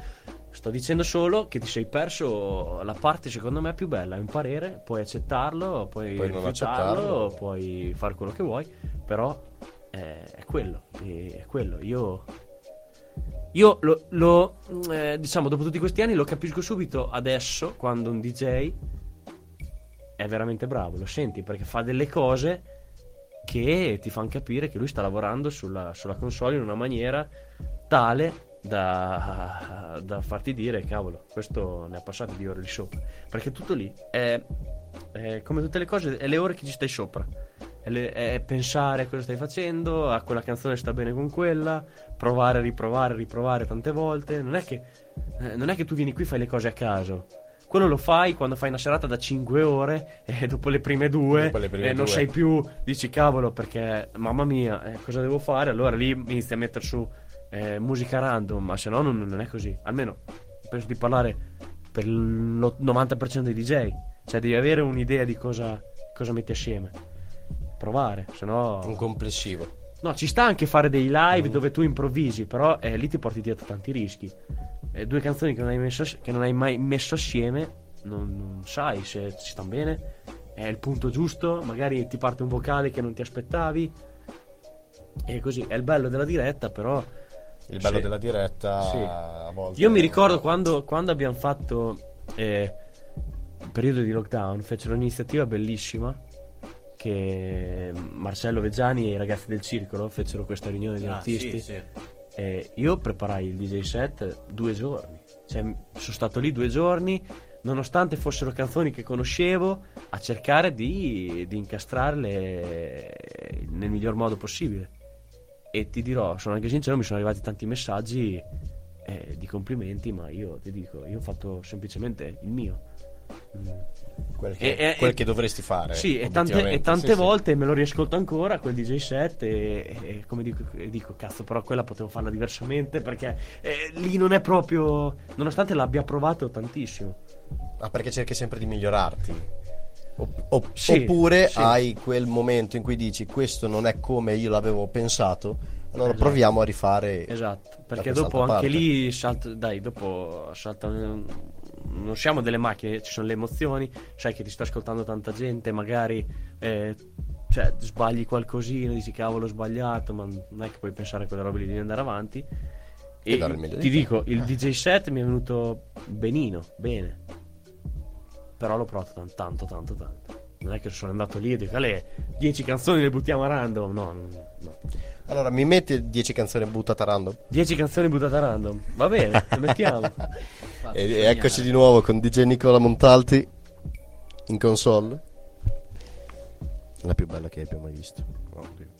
Speaker 4: Sto dicendo solo che ti sei perso la parte secondo me più bella, è un parere, puoi accettarlo, puoi,
Speaker 1: Puoi
Speaker 4: rifiutarlo,
Speaker 1: accettarlo.
Speaker 4: puoi fare quello che vuoi, però è, quello, è quello. Io, io lo, lo, eh, diciamo, dopo tutti questi anni lo capisco subito adesso quando un DJ è veramente bravo, lo senti perché fa delle cose che ti fanno capire che lui sta lavorando sulla, sulla console in una maniera tale da, da farti dire cavolo questo ne ha passate di ore lì sopra. Perché tutto lì è, è come tutte le cose è le ore che ci stai sopra le- è pensare a cosa stai facendo a quella canzone sta bene con quella provare riprovare riprovare tante volte. Non è che, eh, non è che tu vieni qui e fai le cose a caso. Quello lo fai quando fai una serata da 5 ore e dopo le prime due
Speaker 1: le prime
Speaker 4: e non
Speaker 1: due.
Speaker 4: sei più dici cavolo perché mamma mia eh, cosa devo fare? Allora lì inizi a mettere su eh, musica random ma se no non, non è così. Almeno penso di parlare per il 90% dei DJ cioè devi avere un'idea di cosa, cosa metti assieme provare se no
Speaker 1: Un complessivo.
Speaker 4: No, ci sta anche fare dei live dove tu improvvisi, però eh, lì ti porti dietro tanti rischi. Eh, due canzoni che non hai, messo, che non hai mai messo assieme, non, non sai se ci stanno bene, è il punto giusto, magari ti parte un vocale che non ti aspettavi. E così, è il bello della diretta, però...
Speaker 1: Il bello
Speaker 4: Sì.
Speaker 1: della diretta
Speaker 4: Sì.
Speaker 1: a volte.
Speaker 4: Io mi ricordo quando, quando abbiamo fatto eh, il periodo di lockdown, fecero un'iniziativa bellissima che Marcello Veggiani e i ragazzi del circolo fecero questa riunione di
Speaker 2: Ah,
Speaker 4: artisti.
Speaker 2: sì, sì.
Speaker 4: E io preparai il DJ set due giorni. Cioè, sono stato lì due giorni, nonostante fossero canzoni che conoscevo, a cercare di, di incastrarle nel miglior modo possibile. E ti dirò, sono anche sincero, mi sono arrivati tanti messaggi eh, di complimenti, ma io ti dico, io ho fatto semplicemente il mio.
Speaker 10: Quel che,
Speaker 4: E-
Speaker 10: quel
Speaker 4: e-
Speaker 10: che dovresti fare.
Speaker 4: Sì, e tante, e tante
Speaker 10: Sì, sì.
Speaker 4: volte me lo riascolto ancora quel DJ set e, come dico, dico, cazzo, però quella potevo farla diversamente perché eh, lì non è proprio, nonostante l'abbia provato tantissimo.
Speaker 10: Ah, perché cerchi sempre di migliorarti. Opp- opp-
Speaker 4: Sì,
Speaker 10: oppure
Speaker 4: sì.
Speaker 10: hai quel momento in cui dici questo non è come io l'avevo pensato, allora
Speaker 4: Esatto.
Speaker 10: proviamo a rifare.
Speaker 4: Esatto, perché dopo anche
Speaker 10: parte.
Speaker 4: lì salta, dai, dopo salta non siamo delle macchine, ci sono le emozioni, sai che ti sta ascoltando tanta gente, magari eh, cioè, sbagli qualcosina, dici cavolo ho sbagliato, ma non è che puoi pensare a quelle robe lì di andare avanti.
Speaker 10: E
Speaker 4: E ti dico, il DJ set mi è venuto benino, bene. Però l'ho provato tan- tanto, tanto, tanto. Non è che sono andato lì e dico, Ale, 10 canzoni le buttiamo a random. No, no, no.
Speaker 10: Allora, mi metti 10 canzoni buttate a random?
Speaker 4: 10 canzoni buttate a random. Va bene, le mettiamo.
Speaker 10: E, e eccoci di nuovo con DJ Nicola Montalti in console. La più bella che abbia mai visto. Ovvio.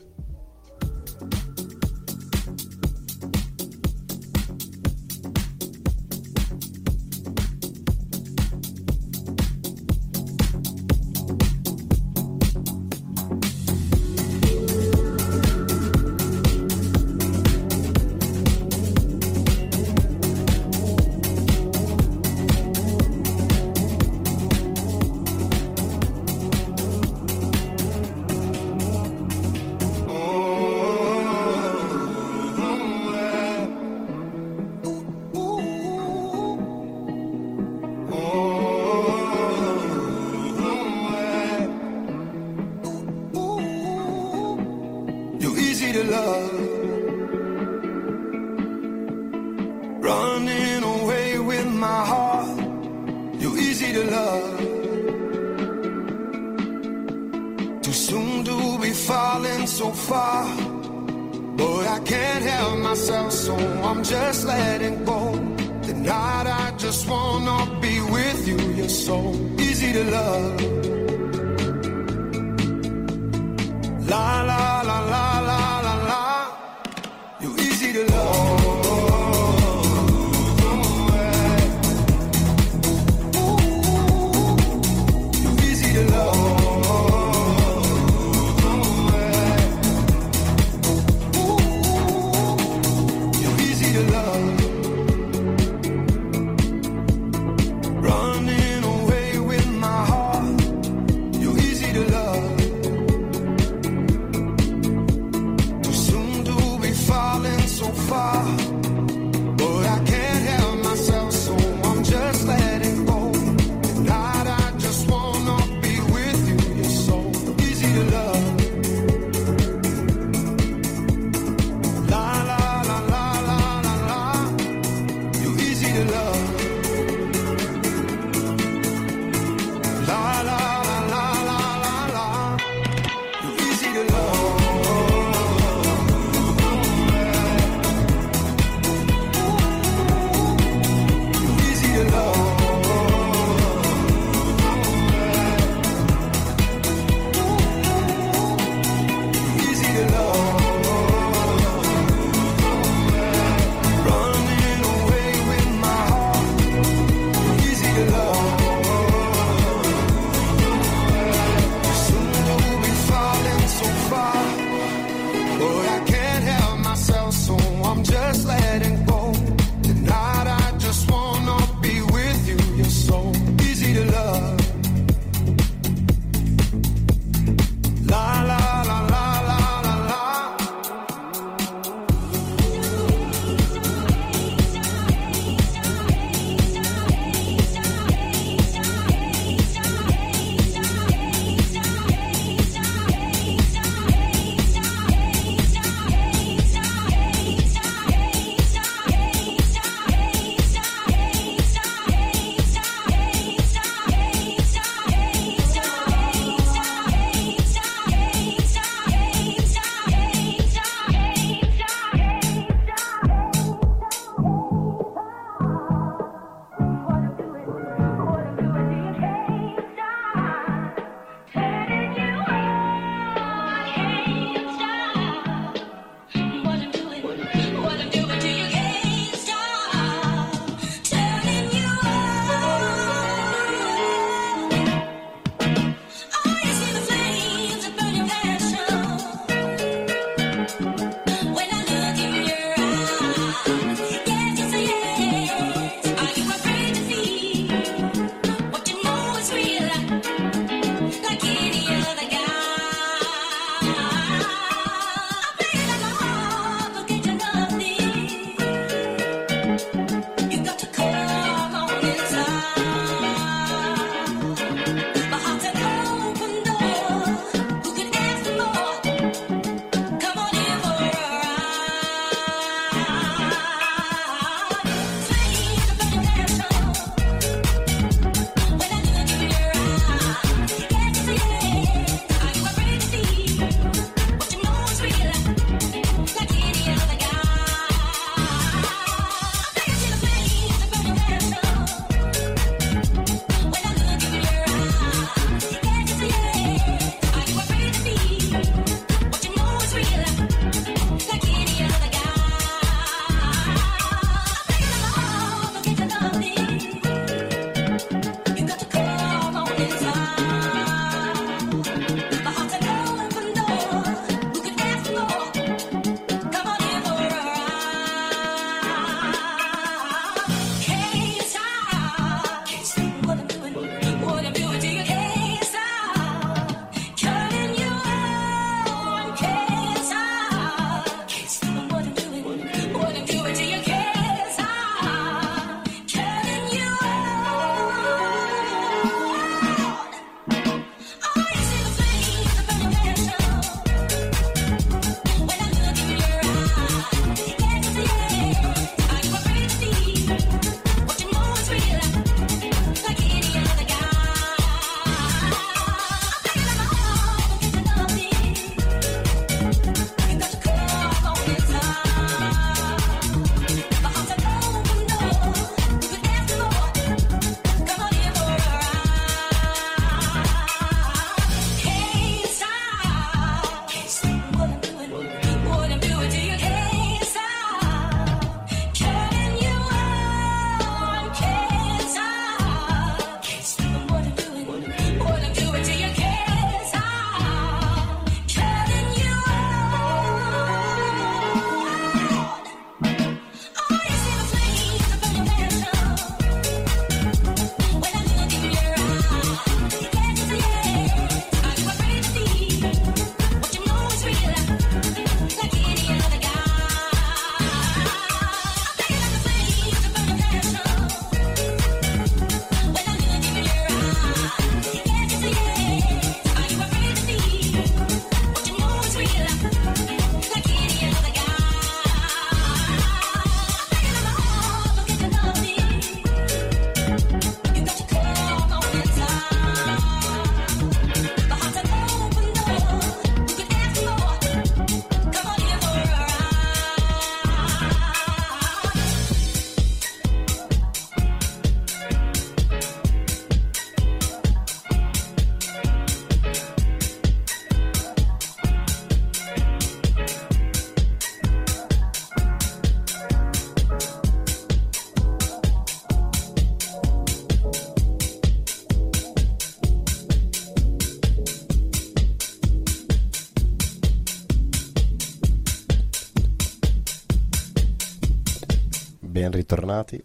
Speaker 1: Ben ritornati.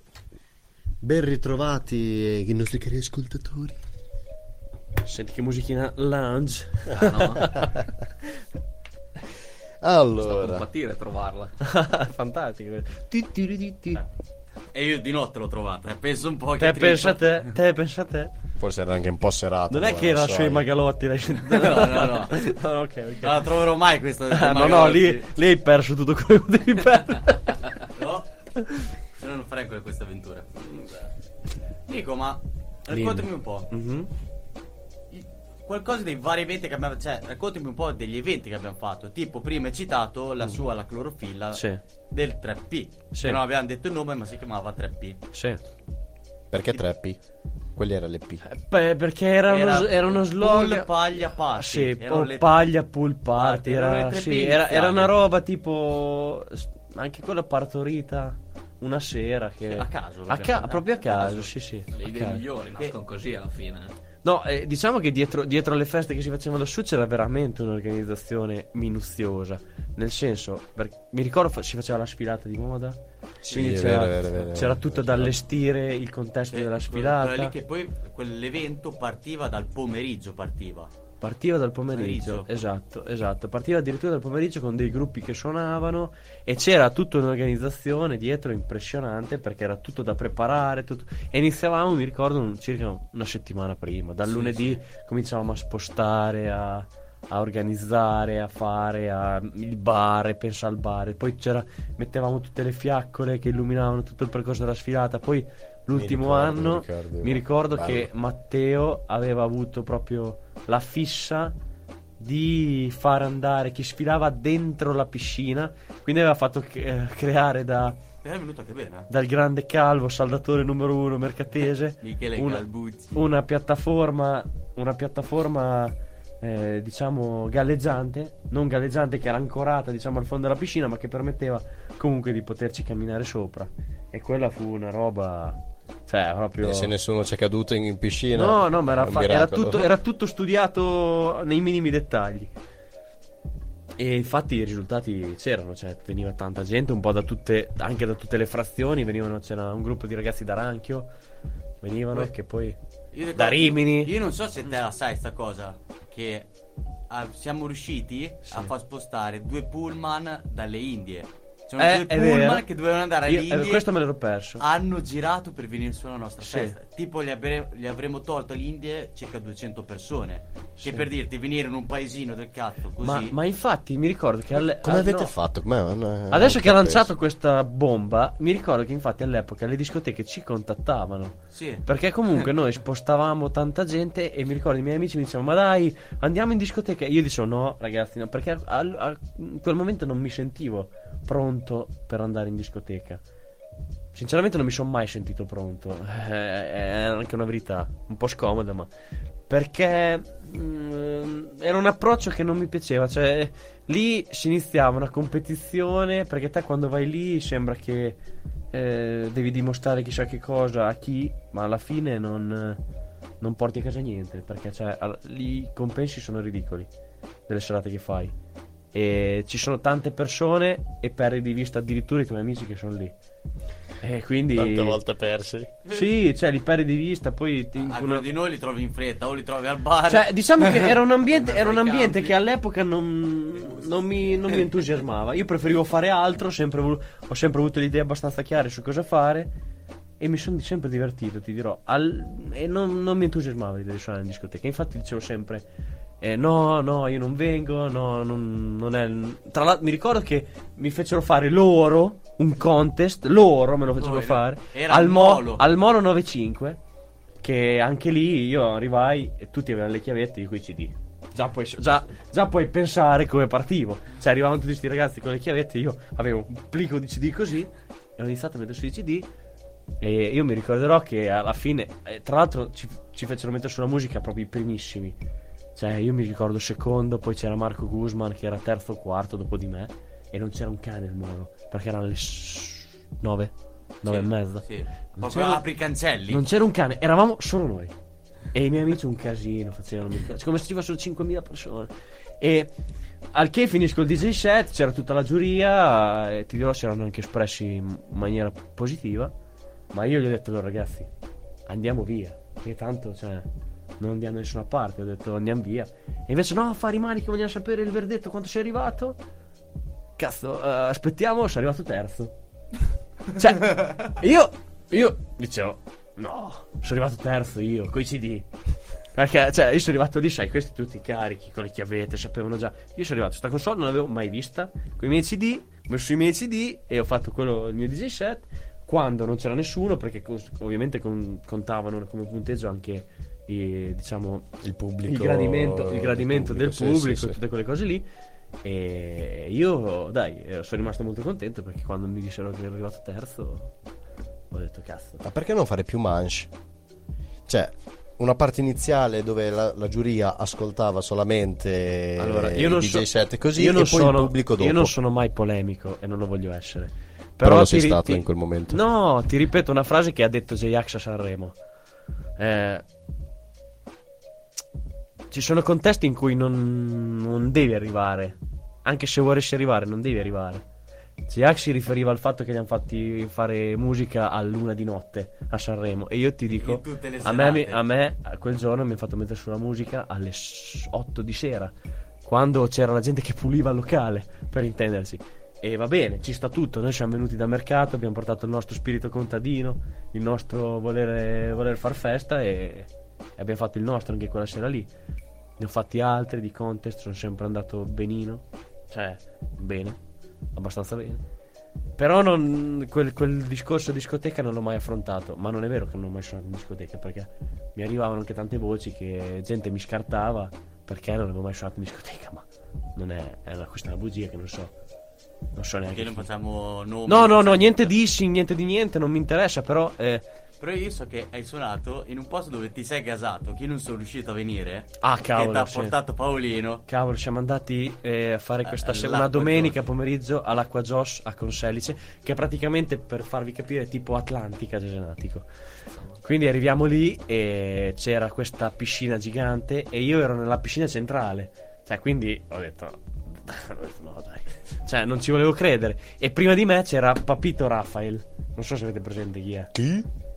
Speaker 11: Ben ritrovati eh, i nostri cari ascoltatori.
Speaker 4: Senti che musichina lounge.
Speaker 3: Ah,
Speaker 1: Allora,
Speaker 3: Compatire trovarla.
Speaker 4: Fantastico. Ti, ti, ti, ti, ti.
Speaker 2: E io di notte l'ho trovata. eh, Penso un po' che.
Speaker 4: Te pensa a te, te pensa a te.
Speaker 1: forse era anche un po' serata.
Speaker 4: Non è che era sui Magalotti, l'hai sentito?
Speaker 2: No, no, no.
Speaker 4: no, ok, ok.
Speaker 2: Non la troverò mai questa.
Speaker 4: Ah, no, no, lì, lì hai perso tutto quello che devi perdere.
Speaker 2: No? Non farei que- questa avventura. Nico, ma raccontami un po'.
Speaker 4: Mhm.
Speaker 2: I- Qualcosa dei vari eventi che abbiamo. Cioè, raccontami un po' degli eventi che abbiamo fatto. Tipo, prima hai citato la sua, la clorofilla
Speaker 4: Sì,
Speaker 2: del 3P.
Speaker 4: Sì.
Speaker 2: Che non abbiamo detto il nome, ma si chiamava 3P.
Speaker 4: sì.
Speaker 1: Perché 3P? Quelli erano le P.
Speaker 4: Beh, perché era, uno, era uno slogan.
Speaker 2: Pool, paglia, party.
Speaker 4: Sì,
Speaker 2: Erano
Speaker 4: o
Speaker 2: le-
Speaker 4: paglia pool party.
Speaker 2: Party, erano
Speaker 4: Era, sì, era, era una roba tipo. Anche quella partorita una sera. Che...
Speaker 2: A caso,
Speaker 4: A ca- proprio a caso, sì, sì.
Speaker 3: Le idee
Speaker 4: caso.
Speaker 3: migliori nascono così alla fine.
Speaker 4: No, eh, diciamo che dietro, dietro le feste che si facevano lassù c'era veramente un'organizzazione minuziosa. Nel senso, per- mi ricordo si faceva la sfilata di moda. quindi
Speaker 1: è
Speaker 4: c'era,
Speaker 1: vero, vero, vero.
Speaker 4: c'era tutto da allestire, il contesto
Speaker 2: Eh,
Speaker 4: della
Speaker 2: quella- quella
Speaker 4: sfilata.
Speaker 2: lì che poi quell'evento partiva dal pomeriggio, partiva.
Speaker 4: Partiva dal pomeriggio,
Speaker 2: Pomeriggio.
Speaker 4: esatto, esatto. Partiva addirittura dal pomeriggio con dei gruppi che suonavano e c'era tutta un'organizzazione dietro impressionante perché era tutto da preparare. tutto- E iniziavamo, mi ricordo, un- circa una settimana prima. Dal
Speaker 2: Sì,
Speaker 4: lunedì cominciavamo a spostare, a, a organizzare, a fare a, il bar, pensa al bar. Poi c'era, mettevamo tutte le fiaccole che illuminavano tutto il percorso della sfilata. Poi l'ultimo
Speaker 1: ricordo,
Speaker 4: anno
Speaker 1: mi ricordo.
Speaker 4: mi ricordo
Speaker 1: Bello.
Speaker 4: che Matteo aveva avuto proprio la fissa di far andare chi sfilava dentro la piscina, quindi aveva fatto eh, creare da-
Speaker 2: È venuto anche bene. eh.
Speaker 4: dal grande calvo, saldatore numero uno mercatese,
Speaker 2: Michele
Speaker 4: una, una piattaforma, una piattaforma eh, diciamo galleggiante, non galleggiante che era ancorata diciamo al fondo della piscina, ma che permetteva comunque di poterci camminare sopra. E quella fu una roba Cioè, proprio...
Speaker 1: E se nessuno c'è caduto in, in piscina.
Speaker 4: No, no, ma era, fa- era tutto, era tutto studiato nei minimi dettagli. E infatti i risultati c'erano, cioè veniva tanta gente, un po' da tutte, anche da tutte le frazioni, venivano, c'era un gruppo di ragazzi da Ranchio, venivano
Speaker 2: Poi-
Speaker 4: che poi
Speaker 2: ricordo-
Speaker 4: da Rimini.
Speaker 2: Io non so se te la sai sta cosa. Che ah, siamo riusciti a far spostare due pullman dalle Indie. C'erano
Speaker 4: Eh,
Speaker 2: due pullman
Speaker 4: vero.
Speaker 2: che dovevano andare
Speaker 4: Io-
Speaker 2: alle
Speaker 4: eh, questo me l'ero perso.
Speaker 2: Hanno girato per venire sulla nostra
Speaker 4: Sì.
Speaker 2: festa. Tipo, gli, avremo- gli avremmo tolto all'Indie circa 200 persone.
Speaker 4: Sì.
Speaker 2: Che per dirti, venire in un paesino del cazzo così.
Speaker 4: Ma, ma infatti mi ricordo che alle-
Speaker 1: Come
Speaker 4: ah,
Speaker 1: avete
Speaker 4: no.
Speaker 1: fatto? Come- non-
Speaker 4: Adesso
Speaker 1: non
Speaker 4: che ha lanciato questa bomba, mi ricordo che infatti all'epoca le discoteche ci contattavano.
Speaker 2: Sì.
Speaker 4: Perché comunque noi spostavamo tanta gente e mi ricordo i miei amici mi dicevano ma dai andiamo in discoteca. E io dicevo no ragazzi no, perché al- al- in quel momento non mi sentivo pronto per andare in discoteca. Sinceramente non mi sono mai sentito pronto. Eh, È anche una verità, un po' scomoda ma... Perché mm, era un approccio che non mi piaceva, cioè lì si iniziava una competizione perché te quando vai lì sembra che eh, devi dimostrare chissà che cosa a chi, ma alla fine non, non porti a casa niente perché cioè, al- lì i compensi sono ridicoli delle serate che fai e ci sono tante persone e perdi di vista addirittura i tuoi amici che sono lì. E quindi
Speaker 1: Tante volte persi.
Speaker 4: Sì, cioè li perdi di vista, poi ti
Speaker 2: Alcuni di noi li trovi in fretta o li trovi al bar.
Speaker 4: cioè, diciamo che era un ambiente, era un ambiente che all'epoca non, non mi, non mi entusiasmava. Io preferivo fare altro, ho sempre, volu- ho sempre avuto le idee abbastanza chiare su cosa fare. E mi sono sempre divertito, ti dirò. Al- e non, non mi entusiasmava l'idea di suonare in discoteca. Infatti dicevo sempre: eh, No, no, io non vengo. No, non, non è. il-" Tra l'altro, mi ricordo che mi fecero fare loro un contest. Loro me lo fecero
Speaker 2: Loro,
Speaker 4: fare
Speaker 2: era
Speaker 4: al,
Speaker 2: il
Speaker 4: mo-
Speaker 2: Molo.
Speaker 4: al Molo 95. Che anche lì io arrivai e tutti avevano le chiavette di quei CD. Già puoi, già, già puoi pensare come partivo. Cioè, arrivavano tutti questi ragazzi con le chiavette. Io avevo un plico di CD così. E ho iniziato a mettere sui CD. E io mi ricorderò che alla fine, eh, tra l'altro, ci, ci fecero mettere sulla musica proprio i primissimi. Cioè, io mi ricordo secondo, poi c'era Marco Guzman che era terzo o quarto dopo di me. E non c'era un cane al muro. Perché erano le s- nove, nove
Speaker 2: Sì,
Speaker 4: e mezza.
Speaker 2: sì. Proprio apri i cancelli.
Speaker 4: non c'era un cane, eravamo solo noi. E i miei amici un casino facevano, come se ci fossero 5.000 persone. E al che finisco il DJ set, c'era tutta la giuria, e ti dirò si erano anche espressi in maniera positiva. Ma io gli ho detto loro ragazzi, andiamo via. Che tanto, cioè, non andiamo da nessuna parte. Ho detto andiamo via. E invece no, fare i mani che vogliono sapere il verdetto quanto sei arrivato. Cazzo, eh, aspettiamo, sono arrivato terzo. Cioè, io, io dicevo, no, sono arrivato terzo io, coi CD. Perché, cioè, io sono arrivato lì, sai, questi tutti carichi, con le chiavette, sapevano già. Io sono arrivato, sta console non l'avevo mai vista, con i miei CD, ho messo i miei CD e ho fatto quello, il mio DJ set, quando non c'era nessuno, perché ovviamente con- contavano come punteggio anche, i, diciamo,
Speaker 1: Il pubblico.
Speaker 4: il gradimento, il gradimento del
Speaker 1: sì,
Speaker 4: pubblico,
Speaker 1: sì,
Speaker 4: tutte quelle cose lì. E io, dai, eh, sono rimasto molto contento perché quando mi dissero che ero arrivato terzo, ho detto cazzo.
Speaker 1: Ma perché non fare più manche? Cioè, una parte iniziale dove la, la giuria ascoltava solamente
Speaker 4: Allora, io non
Speaker 1: DJ
Speaker 4: so-
Speaker 1: set così,
Speaker 4: io non sono,
Speaker 1: il pubblico dopo.
Speaker 4: Io non sono mai polemico e non lo voglio essere.
Speaker 1: Però lo
Speaker 4: ti
Speaker 1: sei
Speaker 4: ri-
Speaker 1: stato
Speaker 4: ti-
Speaker 1: in quel momento.
Speaker 4: No, ti ripeto una frase che ha detto J-Ax a Sanremo. Eh, ci sono contesti in cui non, non devi arrivare. Anche se vorresti arrivare, non devi arrivare. J-Ax si riferiva al fatto che gli hanno fatti fare musica a luna di notte a Sanremo. E io ti dico, a me, a me a quel giorno mi ha fatto mettere sulla musica alle 8 di sera. Quando c'era la gente che puliva il locale, per intendersi. E va bene, ci sta tutto. Noi siamo venuti da mercato, abbiamo portato il nostro spirito contadino, il nostro volere, voler far festa e abbiamo fatto il nostro anche quella sera lì. Ne ho fatti altri di contest, sono sempre andato benino, cioè bene, abbastanza bene. Però non- quel, quel discorso discoteca non l'ho mai affrontato, ma non è vero che non ho mai suonato in discoteca perché mi arrivavano anche tante voci che gente mi scartava perché non avevo mai suonato in discoteca, ma non è, è una, questa è una bugia che non so. Non so neanche.
Speaker 2: Che non facciamo nomi.
Speaker 4: No, no, no, niente dissing, niente di niente, non mi interessa, però eh,
Speaker 2: Però io so che hai suonato in un posto dove ti sei gasato, che io non sono riuscito a venire.
Speaker 4: Ah,
Speaker 2: Che
Speaker 4: cavolo.
Speaker 2: ti ha portato Paolino.
Speaker 4: Cavolo, siamo andati eh, a fare questa se- una domenica pomeriggio all'Acqua Josh a Conselice, che è praticamente, per farvi capire, tipo Atlantica Cesenatico. Quindi arriviamo lì e c'era questa piscina gigante e io ero nella piscina centrale. Cioè, quindi ho detto, ho detto, no dai, cioè non ci volevo credere. E prima di me c'era Papito Raphael. Non so se avete presente chi è.
Speaker 1: Chi?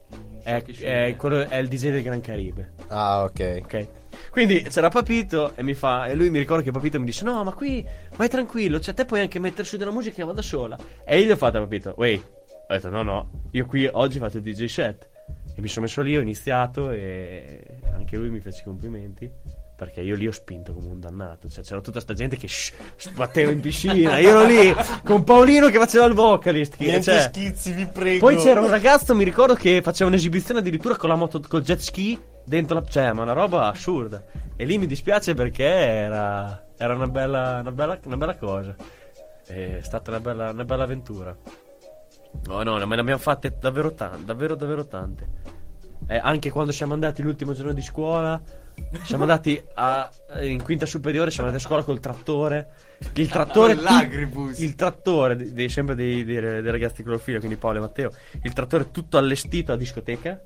Speaker 4: È, è quello- è il DJ del Gran Caribe.
Speaker 1: Ah, ok.
Speaker 4: Ok. Quindi c'era Papito e mi fa. E lui mi ricorda che Papito mi dice: No, ma qui vai tranquillo, cioè te puoi anche mettere su della musica e vado da sola. E io gli ho fatto a Papito, wait. Ho detto: No, no, io qui oggi faccio il DJ set. E mi sono messo lì, ho iniziato e anche lui mi fece i complimenti. Perché io lì ho spinto come un dannato. Cioè, c'era tutta sta gente che shh, sbatteva in piscina. Io ero lì con Paolino che faceva il vocalist. che- cioè-
Speaker 1: schizzi, vi prego.
Speaker 4: poi c'era un ragazzo, mi ricordo, che faceva un'esibizione addirittura con la moto, col jet ski dentro la. Cioè, ma una roba assurda. E lì mi dispiace perché era. Era una bella, una bella, una bella cosa. È stata una bella, una bella avventura. No, no, me ne abbiamo fatte davvero tante, davvero, davvero tante. Eh, anche quando siamo andati l'ultimo giorno di scuola, siamo andati a- in quinta superiore, siamo andati a scuola col trattore. Il trattore,
Speaker 2: l'agribus.
Speaker 4: il trattore, dei- sempre dei, dei- dei ragazzi di clorofila, quindi Paolo e Matteo. Il trattore tutto allestito a discoteca.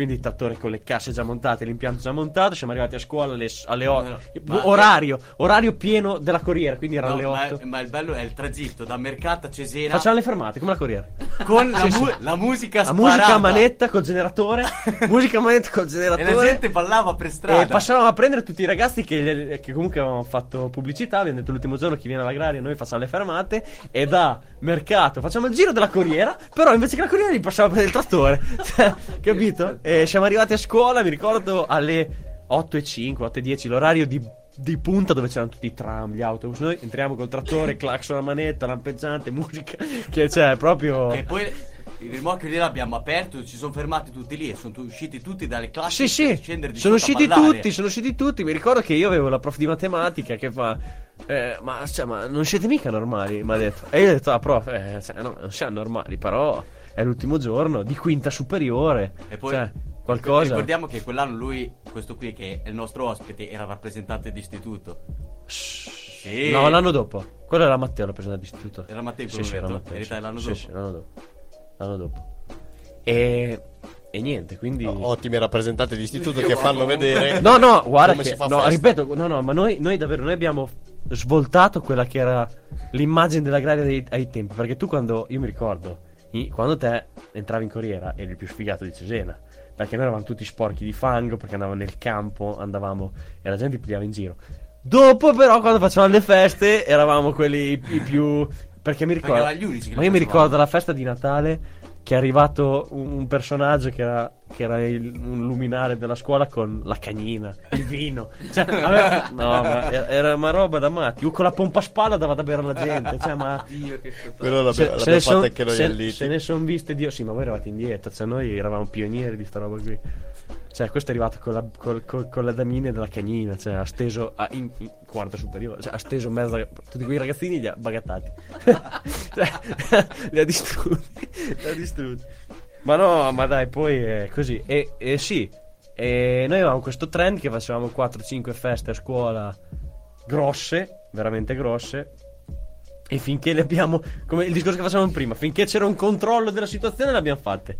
Speaker 4: Quindi il trattore con le casse già montate, l'impianto già montato. Siamo arrivati a scuola alle, alle
Speaker 2: No,
Speaker 4: 8.
Speaker 2: no, ma-
Speaker 4: orario, orario pieno della corriera, quindi erano
Speaker 2: No,
Speaker 4: le
Speaker 2: ma,
Speaker 4: 8.
Speaker 2: ma il bello è il tragitto da Mercato a Cesena
Speaker 4: Facciamo le fermate, come la corriera.
Speaker 2: con la, mu- la musica
Speaker 4: La musica a
Speaker 2: sparata.
Speaker 4: manetta col generatore. musica a manetta col
Speaker 2: E
Speaker 4: generatore.
Speaker 2: la gente ballava per strada.
Speaker 4: E passavamo a prendere tutti i ragazzi che, che comunque avevano fatto pubblicità. Abbiamo detto l'ultimo giorno chi viene all'agraria, noi facciamo le fermate. E da mercato facciamo il giro della corriera. Però invece che la corriera li passiamo a prendere il trattore. Cioè, capito? E siamo arrivati a scuola, mi ricordo alle 8 e 5, 8 e 10, l'orario di, di punta dove c'erano tutti i tram, gli autobus. Noi entriamo col trattore, clacson a manetta, lampeggiante, musica. Che c'è proprio.
Speaker 2: E poi il rimorchio lì l'abbiamo aperto, ci sono fermati tutti lì e sono usciti tutti dalle classi
Speaker 4: Sì,
Speaker 2: per
Speaker 4: sì,
Speaker 2: scendere di
Speaker 4: sono usciti tutti, sono usciti tutti. Mi ricordo che io avevo la prof di matematica che fa. eh, ma, cioè, ma non siete mica normali? Mi ha detto. E io ho detto, ah, prof, eh, cioè, no, non siamo normali, però è l'ultimo giorno di quinta superiore.
Speaker 2: E poi
Speaker 4: cioè, qualcosa.
Speaker 2: Ricordiamo che quell'anno lui, questo qui che è il nostro ospite, era rappresentante d'istituto. Sì.
Speaker 4: No, l'anno dopo. Quello era Matteo, l'ho preso dall'istituto.
Speaker 2: Era Matteo in
Speaker 4: Sì, sì, era? Matteo.
Speaker 2: In realtà
Speaker 4: sì.
Speaker 2: l'anno
Speaker 4: Sì,
Speaker 2: dopo.
Speaker 4: sì, l'anno dopo. L'anno dopo. E. E niente, quindi.
Speaker 1: Ottimi rappresentanti di istituto che fanno vedere.
Speaker 4: No, no, guarda
Speaker 1: come
Speaker 4: che,
Speaker 1: si fa
Speaker 4: no, ripeto, no, no, ma noi, noi davvero, noi abbiamo svoltato quella che era l'immagine dell'agraria dei, ai tempi, perché tu quando, io mi ricordo, quando te entravi in corriera eri il più sfigato di Cesena, perché noi eravamo tutti sporchi di fango, perché andavamo nel campo, andavamo, e la gente pigliava in giro. Dopo però, quando facevamo le feste, eravamo quelli i, più... Perché mi ricordo... ma io mi ricordo la festa di Natale che è arrivato un, un personaggio che era, che era il- un luminare della scuola con la cagnina, il vino. Cioè, aveva- no, ma era- una roba da matti. Io con la pompa spalla dava da bere alla gente. Cioè, ma...
Speaker 3: Dio, che.
Speaker 1: Quello l'abbiamo,
Speaker 4: Se,
Speaker 1: l'abbiamo
Speaker 4: son-
Speaker 1: anche noi
Speaker 4: se- se ne sono viste Dio. Sì, ma voi eravate indietro. Cioè, noi eravamo pionieri di sta roba qui. Cioè, questo è arrivato con la, col- col- con la damina della cagnina. Cioè, ha steso a- in, in quarta superiore. Cioè, ha steso in mezzo a tutti quei ragazzini li ha bagattati. cioè, li ha distrutti. li ha distrutti. Ma no, ma dai, poi è così. E, e sì, e noi avevamo questo trend che facevamo 4-5 feste a scuola grosse, veramente grosse. E finché le abbiamo, come il discorso che facevamo prima, finché c'era un controllo della situazione le abbiamo fatte.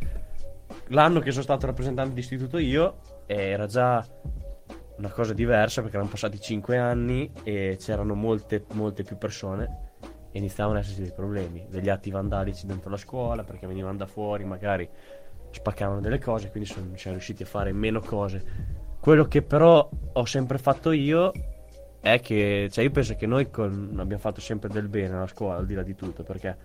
Speaker 4: L'anno che sono stato rappresentante di istituto io era già una cosa diversa perché erano passati 5 anni e c'erano molte, molte più persone iniziavano ad esserci dei problemi, degli atti vandalici dentro la scuola perché venivano da fuori, magari spaccavano delle cose, quindi son- siamo riusciti a fare meno cose. Quello che però ho sempre fatto io è che, cioè io penso che noi con- abbiamo fatto sempre del bene alla scuola, al di là di tutto, perché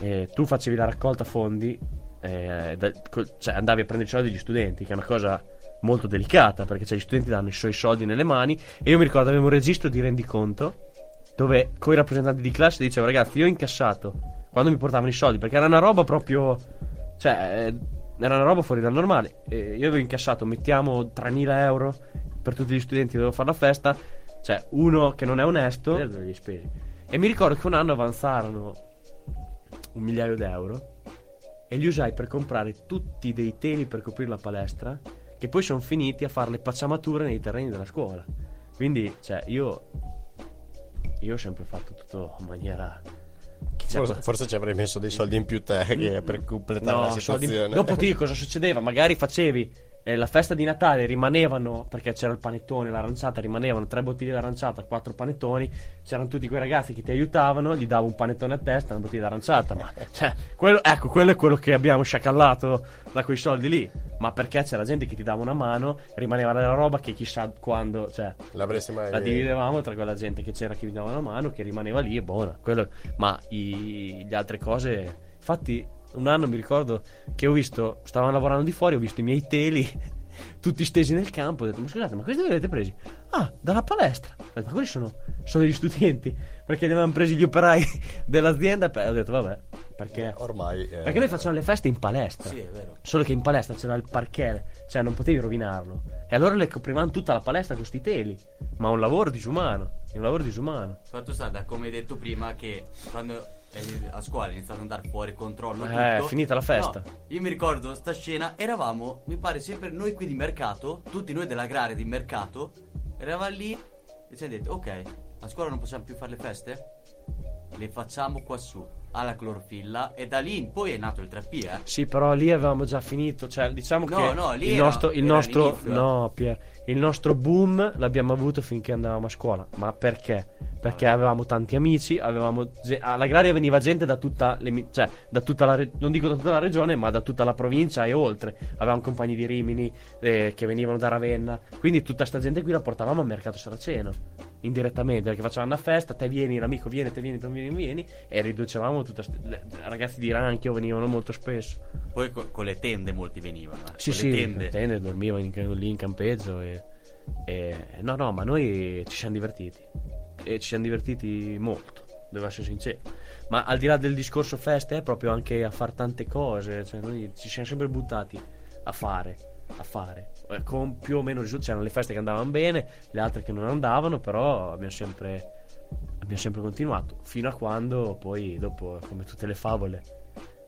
Speaker 4: eh, tu facevi la raccolta fondi, eh, da- cioè andavi a prendere i soldi degli studenti, che è una cosa molto delicata, perché cioè, gli studenti danno i suoi soldi nelle mani, e io mi ricordo avevo un registro di rendiconto, dove con i rappresentanti di classe dicevo ragazzi, io ho incassato, quando mi portavano i soldi, perché era una roba proprio, cioè, eh, era una roba fuori dal normale, e io avevo incassato, mettiamo 3.000 euro per tutti gli studenti dovevo fare la festa, cioè uno che non è onesto spesi. E mi ricordo che un anno avanzarono un migliaio d'euro e li usai per comprare tutti dei teli per coprire la palestra che poi sono finiti a fare le pacciamature nei terreni della scuola. Quindi, cioè, io io ho sempre fatto tutto in maniera
Speaker 1: Forse, forse ci avrei messo dei soldi in più te che per completare la
Speaker 4: soldi-
Speaker 1: situazione.
Speaker 4: Dopo ti dico cosa succedeva? Magari facevi eh, la festa di Natale, rimanevano, perché c'era il panettone, l'aranciata, rimanevano tre bottiglie d'aranciata, quattro panettoni, c'erano tutti quei ragazzi che ti aiutavano, gli davo un panettone a testa, una bottiglia d'aranciata, ma cioè, quello, ecco, quello è quello che abbiamo sciacallato da quei soldi lì, ma perché c'era gente che ti dava una mano, rimaneva della roba che chissà quando, cioè,
Speaker 1: L'avresti mai
Speaker 4: la dividevamo tra quella gente che c'era che vi dava una mano, che rimaneva lì e buona. Quello, ma i- le altre cose. Infatti, un anno mi ricordo che ho visto, stavano lavorando di fuori, ho visto i miei teli tutti stesi nel campo. Ho detto, ma scusate, ma questi dove li avete presi? Ah, dalla palestra. Ho detto, ma quelli sono, sono degli studenti. Perché li avevano presi gli operai dell'azienda. Ho detto, vabbè, perché.
Speaker 1: Ormai. eh,
Speaker 4: Perché noi facciamo le feste in palestra.
Speaker 2: Sì, è vero.
Speaker 4: Solo che in palestra c'era il parquet, cioè non potevi rovinarlo. E allora le coprivano tutta la palestra con sti teli. Ma un lavoro disumano. È un lavoro disumano.
Speaker 2: Fatto sta da come hai detto prima che quando a scuola è iniziato ad andare fuori controllo
Speaker 4: Eh, è finita la festa.
Speaker 2: No, io mi ricordo sta scena, eravamo, mi pare sempre noi qui di mercato, tutti noi dell'agraria di mercato, eravamo lì e ci hanno detto ok, a scuola non possiamo più fare le feste? Le facciamo qua su, alla clorofilla e da lì in poi è nato il 3P eh.
Speaker 4: Sì, però lì avevamo già finito. Cioè, diciamo
Speaker 2: No,
Speaker 4: che
Speaker 2: no,
Speaker 4: il
Speaker 2: era-
Speaker 4: nostro, il nostro no, Pier, il nostro boom l'abbiamo avuto finché andavamo a scuola. Ma perché? Perché avevamo tanti amici, avevamo all'agraria veniva gente da tutta, le, cioè, da tutta la re- non dico da tutta la regione, ma da tutta la provincia e oltre. Avevamo compagni di Rimini eh, che venivano da Ravenna. Quindi tutta sta gente qui la portavamo al mercato saraceno. Indirettamente, perché facevamo una festa, te vieni, l'amico viene, te vieni, te vieni, vieni, e riducevamo tutta st- le- ragazzi di Ranchio venivano molto spesso.
Speaker 2: Poi co- con le tende molti venivano. eh,
Speaker 4: Sì,
Speaker 2: con
Speaker 4: sì,
Speaker 2: le
Speaker 4: tende.
Speaker 2: tende.
Speaker 4: tende dormivano in- lì in campeggio e, e- no, no, ma noi ci siamo divertiti e ci siamo divertiti molto, devo essere sincero. Ma al di là del discorso feste è proprio anche a fare tante cose, cioè noi ci siamo sempre buttati a fare, a fare, eh, con più o meno risultati, c'erano le feste che andavano bene, le altre che non andavano, però abbiamo sempre abbiamo sempre continuato fino a quando poi dopo come tutte le favole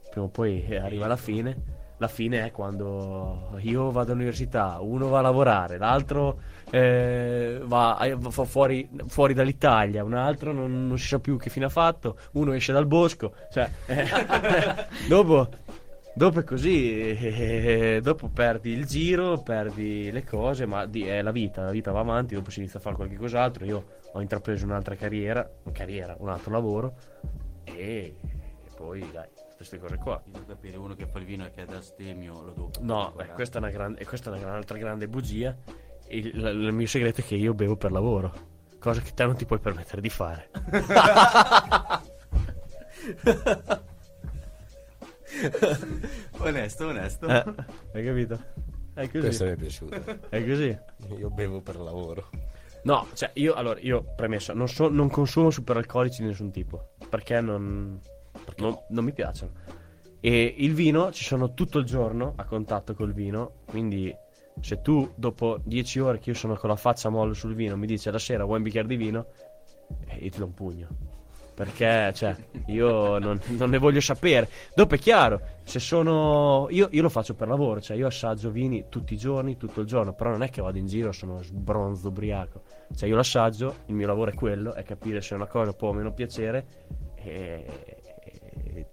Speaker 4: prima o poi eh, arriva la fine. La fine è quando io vado all'università uno va a lavorare l'altro eh, va, eh, va fuori, fuori dall'Italia un altro non, non si sa più che fine ha fatto uno esce dal bosco cioè eh, dopo Dopo è così, eh, dopo perdi il giro, perdi le cose, ma di- è la vita, la vita va avanti, dopo si inizia a fare qualche cos'altro. Io ho intrapreso un'altra carriera, carriera, un altro lavoro e, e poi dai, queste cose qua.
Speaker 2: Devo capire uno che fa il vino e che è da stemio lo devo
Speaker 4: No, beh, questa è una grande, questa è una gran- altra grande bugia. Il, il- il mio segreto è che io bevo per lavoro, cosa che te non ti puoi permettere di fare.
Speaker 2: onesto, onesto.
Speaker 4: Eh, hai capito? È così.
Speaker 1: Questo mi è piaciuto.
Speaker 4: È così.
Speaker 1: Io bevo per lavoro.
Speaker 4: No, cioè io allora io premesso, non, so- non consumo superalcolici di nessun tipo, perché non, non, non mi piacciono. E il vino ci sono tutto il giorno a contatto col vino, quindi se tu dopo 10 ore che io sono con la faccia molle sul vino mi dici la sera vuoi un bicchiere di vino, eh, io ti do un pugno. Perché, cioè, io non, non ne voglio sapere. Dopo è chiaro, se sono. Io, io lo faccio per lavoro, cioè io assaggio vini tutti i giorni, tutto il giorno, però non è che vado in giro, sono sbronzo ubriaco. Cioè io l'assaggio, il mio lavoro è quello, è capire se una cosa può o meno piacere e. e-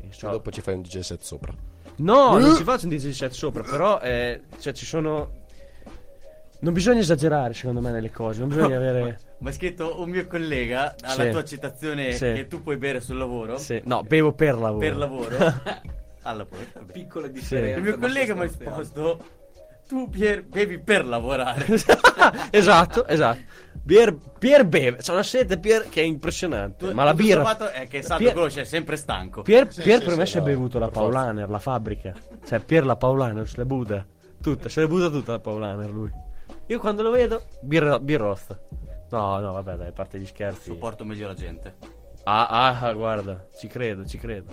Speaker 4: e so-
Speaker 1: dopo ci fai un DJ set sopra.
Speaker 4: No, non si faccio un DJ set sopra, però eh, cioè, ci sono. Non bisogna esagerare, secondo me, nelle cose, non bisogna avere.
Speaker 2: Ma è scritto un mio collega alla
Speaker 4: Sì.
Speaker 2: tua citazione
Speaker 4: Sì.
Speaker 2: che tu puoi bere sul lavoro.
Speaker 4: Sì, No, bevo per lavoro.
Speaker 2: Per lavoro. alla vabbè.
Speaker 3: Piccole
Speaker 2: Il mio collega mi ha risposto: Tu Pier bevi per lavorare.
Speaker 4: esatto, esatto. Pier, Pier beve, c'è una sete Pier che è impressionante.
Speaker 2: Tu-
Speaker 4: Ma la birra.
Speaker 2: è che Salvo
Speaker 4: Pier-
Speaker 2: conosce, è sempre stanco.
Speaker 4: Pier,
Speaker 1: Sì,
Speaker 4: Pier
Speaker 1: sì,
Speaker 4: per me
Speaker 1: sì,
Speaker 4: si è
Speaker 1: no,
Speaker 4: bevuto la
Speaker 1: forza.
Speaker 4: Paulaner, la fabbrica. Cioè, Pier la Paulaner se le buda. Tutta, se le buda tutta la Paulaner lui. Io quando lo vedo, birra, birrosta. No, no, vabbè, dai, a parte gli scherzi.
Speaker 2: Supporto meglio la gente.
Speaker 4: Ah, ah, guarda, ci credo, ci credo.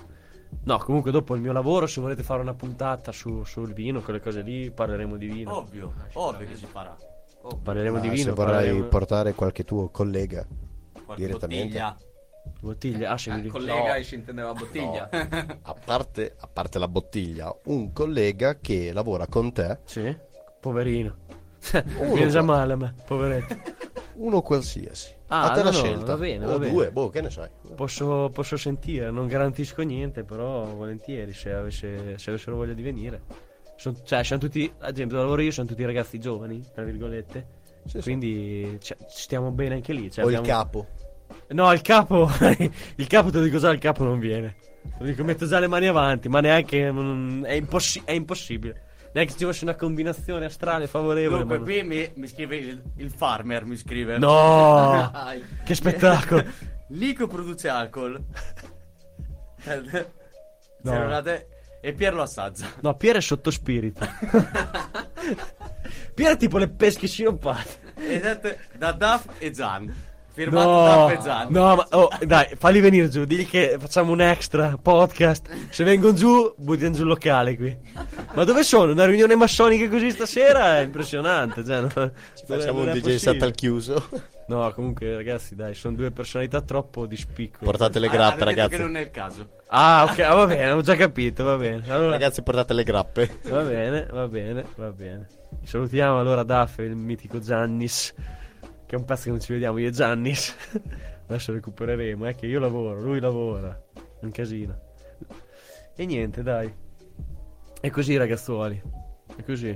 Speaker 4: No, comunque dopo il mio lavoro, se volete fare una puntata su, sul vino, quelle cose lì, parleremo di vino.
Speaker 2: Ovvio, ovvio che si farà. Ovvio.
Speaker 4: Parleremo di
Speaker 1: Ah,
Speaker 4: vino.
Speaker 1: se vorrai
Speaker 4: parleremo-
Speaker 1: portare qualche tuo collega
Speaker 2: Qualche
Speaker 1: direttamente.
Speaker 2: bottiglia.
Speaker 4: Bottiglia, ah, se mi
Speaker 3: Eh,
Speaker 4: ricordo.
Speaker 3: collega e si intendeva bottiglia.
Speaker 1: A parte, a parte la bottiglia, un collega che lavora con te,
Speaker 4: Sì, poverino. Viene già male a me, poveretto.
Speaker 1: Uno qualsiasi.
Speaker 4: Ah,
Speaker 1: a te
Speaker 4: no,
Speaker 1: la
Speaker 4: no,
Speaker 1: scelta.
Speaker 4: va bene,
Speaker 1: o
Speaker 4: va bene.
Speaker 1: due, boh, che ne sai.
Speaker 4: Posso, posso sentire, non garantisco niente, però volentieri se, avesse, se avessero voglia di venire. Son- cioè, siamo tutti, ad esempio, dove lavoro io, sono tutti ragazzi giovani, tra virgolette.
Speaker 1: Sì, sì.
Speaker 4: Quindi cioè, stiamo bene anche lì. Cioè,
Speaker 1: o il
Speaker 4: abbiamo-
Speaker 1: capo.
Speaker 4: No, il capo, il capo te lo dico già, il capo non viene. Lo dico, metto già le mani avanti, ma neanche, mm, è, impossi- è impossibile. Neanche se ci fosse una combinazione astrale favorevole.
Speaker 2: Dunque,
Speaker 4: ma-
Speaker 2: qui mi, mi scrive il, il farmer, mi scrive.
Speaker 4: No! che spettacolo!
Speaker 2: Nico produce alcol.
Speaker 4: No.
Speaker 2: E Pier lo assaggia.
Speaker 4: No, Pier è sotto spirito. Pier è tipo le pesche sciroppate.
Speaker 2: Esatto, da Duff e Gian. Firmato
Speaker 4: No,
Speaker 2: Gian.
Speaker 4: no, ma oh, dai, falli venire giù. Digli che facciamo un extra podcast. Se vengono giù, buttiamo giù il locale qui. Ma dove sono? Una riunione massonica così stasera? È impressionante. Cioè, no-
Speaker 1: Facciamo un DJ set al chiuso.
Speaker 4: No, comunque, ragazzi, dai, sono due personalità troppo di spicco.
Speaker 1: Portate le
Speaker 2: Ah,
Speaker 1: grappe,
Speaker 2: detto
Speaker 1: ragazzi.
Speaker 2: che non è il caso.
Speaker 4: Ah, ok, va bene, ho già capito, va bene. Allora,
Speaker 1: Ragazzi, portate le grappe.
Speaker 4: Va bene, va bene, va bene. Salutiamo allora Daff e il mitico Giannis. Che è un pezzo che non ci vediamo io e Giannis. Adesso recupereremo, è che io lavoro, lui lavora. Un casino. E niente, dai. È così, ragazzuoli. È così.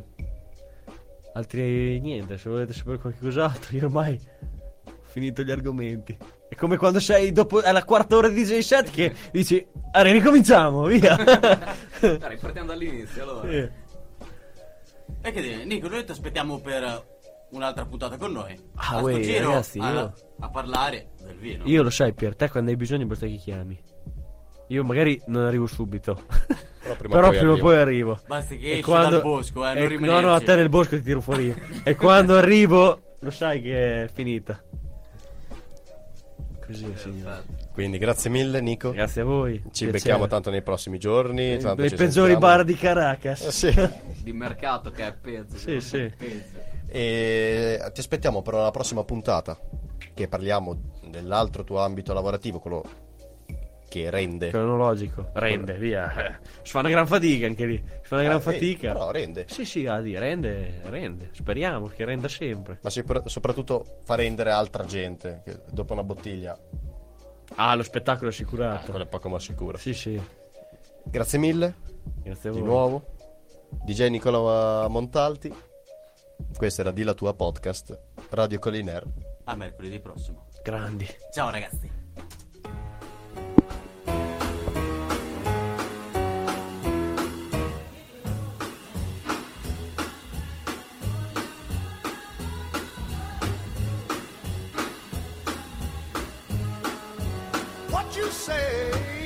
Speaker 4: Altri niente, se volete sapere qualche cos'altro, io ormai ho finito gli argomenti. È come quando sei dopo alla quarta ora di DJ set che dici, ah, ricominciamo, via.
Speaker 3: Dai, ripartiamo dall'inizio allora.
Speaker 4: Sì.
Speaker 2: E che dire, Nico, noi ti aspettiamo per un'altra puntata con noi.
Speaker 4: Ah, uè,
Speaker 2: giro
Speaker 4: ragazzi,
Speaker 2: a,
Speaker 4: io-
Speaker 2: a parlare del vino.
Speaker 4: Io lo sai, Pier, te quando hai bisogno basta che chiami. Io magari non arrivo subito.
Speaker 1: Però prima
Speaker 4: Però
Speaker 1: o poi
Speaker 4: prima
Speaker 1: arrivo.
Speaker 4: poi arrivo.
Speaker 2: Basta che esci
Speaker 4: quando-
Speaker 2: dal bosco, eh, non
Speaker 4: e- No,
Speaker 2: rimanerci.
Speaker 4: no, a te nel bosco ti tiro fuori io. e quando arrivo, lo sai che è finita. Così, signore.
Speaker 1: Quindi grazie mille, Nico.
Speaker 4: Grazie a voi.
Speaker 1: Ci
Speaker 4: Piacere.
Speaker 1: becchiamo tanto nei prossimi giorni.
Speaker 4: Nei
Speaker 1: ci
Speaker 4: peggiori
Speaker 1: sentiamo.
Speaker 4: bar di Caracas.
Speaker 1: Eh, sì.
Speaker 3: Di mercato che è pezzo.
Speaker 4: Sì, sì.
Speaker 1: E ti aspettiamo per la prossima puntata. Che parliamo dell'altro tuo ambito lavorativo, quello che rende.
Speaker 4: Cronologico. Rende, via. Eh, Si fa una gran fatica anche lì. Si fa una gran
Speaker 1: Eh,
Speaker 4: fatica.
Speaker 1: Però rende.
Speaker 4: Sì, sì, ah, di, rende, rende. Speriamo che renda sempre.
Speaker 1: Ma sopra- soprattutto fa rendere altra gente. Che dopo una bottiglia,
Speaker 4: Ah, lo spettacolo è assicurato.
Speaker 1: quello è poco ma sicuro.
Speaker 4: Sì, sì.
Speaker 1: Grazie mille.
Speaker 4: Grazie a
Speaker 1: Di
Speaker 4: voi.
Speaker 1: nuovo. DJ Nicola Montalti. Questa era Di la tua podcast. Radio Colliner.
Speaker 2: A mercoledì prossimo.
Speaker 4: Grandi.
Speaker 2: Ciao ragazzi.
Speaker 12: What you say?